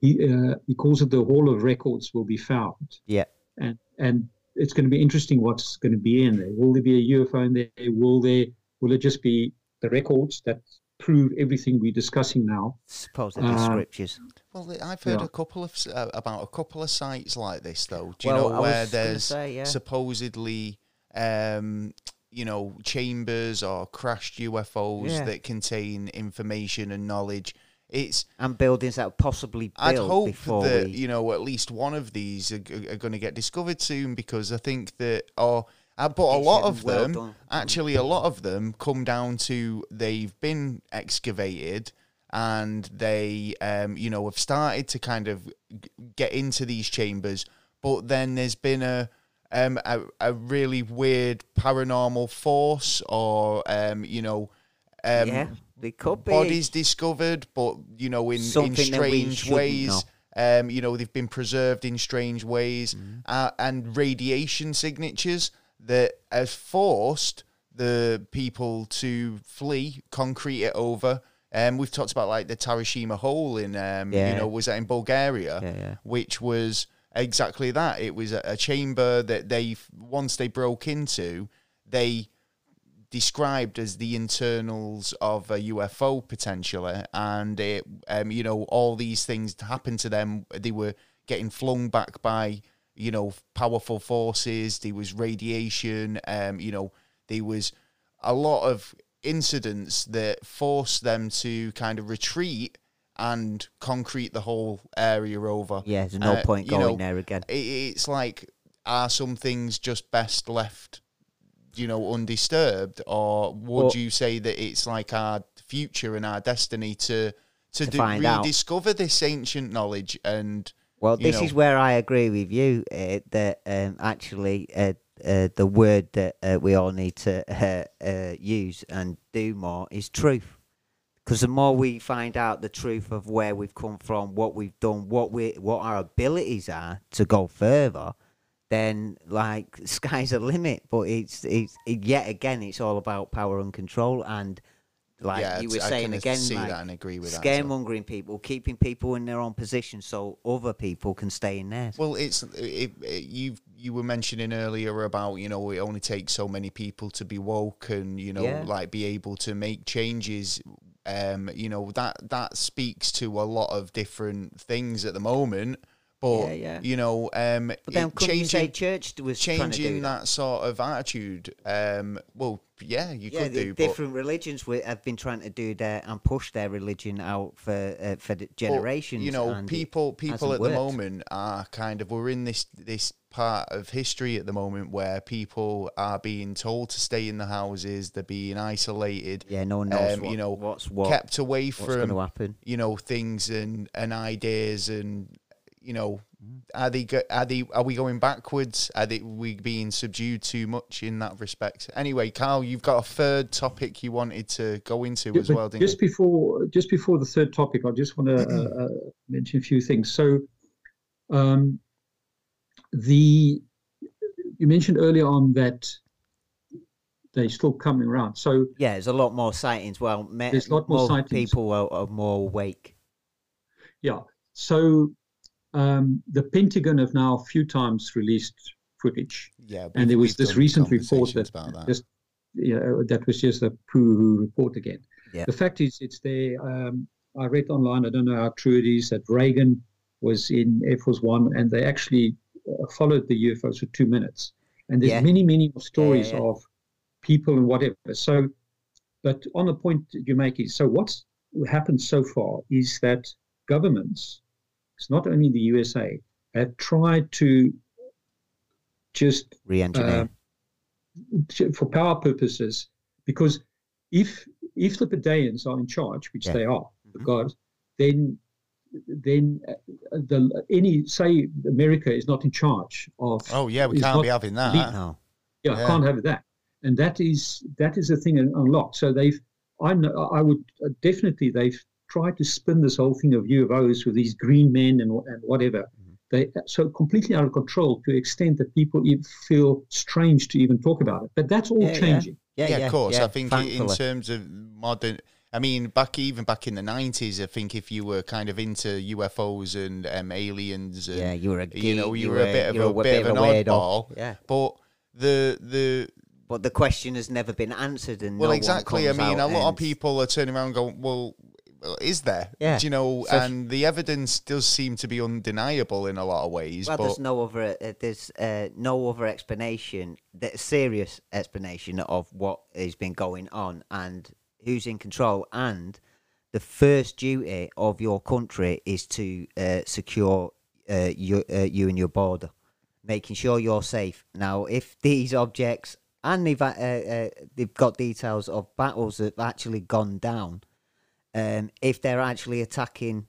he uh, he calls it the Hall of Records will be found. Yeah. And and it's going to be interesting what's going to be in there. Will there be a UFO in there? Will there? Will it just be the records that prove everything we're discussing now? Supposedly Uh, scriptures. Well, I've heard Yeah. a couple of uh, about a couple of sites like this, though. Do you Well, I know where there's say, yeah. supposedly, um, you know, chambers or crashed UFOs Yeah. that contain information and knowledge? It's and buildings that were possibly built I'd hope before that we. you know at least one of these are, are going to get discovered soon because I think that or uh, but a lot of well them done. actually a lot of them come down to they've been excavated and they um, you know have started to kind of g- get into these chambers but then there's been a um, a, a really weird paranormal force or um, you know um, yeah, they could be. bodies discovered, but you know, in, in Something strange ways. Um, you know, they've been preserved in strange ways, Mm-hmm. uh, and radiation signatures that has forced the people to flee, concrete it over. Um, we've talked about like the Tarashima hole in, um, you know, was that in Bulgaria? Yeah, yeah. which was exactly that. It was a, a chamber that they once they broke into, they described as the internals of a UFO potentially, and it, um, you know, all these things happened to them. They were getting flung back by, you know, powerful forces. There was radiation. Um, you know, there was a lot of incidents that forced them to kind of retreat and concrete the whole area over. Yeah, there's no Uh, point you going know, there again. It, it's like, are some things just best left, you know, undisturbed, or would Well- you say that it's like our future and our destiny to to, To do, find out. rediscover this ancient knowledge and Well, this know- is where I agree with you uh, that um, actually uh, uh, the word that uh, we all need to uh, uh, use and do more is truth. Because the more we find out the truth of where we've come from, what we've done, what we what our abilities are to go further, then like sky's the limit. But it's it's it, yet again, it's all about power and control and like yeah, you were saying again, see like that and agree with that. as well. scaremongering people, keeping people in their own position so other people can stay in theirs. Well, it's it, it, you you were mentioning earlier about you know it only takes so many people to be woke and you know Yeah. like be able to make changes. Um, you know that that speaks to a lot of different things at the moment. But Yeah, yeah. you know, um, but then changing church was trying to do changing that? that sort of attitude. Um, well, yeah, you Yeah, could do, different religions wi- have been trying to do their and push their religion out for uh, for the But, generations. you know, people people at worked. the moment are kind of we're in this this part of history at the moment where people are being told to stay in the houses, they're being isolated, Yeah, no one knows um, what, you know, what's what, kept away from you know things and and ideas and you know Mm-hmm. are they are they are we going backwards? Are they we being subdued too much in that respect? Anyway, Carl, you've got a third topic you wanted to go into Yeah, as well, didn't just before just before the third topic, I just want to uh, uh, mention a few things. So, um, the you mentioned earlier on that they're still coming around. So Yeah, there's a lot more sightings. Well, There's a lot more sightings. people are, are more awake. yeah, so um, the Pentagon have now a few times released footage. Yeah, and there was this recent report that that. just you know, that was just a poo report again. Yeah. The fact is, it's there. Um, I read online. I don't know how true it is that Reagan was in Air Force One, and they actually uh, followed the UFOs for two minutes. And there's Yeah. many, many more stories yeah. of people and whatever. So, but on the point you make is, so what's happened so far is that governments, it's not only the USA, have tried to just Re-engineer. to- for power purposes, because if if the Pleiadians are in charge, which Yeah. they are, Mhm. God, then then uh, the any say America is not in charge of. Oh yeah, we can't be having that. lead- no. yeah, yeah. can't have that, and that is that is a thing unlocked. So they've, I know, I would uh, definitely they've tried to spin this whole thing of UFOs with these green men and and whatever. Mm-hmm. They so completely out of control to the extent that people even feel strange to even talk about it. But that's all Yeah, yeah. changing. Yeah, yeah, yeah, of course. yeah, I think i- in terms of modern, I mean, back even back in the nineties, I think if you were kind of into UFOs and um, aliens, and, yeah, you were a you know, geek, you were a bit of you a were bit of an oddball. Yeah, But the the but the question has never been answered, and well, no one exactly. I mean, a out lot of people are turning around and going, well. Well, Is there? Yeah. Do you know? So if- and the evidence does seem to be undeniable in a lot of ways. Well, but there's no other uh, there's uh, no other explanation, that serious explanation of what has been going on and who's in control. And the first duty of your country is to uh, secure uh, you, uh, you and your border, making sure you're safe. Now, if these objects and they've uh, uh, they've got details of battles that have actually gone down, um, if they're actually attacking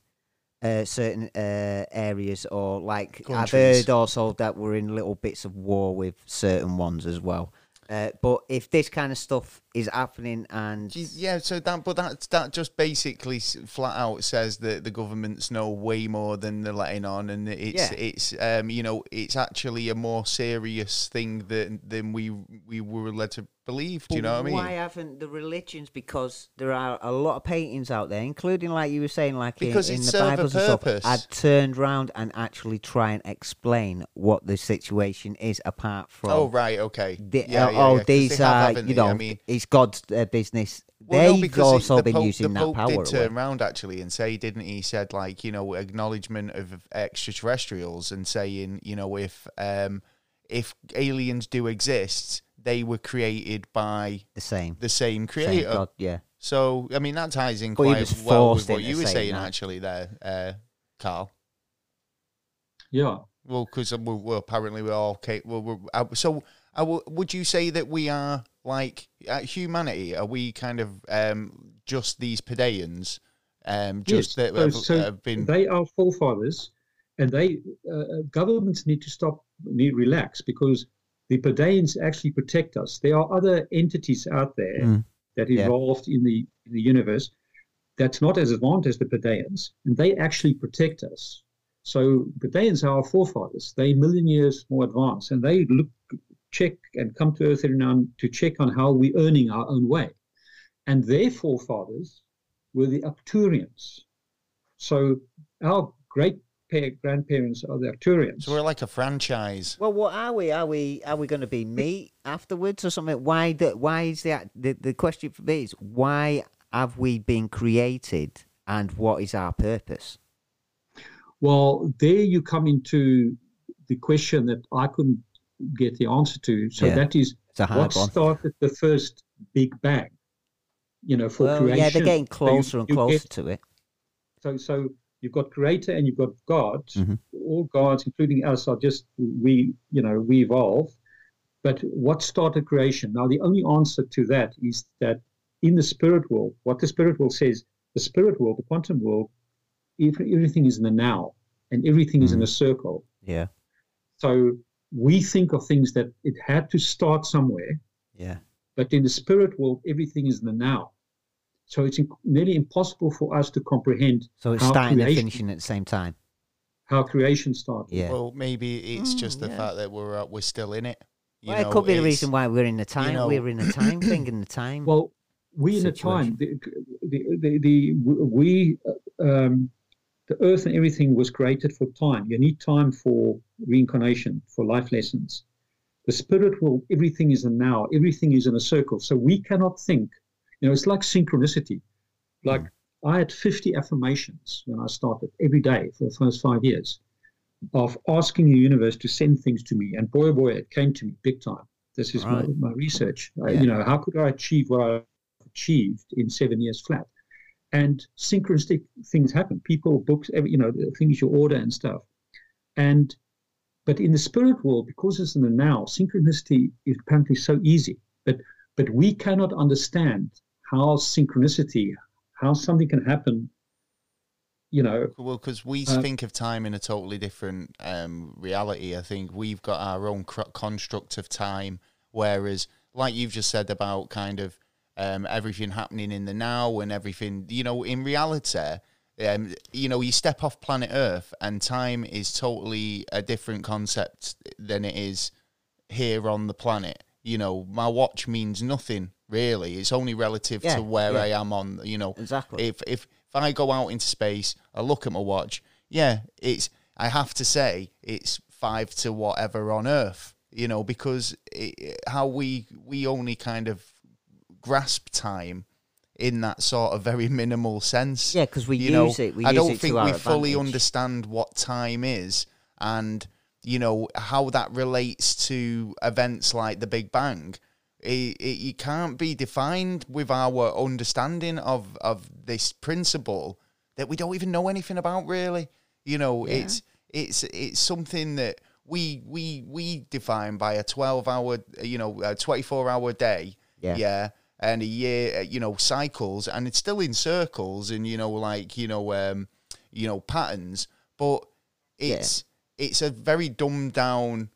uh, certain uh, areas or like I've heard also that we're in little bits of war with certain ones as well. Uh, but if this kind of stuff is happening and Yeah, so that, but that that just basically flat out says that the governments know way more than they're letting on, and it's Yeah. it's um you know it's actually a more serious thing than than we we were led to believe. Do you know what I mean? Why haven't the religions? Because there are a lot of paintings out there, including like you were saying, like in- Because in, it the Bibles and stuff. purpose. I'd turned round and actually try and explain what the situation is, apart from Oh right, okay. the, yeah, uh, yeah, oh, yeah, these have, are you know, I mean, it's God's uh, business. well, They've because also it- the been Pope, using the that power. did turn around actually and say, didn't he? Said like you know acknowledgement of extraterrestrials and saying you know if um if aliens do exist, they were created by the same. the same Same creator. God, yeah. So I mean that ties in But quite well with what you were saying saying that. actually there, uh, Carl. Yeah. Well, because we're, we're apparently we're all capable. We're, uh, so, uh, would you say that we are like uh, humanity? Are we kind of um, just these Pleiadians? Um, just yes. that so, have, so have been. they are forefathers, and they uh, uh, governments need to stop, need relax because the Pleiadians actually protect us. There are other entities out there Mm. that Yeah. evolved in the in the universe that's not as advanced as the Pleiadians, and they actually protect us. So Pleiadians are our forefathers. They're a million years more advanced, and they look, check, and come to Earth every now and to check on how we're earning our own way. and their forefathers were the Arcturians. So our great grandparents are the Arcturians. So we're like a franchise. Well, what are we? Are we are we going to be meat afterwards or something? Why the, Why is that? The, the question for me is why have we been created, and what is our purpose? Well, there you come into the question that I couldn't get the answer to. So Yeah. that is It's a hard what one. started the first Big Bang. You know, for Well, creation. yeah, they're getting So you- closer and you closer get- to it. so, so you've got creator and you've got God. Mhm. All gods, including us, are just we. You know, we evolve. But what started creation? Now, the only answer to that is that in the spirit world, what the spirit world says, the spirit world, the quantum world, everything is in the now, and everything is in a circle. Yeah, So we think of things that it had to start somewhere, yeah, but in the spirit world, everything is in the now. So it's in- nearly impossible for us to comprehend So it's how starting and finishing at the same time. how creation started. Yeah. Well, maybe it's Mm, just the yeah. fact that we're uh, we're still in it. You well, know, it could be the reason why we're in the time. know- we're in the time thing in the time. Well, we in the time, the, the, the, the we, uh, um, the earth and everything was created for time. You need time for reincarnation, for life lessons. The spirit world, everything is a now, everything is in a circle. So we cannot think, you know, it's like synchronicity. Like I had 50 affirmations when I started every day for the first five years of asking the universe to send things to me. And boy, oh boy, it came to me big time. This is Right. my, my research. Uh, Yeah. you know, how could I achieve what I achieved in seven years flat? And synchronistic things happen. People, books, every, you know, the things you order and stuff. And but in the spirit world, because it's in the now, synchronicity is apparently so easy. But but we cannot understand how synchronicity, how something can happen. You know, Well, because we Uh, think of time in a totally different um, reality. I think we've got our own cr- construct of time, whereas, like you've just said about kind of um, everything happening in the now and everything, you know, in reality, um, you know, you step off planet Earth and time is totally a different concept than it is here on the planet. You know, my watch means nothing really. It's only relative Yeah, to where yeah. I am on. You know, Exactly. If if if I go out into space, I look at my watch. Yeah, it's. I have to say it's five to whatever on Earth. You know, because it, how we we only kind of grasp time in that sort of very minimal sense. Yeah, because we you know, use it- we I use don't it to think we fully advantage. understand what time is and you know how that relates to events like the Big Bang. It, it, it can't be defined with our understanding of of this principle that we don't even know anything about really. You know, it's it's it's something that we we we define by a twelve hour, you know, a twenty four hour day. Yeah. Yeah. And a year, you know, cycles, and it's still in circles, and you know, like you know, um, you know, patterns. But it's it's a very dumbed down,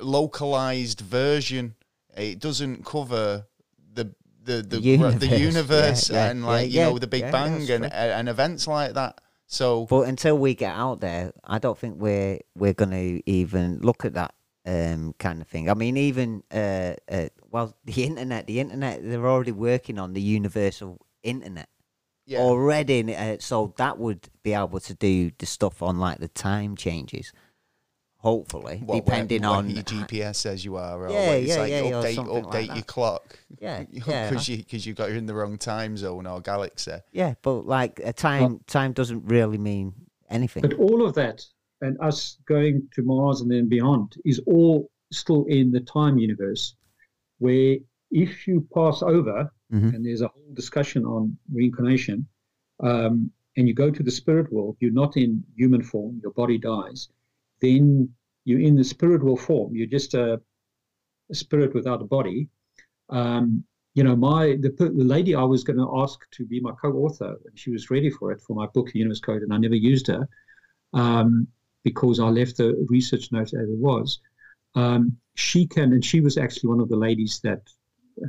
localized version. It doesn't cover the the the, The the universe. universe Yeah, yeah, and like yeah, you know the Big Bang and true. and events like that. So But until we get out there, I don't think we're we're going to even look at that um, kind of thing. I mean, even uh, uh, well, the internet, the internet, they're already working on the universal internet yeah, already, uh, so that would be able to do the stuff on like the time changes. Hopefully, what- depending where on your GPS says you are, or Yeah, it's yeah, like yeah, update something update like your that. clock. yeah, yeah, because you because you got you in the wrong time zone or galaxy. yeah. But like a time, time doesn't really mean anything. But all of that and us going to Mars and then beyond is all still in the time universe, where if you pass over, Mhm. and there's a whole discussion on reincarnation, um, and you go to the spirit world, you're not in human form, your body dies, then you're in the spiritual form. You're just a, a spirit without a body. Um, you know, my the, the lady I was going to ask to be my co-author, and she was ready for it for my book, The Universe Code, and I never used her um, because I left the research note as it was. Um, she can, and she was actually one of the ladies that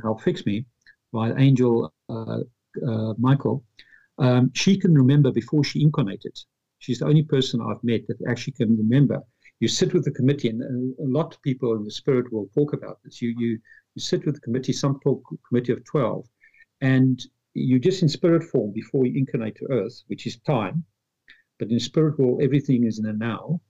helped fix me, by Angel uh, uh, Michael. Um, she can remember before she incarnated. She's the only person I've met that actually can remember. You sit with the committee, and a lot of people in the spirit will talk about this. You you you sit with the committee, some talk committee of twelve, and you're just in spirit form before you incarnate to Earth, which is time. But in spirit world, everything is in a now,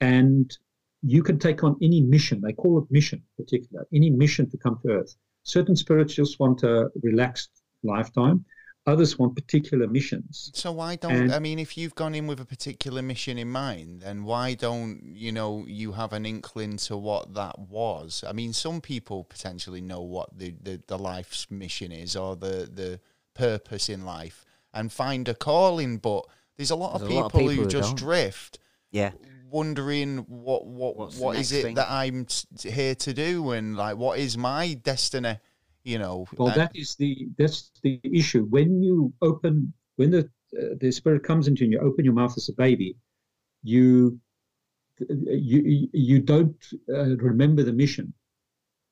and you can take on any mission. They call it mission, particular any mission to come to Earth. Certain spirits just want a relaxed lifetime. Others want particular missions. So why don't And- I mean if you've gone in with a particular mission in mind, then why don't you know you have an inkling to what that was? I mean, some people potentially know what the, the, the life's mission is or the the purpose in life and find a calling, but there's a lot, of, people a lot of people who who just don't. drift Yeah. wondering what what What's what is it thing? that I'm s- here to do and like what is my destiny, you know? Well, that is the that's the issue. When you open, when the uh, the spirit comes into you, and you open your mouth as a baby, you you you don't uh, remember the mission.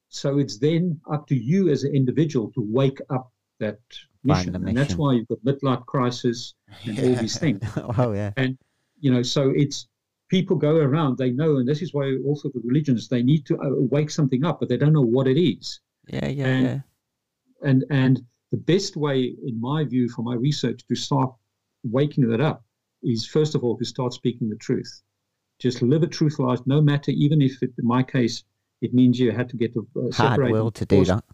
So it's then up to you as an individual to wake up that Find mission, and that's why you've got midlife crisis and all these things. oh yeah. And you know so it's people go around they know and this is why also the religions they need to uh, wake something up but they don't know what it is Yeah, yeah, And- yeah. and and the best way in my view for my research to start waking that up is first of all to start speaking the truth just live a truth life no matter even if it, in my case it means you had to get a uh, Hard will to do that.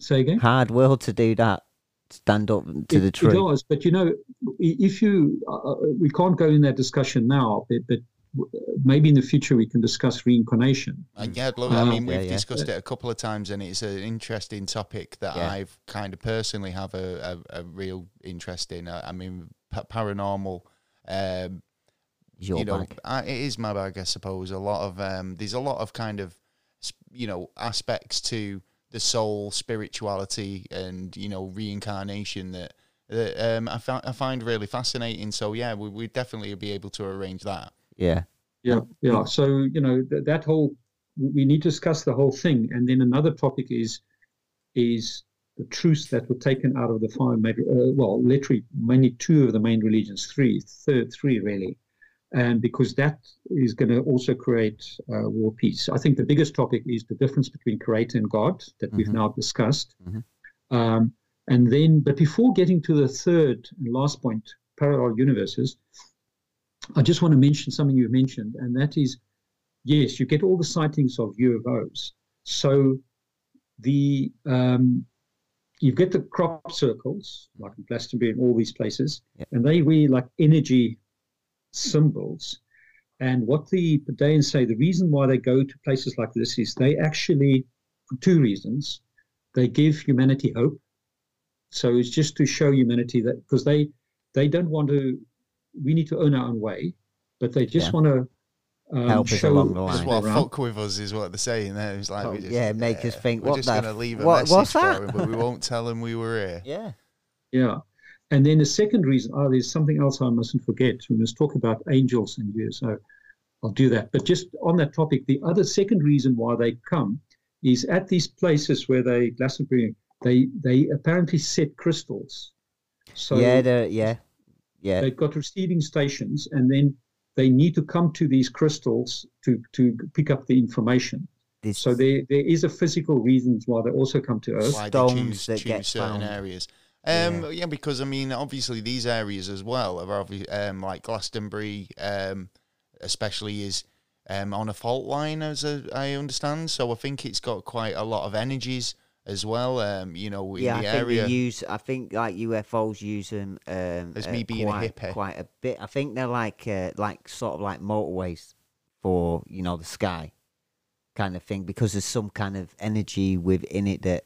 say again Hard will to do that. Stand up to it, the truth. It does, but you know, if you, uh, we can't go in that discussion now, but, but maybe in the future we can discuss reincarnation. Uh, yeah, look, I Um, mean, Yeah, we've yeah. discussed it a couple of times, and it's an interesting topic that Yeah. I've kind of personally have a, a, a real interest in. I, I mean, pa- paranormal, um, your you know, bag. I, it is my bag, I suppose. A lot of um, there's a lot of kind of, you know, aspects to the soul, spirituality, and you know, reincarnation that. that um, I, fi- I find really fascinating. So yeah, we we definitely be able to arrange that. Yeah. Yeah, yeah. So you know th- that whole, we need to discuss the whole thing, and then another topic is, is the truths that were taken out of the five major, uh, well, literally mainly two of the main religions, three, third, three really, and because that is going to also create uh, world peace. I think the biggest topic is the difference between creator and God that we've Mhm. now discussed, Mhm. um, and then, but before getting to the third and last point, parallel universes, I just want to mention something you mentioned, and that is, yes, you get all the sightings of UFOs. So the um, you get the crop circles, like in Glastonbury and all these places, Yeah. and they really like energy symbols. And what the Pleiadians say, the reason why they go to places like this is they actually, for two reasons, they give humanity hope. So it's just to show humanity that because they they don't want to, we need to earn our own way, but they just Yeah. want to um, Help us show along the Just line. what around. fuck with us is what they're saying there. It's like Oh, we just, yeah, make us think, We're what just the gonna leave a what- message what's for that? him, but we won't tell him we were here. Yeah. Yeah. And then the second reason, oh, there's something else I mustn't forget. We must talk about angels and you. So I'll do that. But just on that topic, the other second reason why they come is at these places where they, Glastonbury, they, they apparently set crystals. So yeah, the, yeah. Yeah. they've got receiving stations and then they need to come to these crystals to, to pick up the information. This, So there, there is a physical reasons why they also come to Earth. Why Stones they choose, that choose get certain found. areas. Um, Yeah. yeah. because I mean, obviously these areas as well are obvi- um, like Glastonbury, um, especially is um, on a fault line, as a, I understand. So I think it's got quite a lot of energies as well. Um, you know, in yeah, the I think area. they use. I think like UFOs use them. Um, As uh, me being a quite, hippie. quite a bit. I think they're like, uh, like sort of like motorways for you know the sky, kind of thing. Because there's some kind of energy within it that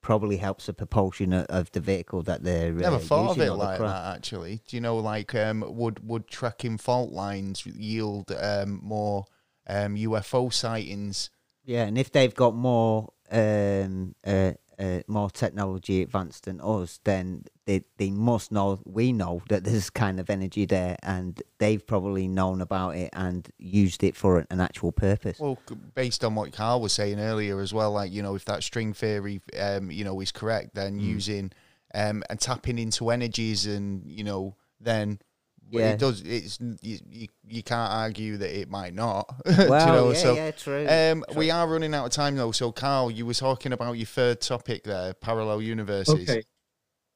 probably helps the propulsion of, of the vehicle that they're. Never uh, thought of it like that. Actually, do you know, like, um, would would tracking fault lines yield um, more um, UFO sightings? Yeah, and if they've got more um uh, uh more technology advanced than us, then they they must know we know that there's kind of energy there, and they've probably known about it and used it for an actual purpose. Well, based on what Carl was saying earlier as well, like you know, if that string theory, um, you know, is correct, then Mm. using um and tapping into energies, and you know, then Yeah. it does. It's you, you, you can't argue that it might not. Do you know? yeah, so yeah, true. um, we are running out of time though. So Carl, you were talking about your third topic there, parallel universes. Okay.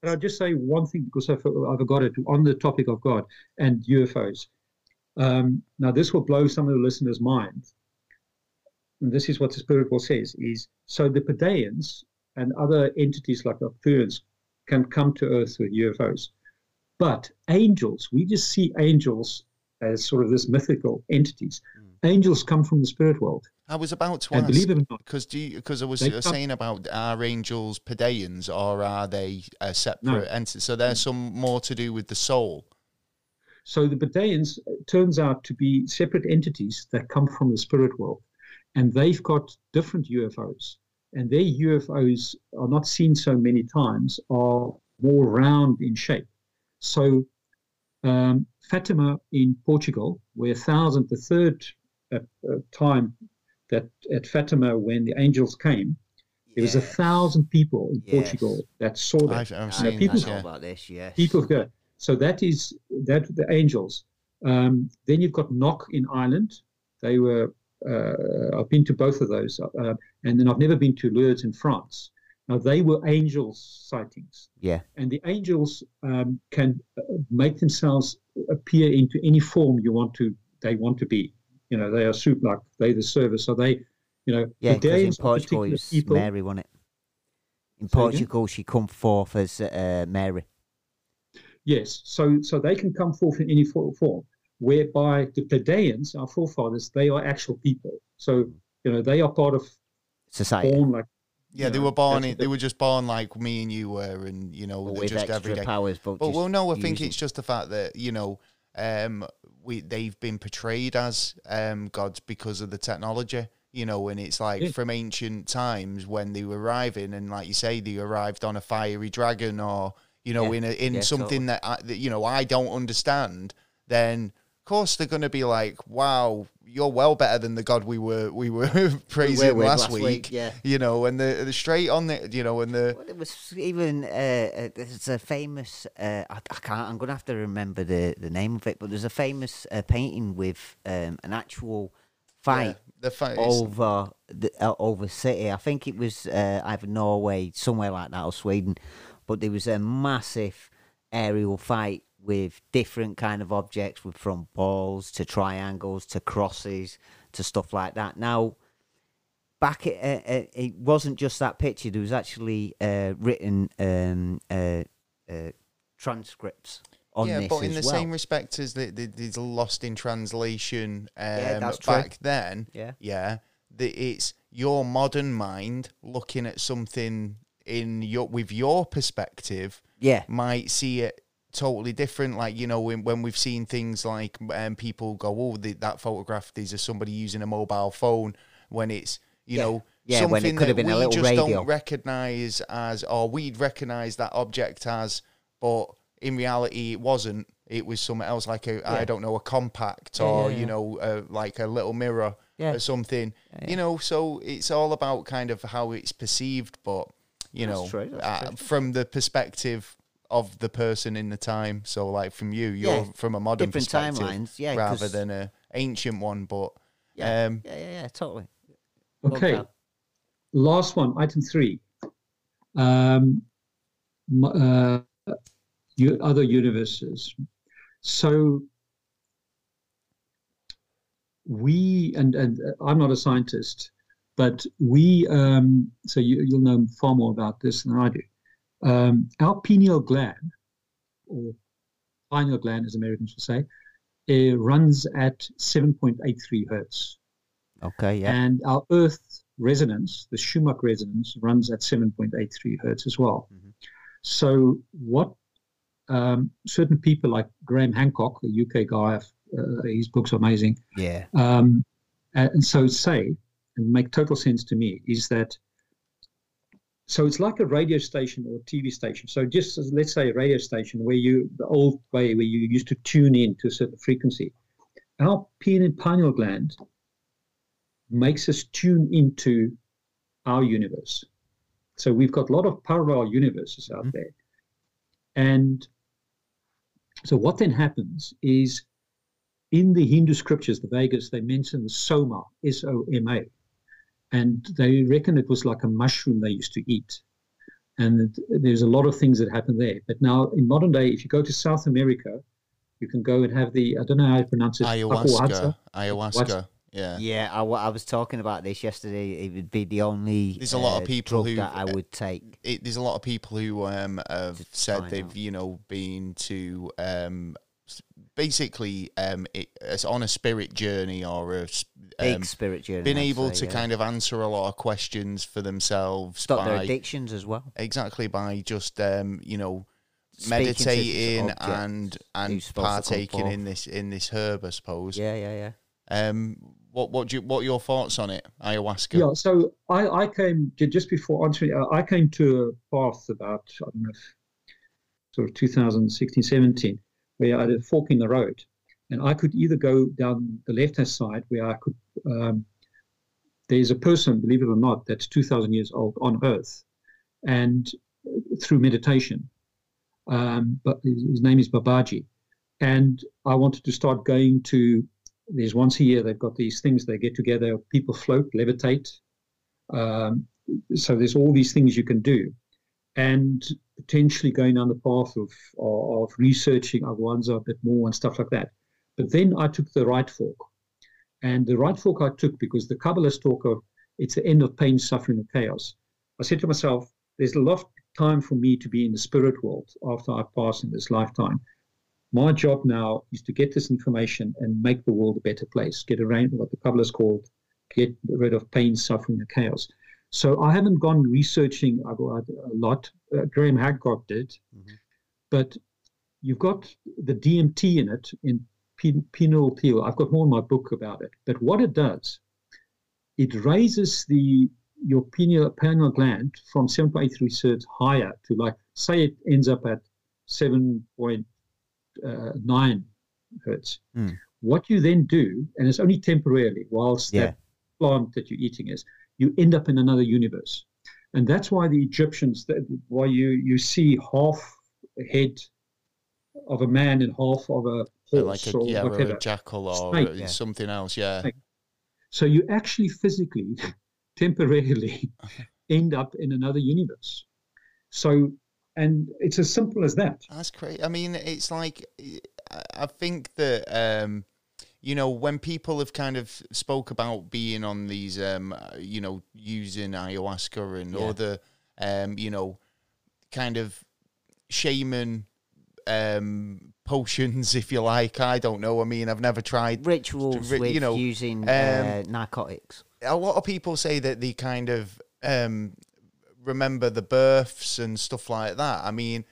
And I'll just say one thing because I, I forgot it on the topic of God and UFOs. Um, now, this will blow some of the listeners' minds. And this is what the Spirit World says: is so the Pleiadians and other entities like the Arcturians can come to Earth with UFOs, but angels, we just see angels as sort of this mythical entities. Mm. Angels come from the spirit world. I was about to and ask, believe it or not, because because I was uh, saying about are angels Pleiadians or are they a separate no. entity? So there's some more to do with the soul. So the Pleiadians uh, turns out to be separate entities that come from the spirit world, and they've got different UFOs, and their UFOs are not seen so many times, are more round in shape. So um, Fatima in Portugal, where thousand, the third uh, uh, time that at Fatima when the angels came, there yes. was a thousand people in yes. Portugal that saw that. I've, I've seen people that, yeah. about this. Yes, people go. So that is that the angels. Um, then you've got Knock in Ireland. They were. Uh, I've been to both of those, uh, and then I've never been to Lourdes in France. Now, they were angels sightings. Yeah. And the angels um, can uh, make themselves appear into any form you want to, they want to be. You know, they are super like they the service. So they, you know, yeah, because in Portugal, it was people, Mary, wasn't it? In Portugal, she come forth as uh, Mary. Yes. So, so they can come forth in any form, whereby the Pleiadians, our forefathers, they are actual people. So, you know, they are part of society. Born like yeah, they were born. In, they were just born like me and you were, and you know, with just everyday powers. But, but well, no, I think it's just the fact that you know, um, we they've been portrayed as um gods because of the technology. You know, and it's like yeah. from ancient times when they were arriving, and like you say, they arrived on a fiery dragon, or you know, yeah. in a, in yeah, something totally. that, I, that you know I don't understand. Then course they're going to be like, "Wow, you're well better than the God we were we were praising we last, last week. week." Yeah, you know, and the the straight on the you know, and the well, it was even uh, uh, there's a famous uh, I, I, can't I'm going to have to remember the the name of it, but there's a famous uh, painting with um, an actual fight. Yeah, the fight over the uh, over city. I think it was uh, either Norway, somewhere like that, or Sweden, but there was a massive aerial fight with different kind of objects, with from balls to triangles to crosses to stuff like that. Now, back it, uh, it wasn't just that picture. There was actually uh, written um, uh, uh, transcripts on yeah, this but in the well. same respect as the, the, the lost in translation um, yeah, that's back true. then. Yeah, yeah, the, it's your modern mind looking at something in your with your perspective. Yeah, might see it totally different. Like you know, when, when we've seen things like um, people go, "Oh, the, that photograph is of somebody using a mobile phone," when it's you yeah. know yeah, something that we just radio. don't recognize as, or we'd recognize that object as, but in reality, it wasn't. It was something else, like a yeah. I don't know, a compact or you know, uh, like a little mirror or something. You know, so it's all about kind of how it's perceived, but you That's know. Uh, from the perspective of the person in the time. So, like from you, you're yeah. from a modern different timelines, yeah, rather than a ancient one. But yeah, um, yeah, yeah, yeah, totally. Okay, last one, item three. Um, uh, other universes. So we and and I'm not a scientist, but we um, so you, you'll know far more about this than I do. Um, our pineal gland, or pineal gland as Americans would say, it runs at 7.83 hertz. Okay, yeah. And our Earth resonance, the Schumann resonance, runs at 7.83 hertz as well. Mm-hmm. So, what um, certain people like Graham Hancock, a UK guy, uh, his book's are amazing. Yeah. Um, and so say, and make total sense to me, is that so it's like a radio station or a TV station. So just as, let's say a radio station where you, the old way where you used to tune in to a certain frequency. Our pineal gland makes us tune into our universe. So we've got a lot of parallel universes out mm-hmm. there. And so what then happens is in the Hindu scriptures, the Vedas, they mention the soma, S-O-M-A and they reckon it was like a mushroom they used to eat. and there's a lot of things that happen there. But now in modern day, if you go to South America, you can go and have the I don't know how to pronounce it ayahuasca. Ayahuasca. Yeah. Yeah, I, I was talking about this yesterday. It would be the only. There's a lot of uh, people who, that I uh, would take. It, there's a lot of people who um, have said they've out. you know been to um, s- basically um, it, it's on a spirit journey or a s- Big um, spirit journey. been I'd able say, to yeah. kind of answer a lot of questions for themselves stop their addictions as well. exactly by just um, you know Speaking meditating and and who's supposed to come partaking in this in this herb, I suppose. Yeah, yeah, yeah. Um, what what do you, what are your thoughts on it, ayahuasca? Yeah, so I, I came just before answering. Uh, I came to a path about I don't know, sort of 2016, 17, where I had a fork in the road, and I could either go down the left hand side where I could. Um, there's a person, believe it or not, that's 2,000 years old on Earth, and uh, through meditation, um, but his, his name is Babaji, and I wanted to start going to there's once a year they've got these things they get together people float levitate. Um, so there's all these things you can do. And potentially going down the path of, of, of researching ayahuasca a bit more and stuff like that. But then i took the right fork. And the right fork i took because the kabbalists talk of it's the end of pain suffering and chaos. I said to myself there's a lot of time for me to be in the spirit world after i pass in this lifetime. My job now is to get this information and make the world a better place, get around what the Kabbalists called get rid of pain, suffering, and chaos. So I haven't gone researching a a lot. Uh, Graham Hancock did, Mhm. but you've got the DMT in it in pen- peel. I've got more in my book about it. But what it does, it raises the your pineal, pineal gland from 7.83 hertz higher to like say it ends up at 7.9 hertz. Hmm. What you then do, and it's only temporarily, whilst Yeah. that plant that you're eating is, you end up in another universe. And that's why the Egyptians, why you, you see half a head of a man and half of a horse like a, or yeah, or a jackal or Snake. Yeah. something else. Yeah. Snake. So you actually physically, temporarily end up in another universe. So, and it's as simple as that. That's great. I mean, it's like I- I think that um, you know when people have kind of spoke about being on these, um, uh, you know, using ayahuasca and Yeah. other, um, you know, kind of shaman um, potions, if you like. I don't know. I mean, I've never tried. Rituals ri- with you know, using uh, um, narcotics. a lot of people say that they kind of um, remember the births and stuff like that. I mean,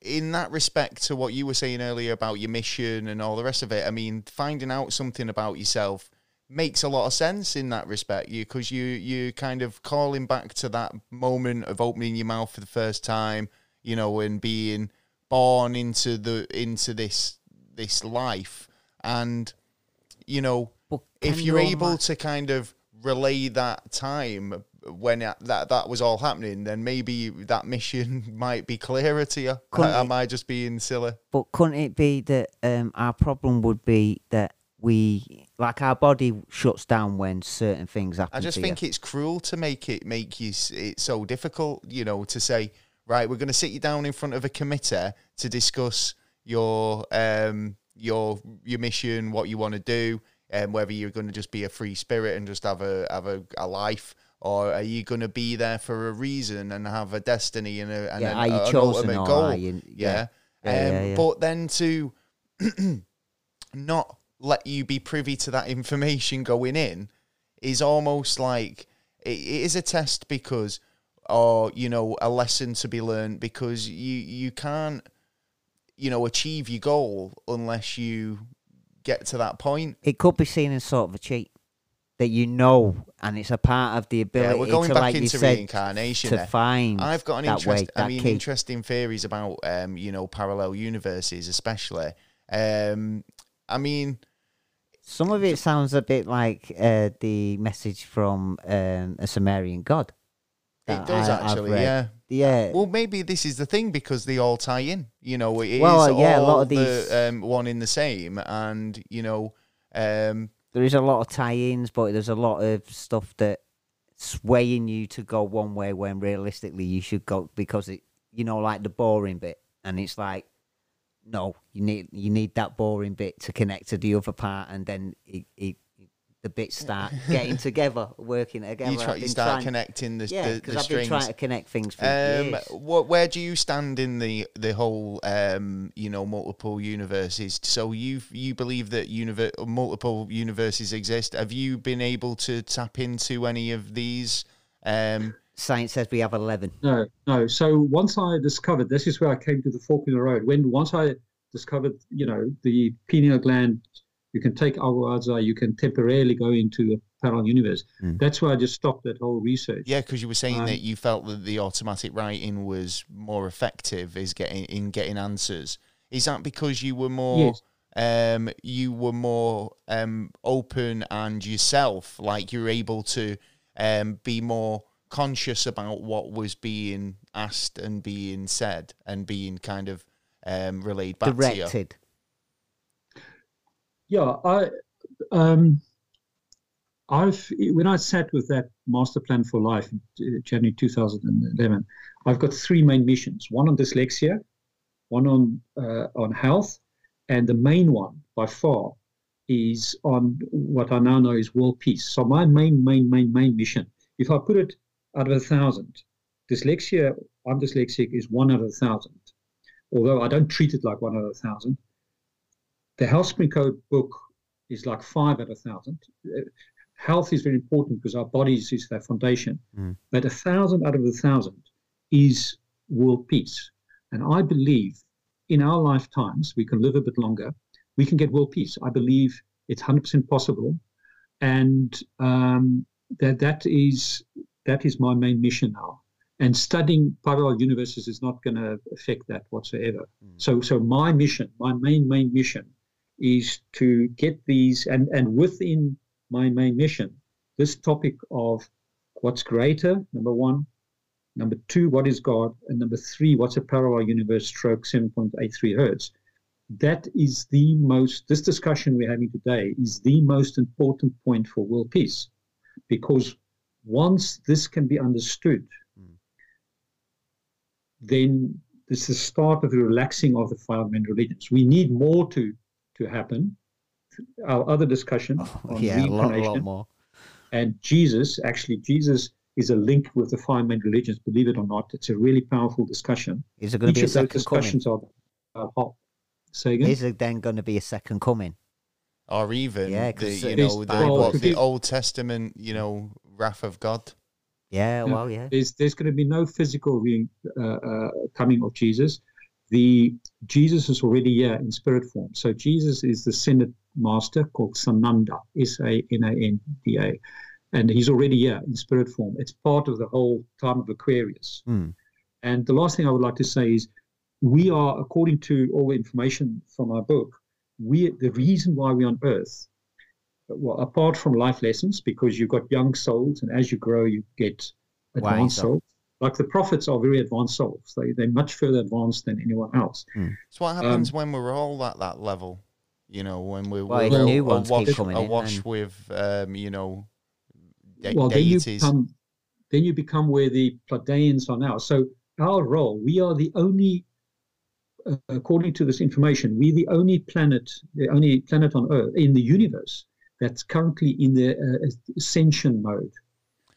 in that respect to what you were saying earlier about your mission and all the rest of it, I mean, finding out something about yourself makes a lot of sense in that respect. You because you you kind of calling back to that moment of opening your mouth for the first time, you know, and being born into the into this this life and you know if you're your able to kind of relay that time when it, that that was all happening, then maybe that mission might be clearer to you. Couldn't Am it- I just being silly? But couldn't it be that um, our problem would be that we, like, our body shuts down when certain things happen? I just think you? it's cruel to make it make you it so difficult. You know, to say right, we're going to sit you down in front of a committee to discuss your um your your mission, what you want to do, and whether you're going to just be a free spirit and just have a have a, a life. Or are you going to be there for a reason and have a destiny and a and yeah, an, are you an ultimate goal? you? yeah. Yeah, um, yeah, yeah. But then to not let you be privy to that information going in is almost like it, it is a test because, or you know, a lesson to be learned because you you can't, you know, achieve your goal unless you get to that point. It could be seen as sort of a cheat that you know, and it's a part of the Yeah, ability we're going to, back like you into said, reincarnation. to there. find. I've got an that way, interest. I mean, key. interesting theories about um, you know, parallel universes, especially. Um, I mean, Some of it sounds a bit like uh, the message from um, a Sumerian god. it does I- actually. Yeah. Yeah. Well, maybe this is the thing because they all tie in. You know, it is Well, yeah, a lot of these- the, um, one in the same, and you know, um, there is a lot of tie-ins, but there's a lot of stuff that swaying you to go one way when realistically you should go because it you know like the boring bit and it's like no you need you need that boring bit to connect to the other part and then it, it the bits start getting together working together You, try, you start trying- connecting the, yeah the, because I've been trying to connect things for Um, years. what, where do you stand in the the whole um, you know multiple universes? So you you believe that univer- multiple universes exist? Have you been able to tap into any of these? Um, Science says we have 11 No, no. So once I discovered this is where I came to the fork in the road. When once I discovered, you know, the pineal gland, you can take ayahuasca, you can temporarily go into a parallel universe. Mm. That's why I just stopped that whole research. yeah, because you were saying Um, that you felt that the automatic writing was more effective is getting in getting answers. Is that because you were more? Yes. Um, you were more um, open and yourself, like you were able to um, be more conscious about what was being asked and being said and being kind of um, relayed back to you. Yeah, I, um, I've when I sat with that master plan for life in uh, January 2011, I've got three main missions: one on dyslexia, one on uh, on health, and the main one by far is on what I now know is world peace. So my main, main, main, main mission, if I put it out of a thousand, dyslexia, I'm dyslexic, is one out of a thousand. Although I don't treat it like one out of a thousand. The Health Spring Code book is like five out of a thousand. Uh, Health is very important because our bodies is their foundation. Mm. But a thousand out of a thousand is world peace. And I believe in our lifetimes, we can live a bit longer, we can get world peace. I believe it's 100% possible. And um, that, that, is, that is my main mission now. And studying parallel universes is not going to affect that whatsoever. So, so my mission, my main, main mission is to get these, and, and within my main mission, this topic of what's greater, number one, number two, what is God, and number three, what's a parallel universe stroke 7.83 hertz. That is the most, this discussion we're having today is the most important point for world peace. Because once this can be understood, Mm. then this is the start of the relaxing of the five main religions. We need more to, to happen. Our other discussion on Oh, yeah a lot, a lot reincarnation more and Jesus, actually, Jesus is a link with the five main religions, believe it or not. It's a really powerful discussion. is there going Each to be a of those second coming discussions are, are hot. Say again? is there then going to be a second coming or even Yeah, the 'cause you know the, what, the Old Testament, you know, wrath of God. yeah Yeah. well yeah There's, there's going to be no physical re, uh, uh, coming of Jesus. The Jesus is already here in spirit form. So Jesus is the ascended master called Sananda, S-A-N-A-N-D-A. And he's already here in spirit form. It's part of the whole time of Aquarius. Mm. And the last thing I would like to say is we are, according to all the information from our book, we the reason why we're on Earth, well, apart from life lessons, because you've got young souls, and as you grow, you get advanced souls. Like the prophets are very advanced souls. They, they're much further advanced than anyone else. So what Um, happens when we're all at that level? You know, when we're, Well, we're new all ones keep awash, coming in, awash then- with, um, you know, de- well, then you become then you become where the Pleiadians are now. So our role, we are the only, uh, according to this information, we're the only planet, the only planet on Earth in the universe that's currently in the uh, ascension mode.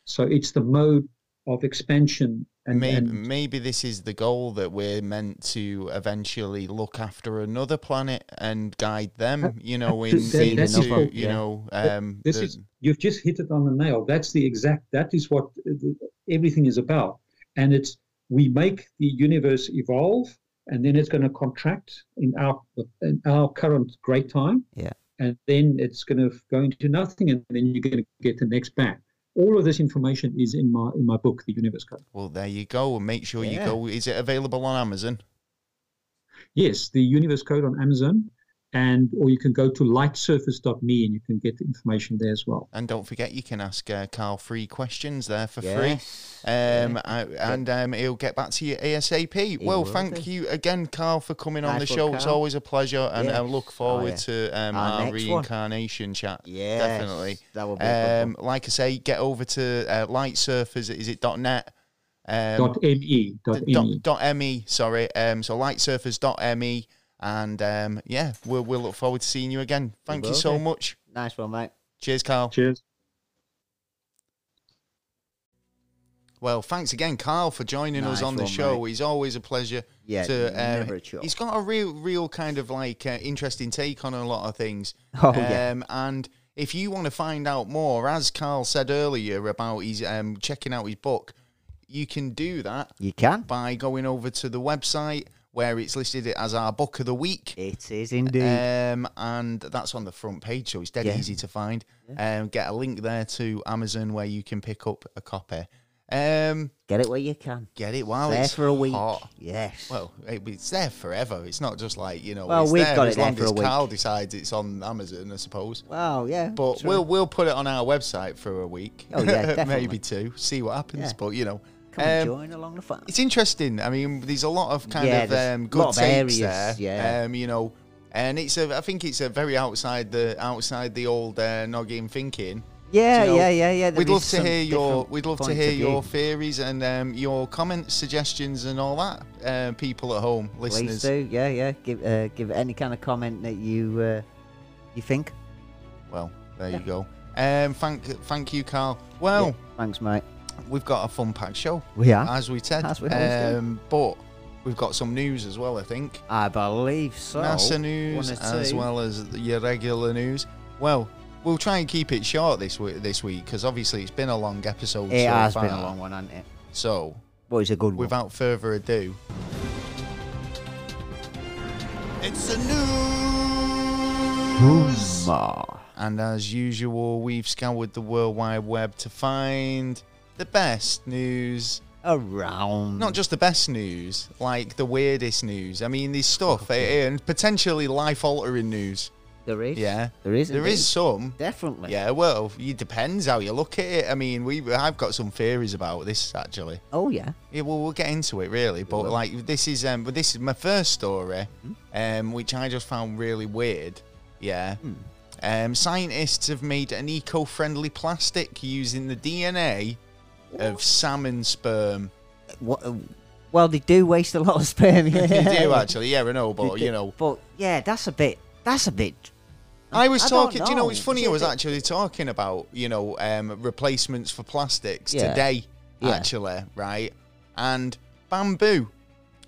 So it's the mode of expansion and, maybe, and maybe this is the goal that we're meant to eventually look after another planet and guide them. You know, in. That- into you yeah. know, um, this the, is you've just hit it on the nail. That's the exact. That is what uh, everything is about. And it's we make the universe evolve, and then it's going to contract in our in our current great time. Yeah. And then it's going to go into nothing, and then you're going to get the next bang. All of this information is in my in my book, The Universe Code. well, there you go. And make sure you go. Is it available on Amazon? Yes, the Universe Code on Amazon, and or you can go to lightsurfers.me and you can get the information there as well. And don't forget, you can ask uh, Carl free questions there for Yes. free. Um, I- and um, he'll get back to you ASAP. well, thank do. you again, Carl, for coming on the one, show. It's always a pleasure, and I Yes. look Oh, forward yeah. to um, Our our, next one. reincarnation chat. Yeah, definitely. that will be a Um, like I say, get over to uh, Light Surfers. Is it .net? Um, dot me dot the me. dot, dot me sorry um so lightsurfers.me and um yeah we'll, we'll look forward to seeing you again thank you will so do. much Nice one, mate. cheers carl Cheers. well thanks again carl for joining us Nice on the one, show mate. he's always a pleasure Yeah, to never a chore. he's got a real real kind of like uh, interesting take on a lot of things Oh, yeah. um and if you want to find out more as carl said earlier about his um checking out his book you can do that You can. by going over to the website where it's listed as our book of the week. It is indeed. Um, and that's on the front page, so it's dead Yeah. easy to find. Um, get a link there to Amazon where you can pick up a copy. Um, Get it where you can. get it while there it's there for a week. hot. Yes. Well, it, it's there forever. It's not just like you know. Well, we've got as it there long for as a week. Carl decides it's on Amazon, I suppose. Well, yeah. But we'll we'll put it on our website for a week. Oh, yeah, maybe two. See what happens. Yeah. But you know, come and um, join along the fun. it's interesting. I mean, there's a lot of kind Yeah, of um, a good lot of takes areas, there. yeah. Um, you know, and it's a. I think it's a very outside the outside the old uh, noggin thinking. Yeah, you know, yeah, yeah, yeah. there We'd love to hear your. We'd love to hear your theories and um, your comments, suggestions, and all that. Uh, people at home, Please listeners. do. Yeah, yeah. Give uh, give any kind of comment that you uh, you think. Well, there Yeah. you go. Um, thank, thank you, Carl. Well, Yeah, thanks, mate. We've got a fun packed show, We are. as we said. As we um, but we've got some news as well. I think. I believe so. NASA news as well as your regular news. Well, we'll try and keep it short this week. This week, because obviously it's been a long episode. It so has far. been a long one, hasn't it? So, But it's a good one. without further ado, it's the news. And as usual, we've scoured the World Wide Web to find the best news. Around. Not just the best news, like the weirdest news. I mean, there's stuff eh, and potentially life-altering news. there is. Yeah, There is. there indeed. is some. Definitely. Yeah, well, it depends how you look at it. I mean, we I've got some theories about this actually. Oh yeah. Yeah, well, we'll get into it really, but will. like this is um, but this is my first story, um, which I just found really weird. Yeah. Um, scientists have made an eco-friendly plastic using the DNA of salmon sperm. What, uh, well, they do waste a lot of sperm. Yeah. they do actually, yeah, I know, but you know, But yeah, that's a bit. That's a bit. I was I talking. Do you know? It's funny. I was actually talking about you know um, replacements for plastics Yeah. today. Yeah. Actually, right? And bamboo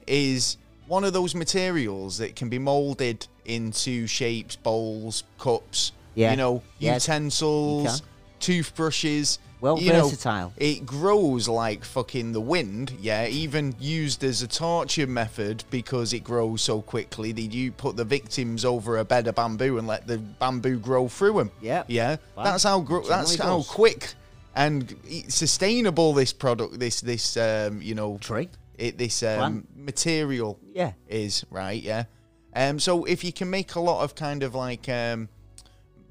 is one of those materials that can be molded into shapes, bowls, cups. Yeah. You know, utensils, you toothbrushes. Well you know, versatile. it grows like fucking the wind, yeah. Even used as a torture method because it grows so quickly. That you put the victims over a bed of bamboo and let the bamboo grow through them. Yep. yeah. Wow. That's how gro- that's how does. quick and sustainable this product, this this um you know Tree. it this um material Yeah. is right. Yeah. Um. So if you can make a lot of kind of like um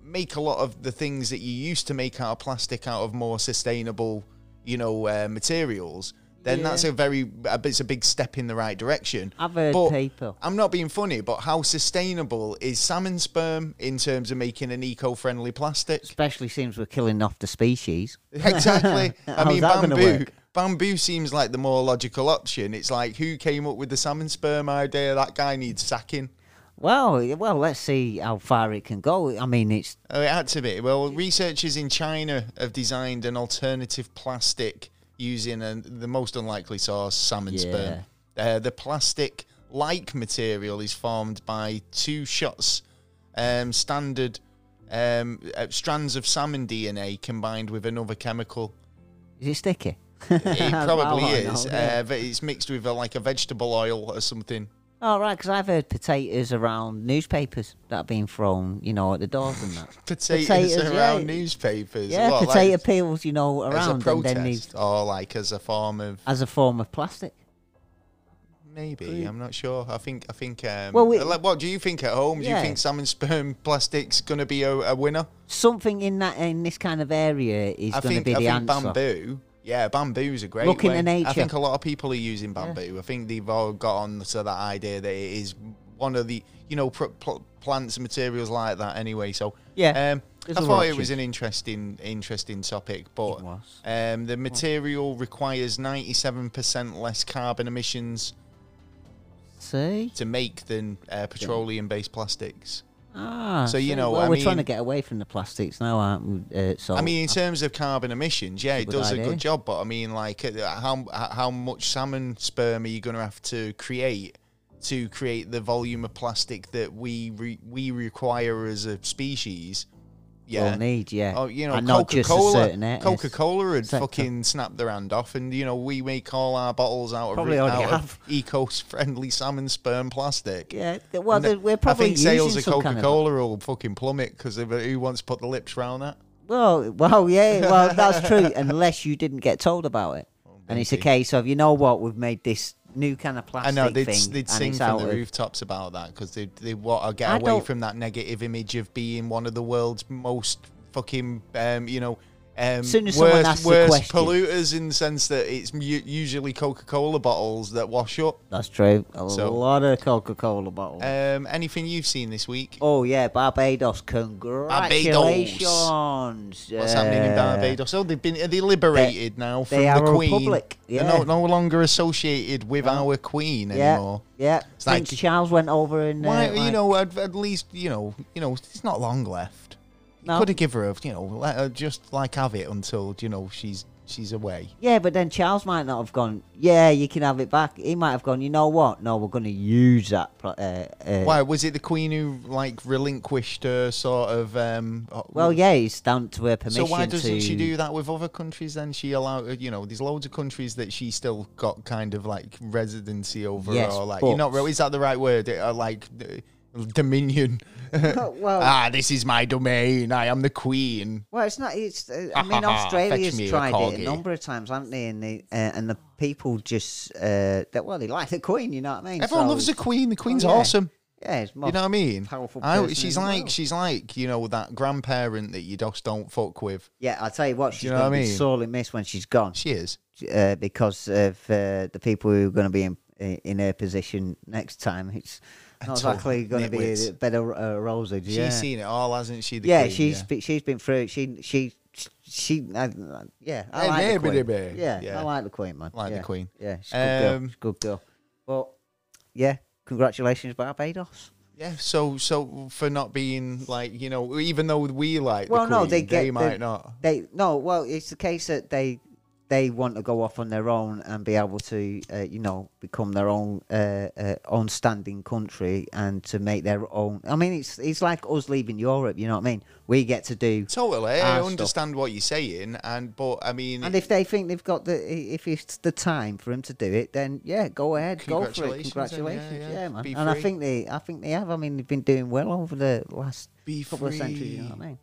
make a lot of the things that you used to make out of plastic out of more sustainable, you know, uh, materials, then Yeah. that's a very a, it's a big step in the right direction. I've heard But people. I'm not being funny, but how sustainable is salmon sperm in terms of making an eco-friendly plastic? Especially since we're killing off the species. Exactly. I mean, bamboo. Bamboo seems like the more logical option. It's like who came up with the salmon sperm idea? That guy needs sacking. Well, well, let's see how far it can go. I mean, it's Oh, it had to be. Well, researchers in China have designed an alternative plastic using a, the most unlikely source, salmon sperm. Uh, the plastic-like material is formed by two shots, um, standard um, uh, strands of salmon DNA combined with another chemical. is it sticky? It probably I is, know, yeah. uh, but it's mixed with a, like a vegetable oil or something. Oh, right, because I've heard potatoes around newspapers that are being thrown, you know, at the doors and that. Potatoes, Potatoes, around yeah. newspapers. Yeah, What, potato like, peels, you know, as a around and then protest or like as a form of as a form of plastic. Maybe. I'm not sure. I think I think. Um, Well, we- like, what do you think at home? Do you think salmon sperm plastic's going to be a, a winner? Something in that in this kind of area is going to be I the think answer. bamboo. Yeah, bamboo's a great. Look into way. nature. I think a lot of people are using bamboo. I think they've all got on to that idea that it is one of the you know pr- pl- plants and materials like that anyway. So Yeah, um, there's I a thought it of was an interesting interesting topic, but It was. um, the material requires ninety seven percent less carbon emissions See? to make than uh, petroleum based plastics. Ah, So, you know, well, I we're trying to get away from the plastics now, aren't we? Uh, so I mean, in terms of carbon emissions, yeah, it does a good job. But I mean, like, uh, how how much salmon sperm are you going to have to create to create the volume of plastic that we re- we require as a species? Yeah. we'll need, yeah. Oh, you know, and Coca Cola, Coca Cola would sector. fucking snap their hand off, and you know we make all our bottles out of Probably re- out of eco-friendly salmon sperm plastic. Yeah, well, we're probably I think sales of Coca kind of- Cola will fucking plummet because uh, who wants to put the lips round that? Well, well, yeah, well, that's true. Unless you didn't get told about it, oh, and it's a case of you know what, we've made this new kind of plastic. I know they'd, thing, they'd sing from the of- rooftops about that because they they want to get I away from that negative image of being one of the world's most fucking um, you know. Um, Soon as someone worst, asks worst question- polluters in the sense that it's mu- usually Coca-Cola bottles that wash up. That's true. A So- lot of Coca-Cola bottles. Um, anything you've seen this week? oh yeah, Barbados! Congratulations! What's happening in Uh, Barbados? Oh, they've been are they liberated now from they the Queen. republic, They're no, no longer associated with No. our Queen Yeah, anymore. yeah. It's like- Charles went over and uh, Why, you know, at, at least you know, you know, it's not long left. No. Could have give her a, you know, let her just like have it until you know she's she's away. Yeah, but then Charles might not have gone. Yeah, you can have it back. He might have gone. You know what? No, we're going to use that. Uh, uh, Why was it the Queen who like relinquished her sort of? um uh, Well, yeah, it's down to her permission. So why doesn't to... she do that with other countries? Then she allowed, you know, there's loads of countries that she still got kind of like residency over, Yes, or like you're not. but- re- Is that the right word? Uh, like uh, well- ah, this is my domain. I am the Queen. Well, it's not. It's. Uh, I mean, Fetch Australia's me a tried it a number of times, haven't they? And the uh, and the people just uh, that well, they like the Queen. You know what I mean? Everyone So loves the Queen. The Queen's yeah. awesome. Yeah, You know what I mean? powerful I, she's like she's like you know that grandparent that you just don't fuck with. Yeah, I'll tell you what. She's know going what to I be mean? sorely missed when she's gone, She is. uh, because of uh, the people who are going to be in in her position next time. It's not exactly going to be a better uh, roses. She's seen it all, hasn't she? The yeah, Queen, she's yeah. Been, she's been through. it. She she she. uh, yeah, I Hey, like the baby, queen. baby. Yeah, Yeah. I like the queen, man. Like the. Queen. Yeah, she's a good girl. Um, good girl. But yeah, congratulations, Barbados. Yeah, so so for not being like you know, even though we like Well, the no, Queen, they they, get- might they- not. They no, well, it's the case that they they want to go off on their own and be able to, uh, you know, become their own uh, uh, own standing country and to make their own. I mean, it's it's like us leaving Europe. You know what I mean? We get to do. Totally, I stuff. understand what you're saying, and but I mean, And if they think they've got the, if it's the time for them to do it, then yeah, go ahead, go for it. Congratulations, yeah, yeah, yeah, man. And I think they, I think they have. I mean, they've been doing well over the last be couple of centuries. You know what I mean?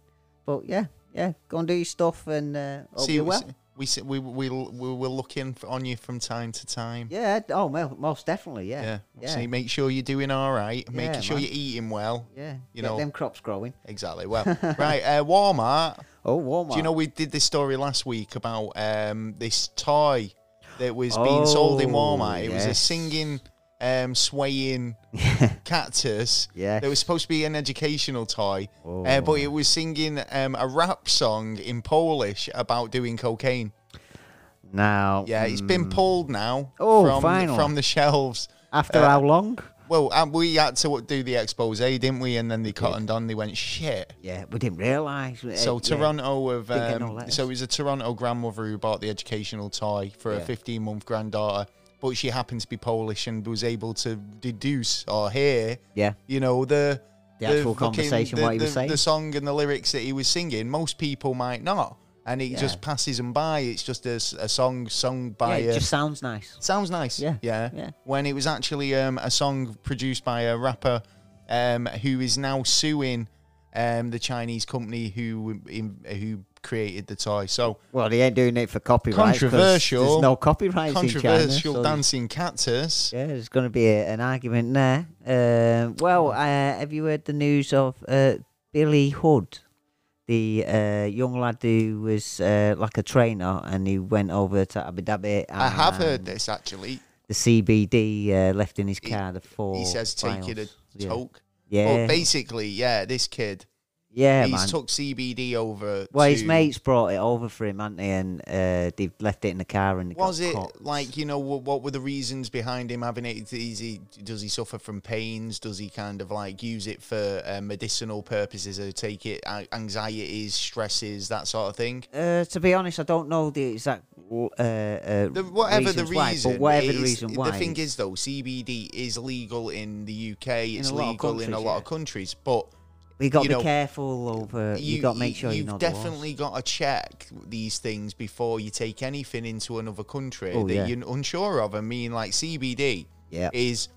But yeah, yeah, go and do your stuff and uh, hope See, you're well. see- we we we we're looking on you from time to time. Yeah. Oh, well, most definitely. Yeah. Yeah. Yeah. So make sure you're doing all right. Yeah, making sure man. you're eating well. yeah. you Get know- them crops growing. Exactly. Well, right. Uh, Walmart. Oh, Walmart. Do you know we did this story last week about um, this toy that was being sold in Oh, Walmart? It was a singing, um, swaying cactus. Yeah. That was supposed to be an educational toy, uh, but Oh. it was singing um, a rap song in Polish about doing cocaine. now? Yeah, it's been mm, pulled now Oh, from finally. from the shelves. After uh, how long? Well, um, we had to do the expose, didn't we? And then they cottoned on. They went shit. Yeah, we didn't realise. Uh, So yeah. Toronto of get no um, so it was a Toronto grandmother who bought the educational toy for a 15 month granddaughter, but she happened to be Polish and was able to deduce or hear, Yeah. you know, the The actual fucking- conversation, the, what he was saying. the song and the lyrics that he was singing. Most people might not, and it Yeah. just passes them by. It's just a, a song sung by yeah, a it just sounds nice. Sounds nice. Yeah, Yeah. yeah. When it was actually um, a song produced by a rapper um, who is now suing um, the Chinese company who in, who created the toy. So Well, they ain't doing it for copyright. Controversial. There's no copyright. controversial in China. so- dancing cactus. Yeah, there's going to be a, an argument there. Uh, well, uh, have you heard the news of uh, Billy Hood, the uh, young lad who was uh, like a trainer and he went over to Abu Dhabi? I have heard this actually. The CBD uh, left in his He- car. The four. he says take it a toke. Yeah, But basically, yeah, this kid, yeah, he's man. took CBD over. well, to, his mates brought it over for him, hadn't they? And uh, they left it in the car and Was it caught. like you know what, what were the reasons behind him having it? Is he does he suffer from pains? Does he kind of like use it for uh, medicinal purposes or take it anxieties, stresses, that sort of thing? Uh, to be honest, I don't know the exact uh, uh, The, whatever the reasons why, reason, but whatever it the reason why. The thing is, though, CBD is legal in the UK. It's legal in a lot of countries, but we got to be know, careful over. You, got to make sure you you've know the laws. definitely got to check these things before you take anything into another country Oh, that yeah. you're unsure of. I mean, like CBD Yeah. is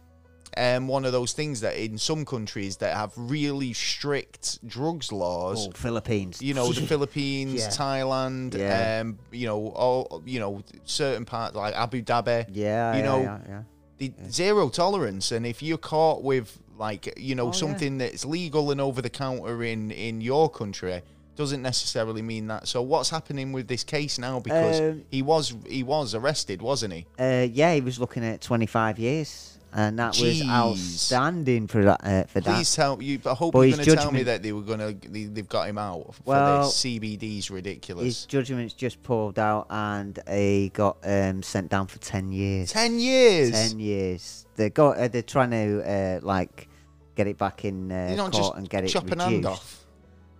um, one of those things that in some countries that have really strict drugs laws. Oh, Philippines. You know, the Philippines, Yeah. Thailand, Yeah. um, you know, all you know, certain parts like Abu Dhabi. yeah, you yeah, know, the zero tolerance and if you're caught with like you know Oh, yeah. something that's legal and over the counter in in your country doesn't necessarily mean that. So what's happening with this case now? Because Um, he was he was arrested wasn't he? Uh, yeah, he was looking at 25 years, and that was outstanding for that. Uh, for that. please tell you i hope But you're going to tell me that they were going to they, they've got him out for Well, this cbd's ridiculous His judgment's just pulled out, and he got um, sent down for 10 years. 10 years 10 years. They got. Uh, they're trying to uh, like get it back in uh, court just and get it chop an hand off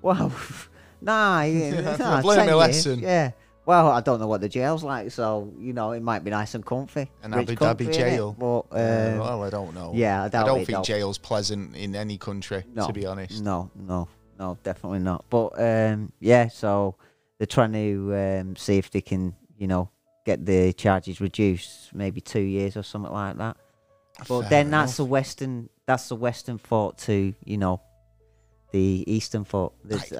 Well, nah, nah, 10 my years, lesson. Yeah. Well, I don't know what the jail's like, so you know it might be nice and comfy. An Rich Abu Dhabi jail. But Uh, uh, well i don't know yeah, I i don't think though. jail's pleasant in any country No, to be honest No, no, no, definitely not. But um, yeah, so they're trying to um, see if they can, you know, get the charges reduced, maybe two years or something like that. But Fair then that's enough. the western, that's the western thought to, you know, the eastern fort. There's- I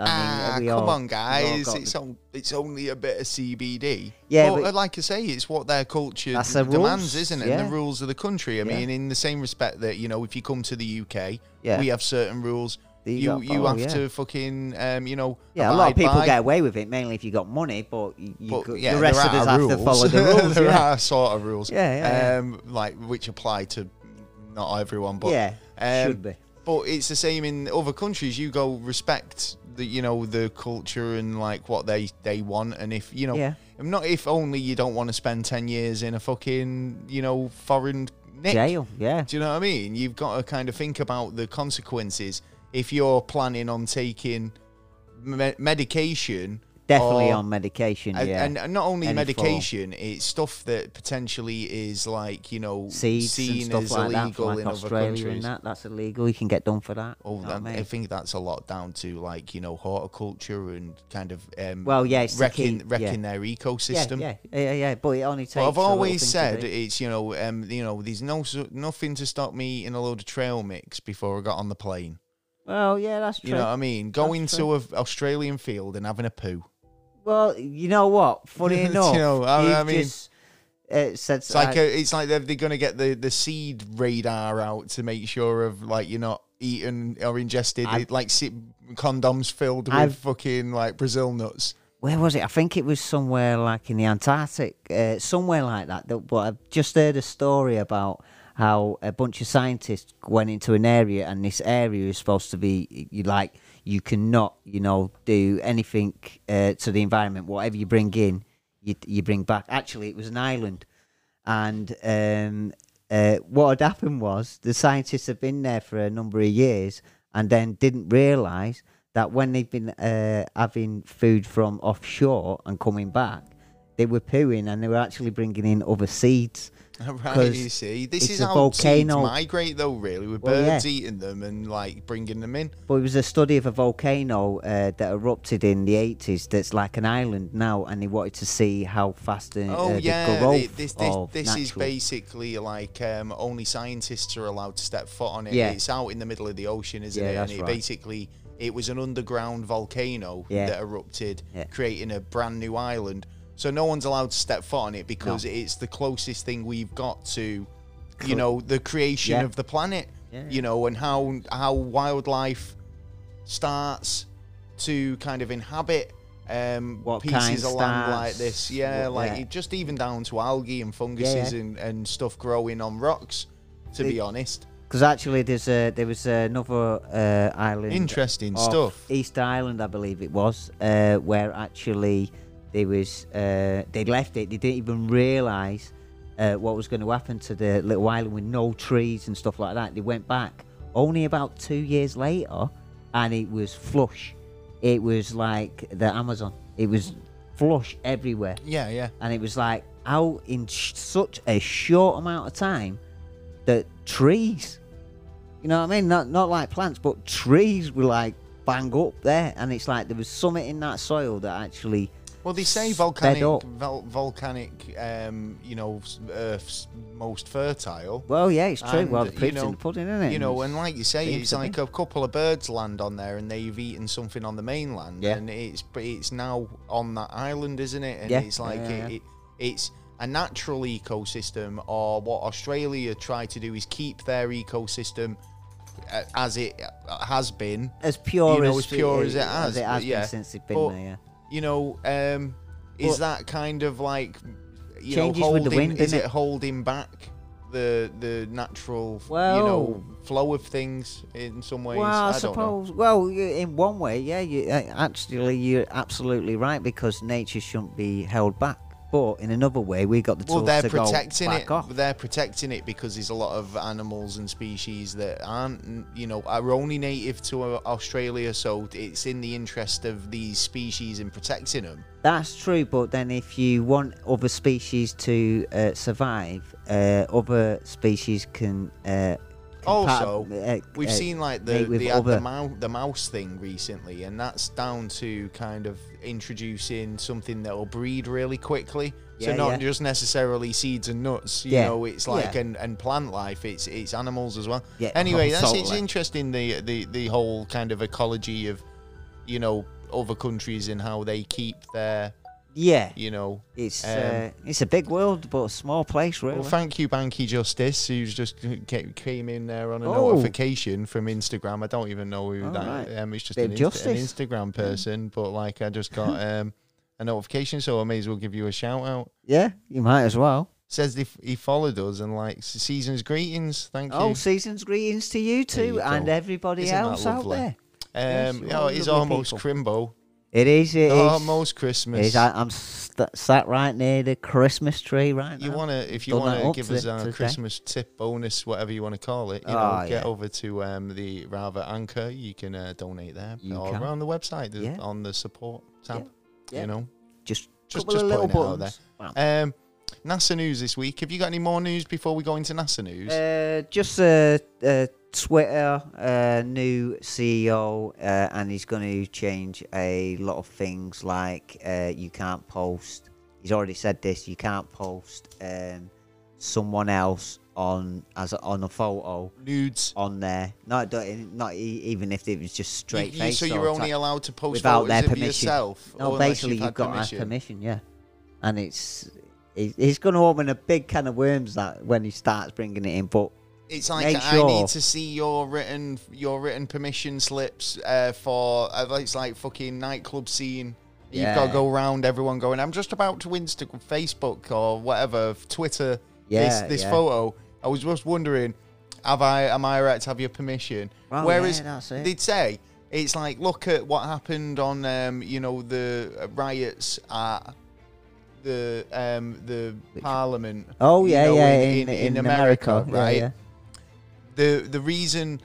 mean, ah, come all- on, guys! It's the- on, it's only a bit of CBD. Yeah, but, but- like I say, it's what their culture demands, rules, isn't it? yeah. And the rules of the country. I Yeah. mean, in the same respect that you know, if you come to the UK, yeah, we have certain rules. You got- you oh, have yeah. to fucking um, you know. Yeah, a lot of people by. get away with it, mainly if you got money, but, you, you But, go- yeah, the rest of us are have to follow the rules. there yeah. are sort of rules. Yeah, yeah, yeah. Um, like which apply to not everyone, but yeah, um, should be. But it's the same in other countries. You go respect the you know the culture and like what they they want, and if you know, Yeah. not if only you don't want to spend ten years in a fucking you know foreign nick. Jail, yeah. Do you know what I mean? You've got to kind of think about the consequences if you're planning on taking me- medication. Definitely on medication, and, yeah. and not only Any medication, it's stuff that potentially is like you know Seeds seen stuff as like that illegal like in other Australia countries. and that. That's illegal. You can get done for that. Oh, you know what I that- I, think that's a lot down to like you know horticulture and kind of um, Well, yeah, wrecking wrecking yeah. their ecosystem. yeah, yeah, yeah. But it only takes. But I've always said it's you know um you know there's no nothing to stop me eating a load of trail mix before I got on the plane. Well, yeah, that's true. You know what I mean? Going to an Australian field and having a poo. Well, you know what? Funny You enough, know, I- I mean- just, uh, said It's like a, it's like they're, they're gonna get the the seed radar out to make sure of like you're not eating or ingested I've- like condoms filled with I've- fucking like Brazil nuts. where was it? I think it was somewhere like in the Antarctic, uh, somewhere like that. that- But I've just heard a story about how a bunch of scientists went into an area, and this area is supposed to be you like you cannot, you know, do anything uh, to the environment. Whatever you bring in, you you bring back. Actually, it was an island, and um, uh, what had happened was the scientists had been there for a number of years, and then didn't realise that when they've been uh, having food from offshore and coming back, they were pooing and they were actually bringing in other seeds. Right, you see, this is a how volcano. migrate, though. Really, with Well, birds yeah. eating them and like bringing them in. But it was a study of a volcano uh, that erupted in the 80s that's like an island now, and they wanted to see how fast the, Oh uh, yeah, the this this, this is basically like um, only scientists are allowed to step foot on it. Yeah. It's out in the middle of the ocean, isn't Yeah, it? and it right. basically it was an underground volcano Yeah. that erupted, creating a brand new island. So no one's allowed to step foot on it because No. it's the closest thing we've got to, you know, the creation Yeah. of the planet. Yeah. You know, and how how wildlife starts to kind of inhabit um, What pieces of land like this. Yeah, what- like yeah. it- just even down to algae and funguses yeah. And, and stuff growing on rocks. To be honest, Because actually, there's a, there was another uh, island. interesting stuff. East Island, I believe it was, uh, where actually there was uh, they left it. They didn't even realise uh, what was going to happen to the little island with no trees and stuff like that. They went back only about two years later, and it was flush. It was like the Amazon. It was flush everywhere, Yeah, yeah. and it was like out in sh- such a short amount of time that trees you know what I mean? Not not like plants, but trees were like bang up there, and it's like there was something in that soil that actually. Well, they say volcanic, vol- volcanic, um, you know, Earth's most fertile. Well, yeah, it's true. well, the And, you proof's know- in the pudding, isn't it? You know, and like you say, it's like a couple of birds land on there, and they've eaten something on the mainland, Yeah. and it's but it's now on that island, isn't it? And Yeah, it's like yeah, it, it, it's a natural ecosystem, or what Australia try to do is keep their ecosystem uh, as it uh, has been. as pure you know, as, as pure as it as has, it has yeah. been since it's been But- there. Yeah. You know, um, is But- that kind of like you Changes know with holding? the wind, is innit? it holding back? The, the natural you know flow of things in some ways Well, I, I, don't know. suppose. Well, in one way, yeah. You uh, actually, you're absolutely right because nature shouldn't be held back. But in another way, we got the Well, tools they're to protecting go it. back off. They're protecting it because there's a lot of animals and species that aren't, you know, are only native to uh, Australia. So it's in the interest of these species in protecting them. That's true, but then if you want other species to uh, survive, uh, other species can. Uh, Also, uh, We've uh, seen like the the, had the, other- mouse, the mouse thing recently, and that's down to kind of introducing something that will breed really quickly. so Yeah, not yeah. just necessarily seeds and nuts. You Yeah, know, it's like and, and plant life. It's it's animals as well. Yeah, Anyway, that's it's interesting the the the whole kind of ecology of, you know, other countries and how they keep their Yeah, you know. it's um, uh, it's a big world, but a small place, really. Well, thank you, Banky Justice, who's just came in there on a Oh. notification from Instagram. I don't even know who All that. right. Um, it's just an, an. Instagram person, but like I just got um a notification, so I may as well give you a shout out. yeah, you might as well. Says if he followed us and like season's greetings. Thank you. Oh, season's greetings to you too, you and everybody Isn't else out there. um, you're oh, all it's almost people. Crimbo. It is. It is. Almost Christmas. It is. I, I'm st- sat right near the Christmas tree right now. you want to, if you want to give us a. Christmas tip bonus, whatever you want to call it, you know, Oh, get yeah. over to um, the Rather Anchor. You can uh, donate there, You or can. on the website Yeah. on the support tab. Yeah. You know, just Just- just little putting it out buttons. Wow. um, NASA news this week. Have you got any more news before we go into NASA news? Uh, just uh, uh, Twitter, uh, new CEO, uh, and he's going to change a lot of things. Like uh, you can't post. He's already said this. You can't post um, someone else on as a, on a photo Nudes. on there. Not not even if it was just straight you- face. so you're only type- allowed to post without their permission. yourself. No, basically you've you've got permission. permission, yeah. And it's he's going to open a big can of worms that when he starts bringing it in. But It's like Make I sure- need to see your written your written permission slips uh, for uh, it's like fucking nightclub scene. You've got to go around everyone going. I'm just about to Instagram, Facebook or whatever, Twitter. this Yeah, this yeah. photo. I was just wondering, have I am I right to have your permission? Well, Whereas yeah, they'd say it's like look at what happened on um, you know the riots at the um, the Parliament. oh you yeah, know, yeah, in, in, America, yeah, right? Yeah. the the reason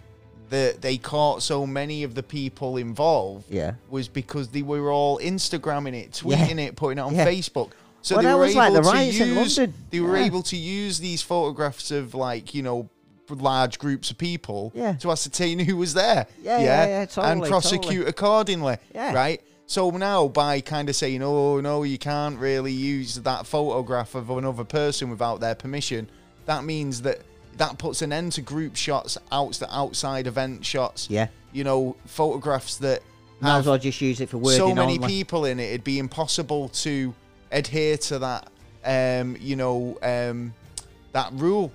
that they caught so many of the people involved Yeah. was because they were all Instagramming it, Yeah. tweeting it, putting it on Yeah. Facebook. So Well, they were was like able the to use they were Yeah. able to use these photographs of like you know large groups of people Yeah. to ascertain who was there. Yeah, yeah, yeah, and totally, prosecute totally. accordingly. Yeah. Right. So now, by kind of saying, "Oh no, you can't really use that photograph of another person without their permission," that means that that puts an end to group shots, out outside event shots. Yeah. you know, photographs that Might as well just use it for wording so many people in it, it'd be impossible to adhere to that, um, you know, um, that rule.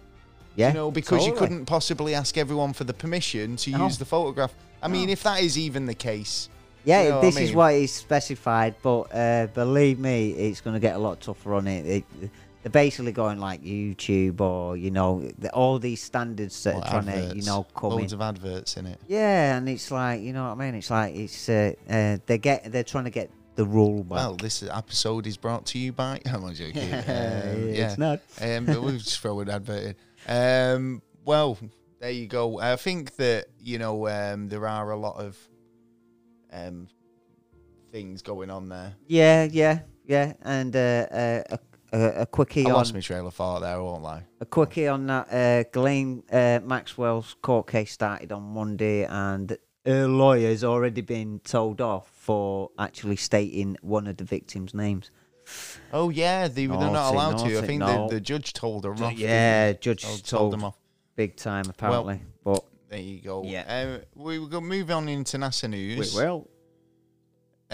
Yeah, you know, because you couldn't possibly ask everyone for the permission to No. use the photograph. I mean, if that is even the case, Yeah, you know what this I is mean? what is specified, but uh, believe me, it's going to get a lot tougher on it. it. They're basically going like YouTube or you know the, all these standards that are trying to you know come in. loads of adverts in it. Yeah, and it's like you know what I mean. It's like it's uh, uh, they get they're trying to get the rule back. Well, this episode is brought to you by. I'm not joking. Um, it's yeah, not. um, but we'll just throw an advert in. Um, well, there you go. I think that you know um, there are a lot of um, things going on there. Yeah, yeah, yeah, and uh, uh, a, quickie I on lost my trail of thought there, won't lie. A quickie on that. Uh, Ghislaine uh, Maxwell's court case started on Monday, and her lawyer's already been told off for actually stating one of the victims' names. Oh yeah, they, they're not Naughty, allowed to. I naughty, think no. the, the judge told her off. didn't yeah, he? judge Told, told, them off. big time apparently, but There you go. Yeah. Um, we will go move on into NASA news. we will.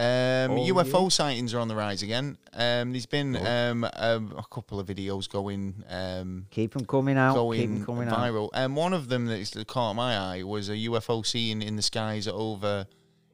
Um, Oh, UFO yeah. sightings are on the rise again. Um, there's been Oh. um, um, a couple of videos going um, Keep them coming out. keep going them coming out. viral. And one of them that caught my eye was a UFO seen in the skies over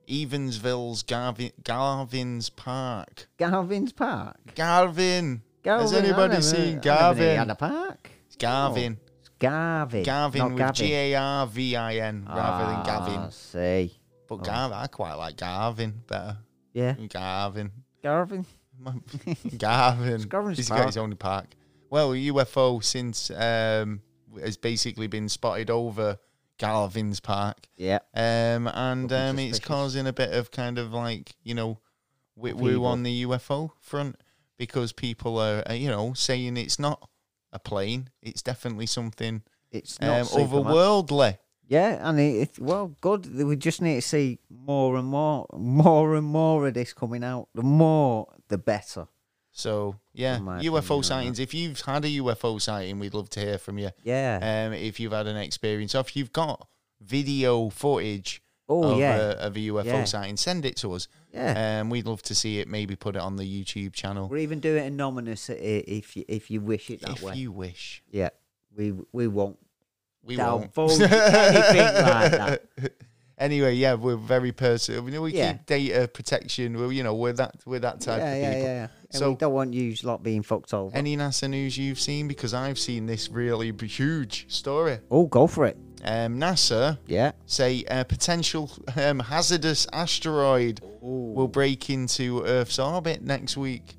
Evansville's Garvin, Garvin's Park. Garvin's Park. Garvin. Has Garvin, I anybody never- seen I never knew he Garvin? had a park. It's Garvin. It's Garvin. Garvin not with G A R V I N rather than Ah, Gavin. see. But oh. Garvin, I quite like Garvin better. Yeah, Garvin. Garvin. Garvin. Garvin's He's park. got his own park. Well, UFO since um, has basically been spotted over Garvin's park, Yeah. um, and Looking um, it's suspicious. causing a bit of kind of like you know, wit woo Upheaval. on the UFO front because people are uh, you know saying it's not a plane, it's definitely something It's not um, Superman. otherworldly. Yeah, and it, well, good. We just need to see more and more, more and more of this coming out. The more, the better. So yeah, In my opinion UFO sightings. If you've had a UFO sighting, we'd love to hear from you. Yeah. um, if you've had an experience, or if you've got video footage oh of, yeah. a, of a UFO Yeah. sighting, send it to us. yeah. Um, we'd love to see it. Maybe put it on the YouTube channel or even do it anonymous if you if you wish it that if way. you wish. Yeah. We we won't. We Divulge won't. anything like that. Anyway, yeah, we're very personal. We, we Yeah. keep data protection. We're, you know, we're that we're that type yeah, of yeah, people. yeah, yeah. And So- we don't want you lot being fucked over. Any NASA news you've seen? Because I've seen this really b- huge story. oh, go for it. Um, NASA Yeah. say a potential um, hazardous asteroid will break into Earth's orbit next week.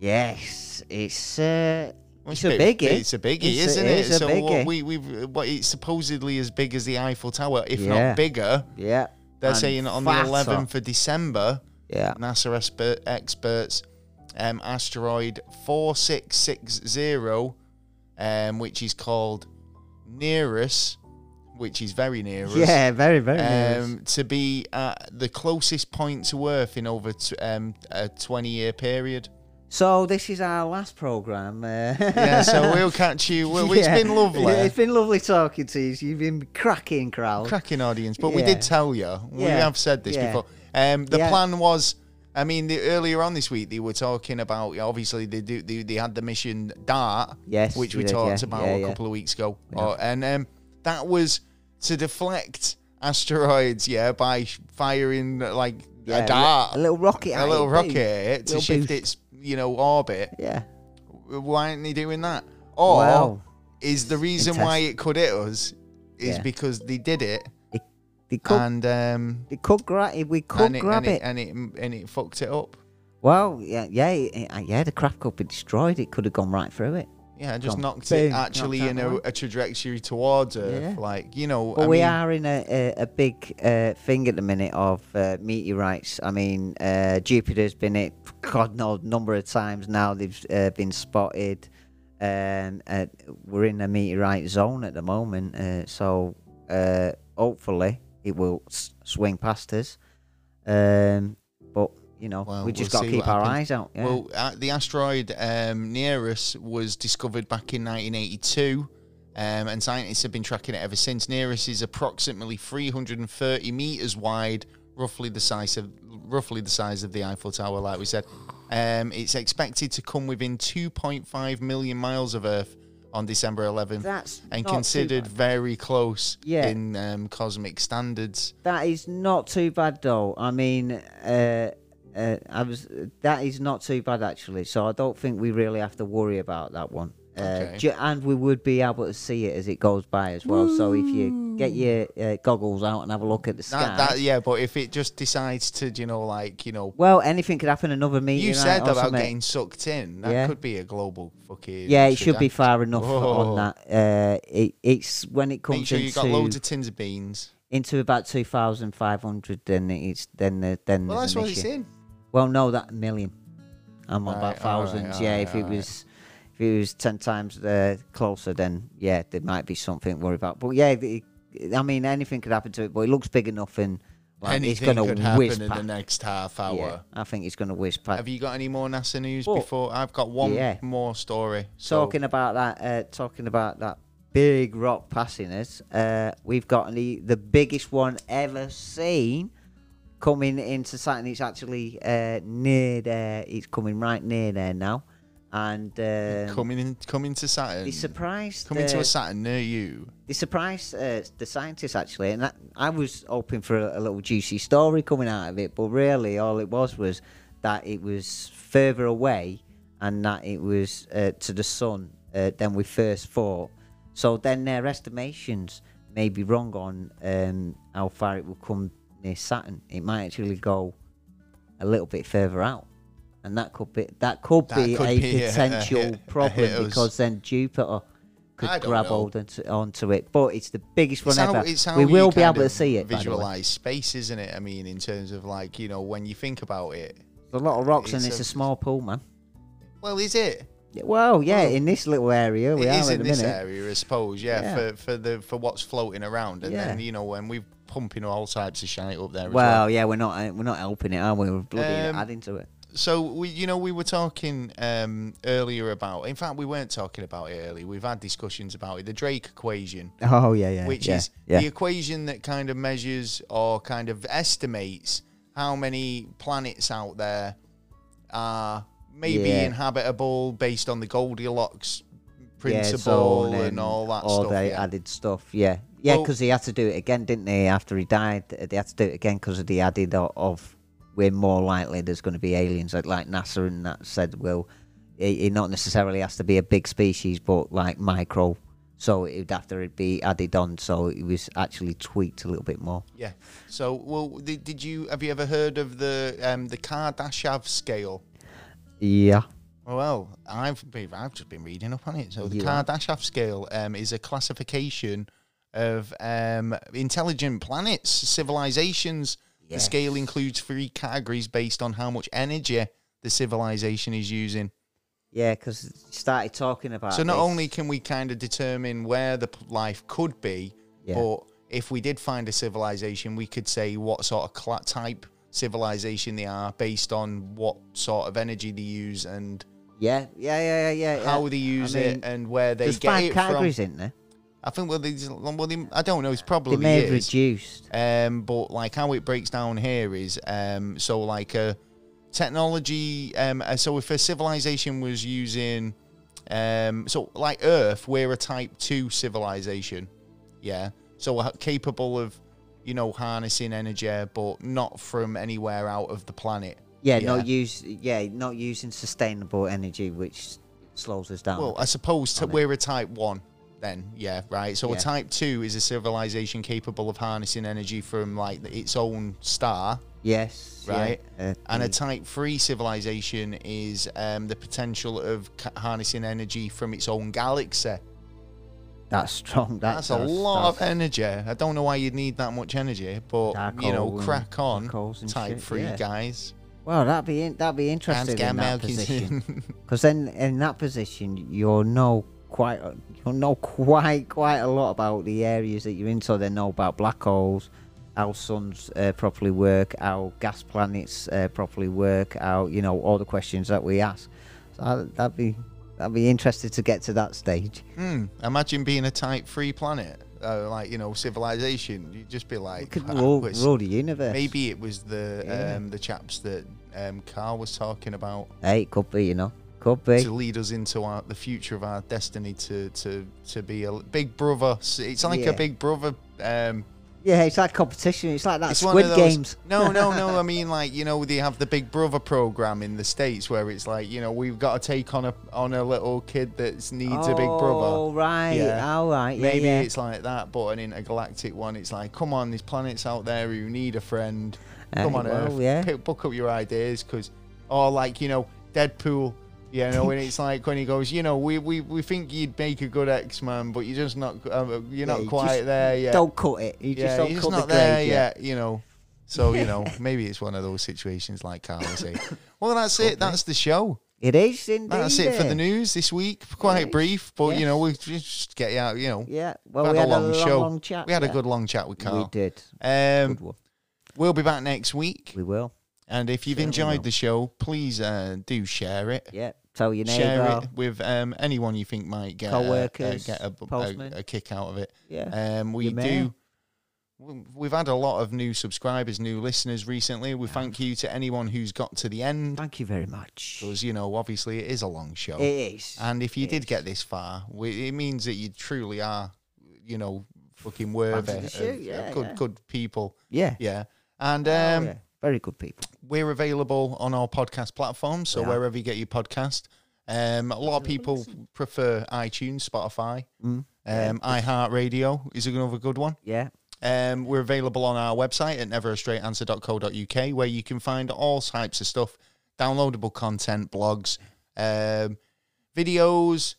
Yes, it's uh, It's a biggie. It's a biggie, It's isn't it it? is a so what we we've what it's supposedly as big as the Eiffel Tower, if Yeah. not bigger. yeah. They're And saying on fatter. the 11th of December, Yeah. NASA expert, experts, um, asteroid 4660, um, which is called Nereus, which is very near us. Yeah, very, very. Um, to be at the closest point to Earth in over t- um, a 20 year period. So this is our last program. Uh, Yeah, so we'll catch you. Well, It's Yeah. been lovely. Yeah, it's been lovely talking to you. You've been cracking crowd. cracking audience. But we did tell you. We Yeah. have said this Yeah. before. Um, the Yeah. plan was. I mean, the, earlier on this week they were talking about. Obviously, they do. They, they had the mission Dart, Yes, which we did, talked yeah, about yeah, a yeah. couple of weeks ago, Or- and um, that was to deflect asteroids. Yeah, by firing like Yeah, a dart, a little rocket, a little rocket it to Little shift boost. its you know orbit. Yeah. Why aren't they doing that? Or Well, is the reason why it could hit us is Yeah. because they did it they could, and um they could grab it. We could and it, grab and it. it and it and it fucked it up. Well, yeah, yeah, it, yeah. The craft could be destroyed. It could have gone right through it. Yeah, just Gone. knocked Boom, it actually knocked in a, a trajectory towards Earth. Yeah. Like you know, But I we mean, are in a, a, a big uh, thing at the minute of uh, meteorites. I mean, uh, Jupiter's been it God knows number of times now. They've uh, been spotted, and uh, we're in a meteorite zone at the moment. Uh, so uh, hopefully it will s- swing past us. Um, you know, Well, we just we'll got to keep our happens. eyes out. Yeah. Well, uh, the asteroid um, near us was discovered back in 1982, Um, and scientists have been tracking it ever since. Nereus is approximately 330 meters wide, roughly the size of roughly the size of the Eiffel Tower, like we said. Um, it's expected to come within 2.5 million miles of Earth on December 11th, That's and considered very close Yeah. in um, cosmic standards. That is not too bad though. I mean, uh, uh, I was that is not too bad actually. So I don't think we really have to worry about that one. Uh, Okay. ju- and we would be able to see it as it goes by as well. So if you get your uh, goggles out and have a look at the sky, That, that, yeah, but if it just decides to, you know, like, you know, well, anything could happen. Another meeting. you said about something. getting sucked in, that Yeah. could be a global fucking. Yeah, it should be far enough Whoa. on that. Uh, it, it's when it comes Make sure you into got loads of tins of beans. into about two thousand five hundred, then it's then the, then Well, that's what issue. it's in. Well, no, that million. I'm on Right, about thousands. yeah, if it was, if it was ten times uh, closer, then yeah, there might be something to worry about. But yeah, I mean, anything could happen to it. But it looks big enough, and like, it's Anything going could to happen in past. the next half hour. yeah, I think it's going to whiz past. Have you got any more NASA news Well, before? I've got one yeah. more story. So, talking about that, uh, talking about that big rock passing us, uh, we've got the the biggest one ever seen coming into Saturn. It's actually uh, near there. It's coming right near there now, and um, coming in, coming to Saturn. they surprised. coming to a Saturn near you. they surprised uh, the scientists actually, and that, I was hoping for a, a little juicy story coming out of it, but really all it was was that it was further away and that it was uh, to the sun uh, than we first thought. So then their estimations may be wrong on um, how far it will come near Saturn. It might actually go a little bit further out. And that could be that could That be could a be a- a potential hit- a problem us. because then Jupiter could grab know. hold onto, onto it. But it's the biggest one It's how, ever. it's how we will be able to see it. by the way. Visualize space, isn't it? I mean, in terms of like you know when you think about it. There's a lot of rocks and it's a- a small pool, man. Well, is it? Well, yeah, Well, in this little area we it are is in this minute. area, I suppose. Yeah, Yeah. for for the for what's floating around, and then you know when we're pumping all types of shit up there. as well. Well, yeah, we're not uh, we're not helping it, are we? We're bloody Um, adding to it. So we, you know, we were talking um, earlier about. In fact, we weren't talking about it earlier. We've had discussions about it. The Drake equation, Oh yeah, yeah. which yeah, is yeah. the equation that kind of measures or kind of estimates how many planets out there are maybe Yeah. inhabitable based on the Goldilocks Yeah, principle zone and, all that all stuff. the yeah. added stuff. Yeah, yeah, Well- because they had to do it again, didn't they? After he died, they had to do it again because of the added o- of we're more likely there's going to be aliens. Like, like NASA and that said, well, it, it not necessarily has to be a big species, but like micro. So it would have to be added on. So it was actually tweaked a little bit more. Yeah. So, well, did, did you have you ever heard of the um, the Kardashev scale? Yeah. Well, I've been, I've just been reading up on it. So the have? Kardashev scale um, is a classification of um, intelligent planets, civilizations. The scale includes three categories based on how much energy the civilization is using. Yeah, because started talking about. So not this. only can we kind of determine where the life could be, Yeah. but if we did find a civilization, we could say what sort of cla type civilization they are based on what sort of energy they use and Yeah, yeah, yeah, yeah, yeah. how they use I it and where they There's get five it categories from. in there. I think well, these, well they, I don't know. It's They probably may have is. reduced. Um, but like how it breaks down here is um, so like a technology. Um, uh, so if a civilization was using, um, so like Earth, we're a Type Two civilization, yeah. So we're capable of, you know, harnessing energy, but not from anywhere out of the planet. Yeah, Yeah. not use. Yeah, not using sustainable energy, which slows us down. Well, I suppose t- we're a Type One. Then, yeah, right. So a Type Two is a civilization capable of harnessing energy from like its own star, yes, yeah, right? uh, And a type 3 civilization is um, the potential of harnessing energy from its own galaxy. that's strong. That, That's, a lot of energy. I don't know why you'd need that much energy, but Dark you know, crack on, black holes and type shit, 3 yeah. guys. Well, that'd be in, that'd be interesting in that position. Because then in that position, you're no quite know quite quite a lot about the areas that you're in. So they know about black holes, how suns uh, properly work, how gas planets uh, properly work, how you know all the questions that we ask. So that- that'd be I'd be interested to get to that stage. Hmm. Imagine being a type free planet, uh, like you know, civilization. You'd just be We like, could "Ah, rule, rule the universe. maybe it was the Yeah. um, the chaps that um, Carl was talking about Hey, it could be, you know. Could be. to lead us into our, the future of our destiny to to to be a big brother. It's like Yeah. a big brother. Um, Yeah, it's like competition. It's like that it's one Squid of those, Games. No, no, no. I mean, like you know, they have the Big Brother program in the states where it's like you know we've got to take on a on a little kid that needs a big brother. Oh, right. Yeah. All right. Yeah, Maybe yeah. it's like that, but an intergalactic one. It's like, come on, there's planets out there who need a friend. Come Hey, on, well, Earth, yeah. pick, book up your ideas, because, or like you know, Deadpool. You know, and it's like when he goes, you know, we, we, we think you'd make a good X Man, but you're just not, uh, you're Yeah, not quite there yet. Don't cut it. You yeah, just cut not the there yet. You know, so you know, maybe it's one of those situations like Carl saying. Well, that's it. That's the show. It is indeed. That's it for eh? the news this week. Quite brief, but you know, we just get you out. You know, Yeah. Well, we we had had a long show. long chat. we had a good long chat with Carl. We did. Um, Good one. we'll be back next week, We will. And if you've enjoyed the show, please uh, do share it. Yeah. Tell your neighbour. Share it with um, anyone you think might get uh, Co-workers, get a, a, a kick out of it. Yeah. Um, we do. we- We've had a lot of new subscribers, new listeners recently. We thank you to anyone who's got to the end, Thank you very much. because you know, obviously, it is a long show. It is. And if you It did is. get this far, we, it means that you truly are, you know, fucking worthy the of, yeah, good, yeah. good people. Yeah. Yeah. And Oh, um, yeah. Very good people. we're available on all podcast platforms. So We wherever you get your podcast, um, a lot of people prefer iTunes, Spotify, Mm. um, iHeartRadio is another good one. Yeah. Um, we're available on our website at neverastraightanswer.co.uk where you can find all types of stuff, downloadable content, blogs, um, videos,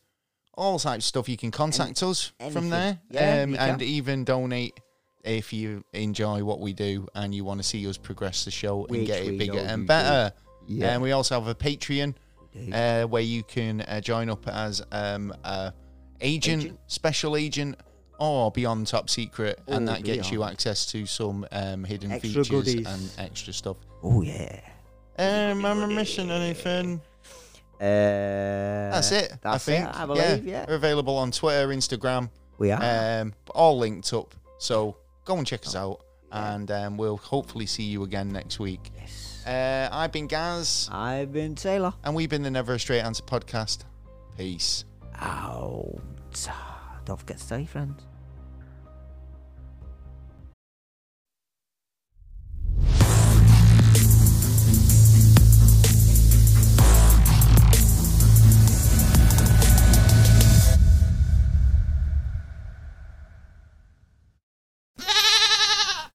all types of stuff. You can contact us from there Yeah, um, and can. even donate if you enjoy what we do and you want to see us progress the show and Which get it bigger and you do. better. Yeah. And we also have a Patreon uh, where you can uh, join up as um, a agent, Agent. special agent, or beyond top secret, and Oh, that gets you access to some um, hidden Extra features goodies. and extra stuff. Oh, yeah. Um, am I missing anything? Uh, That's it. That's I think. it, I believe, yeah. We're available on Twitter, Instagram, We are. um, all linked up. So go and check us out, and um, we'll hopefully see you again next week. yes. Uh, I've been Gaz, I've been Taylor. and we've been the Never a Straight Answer podcast. Peace. Out. Don't forget to tell your friends.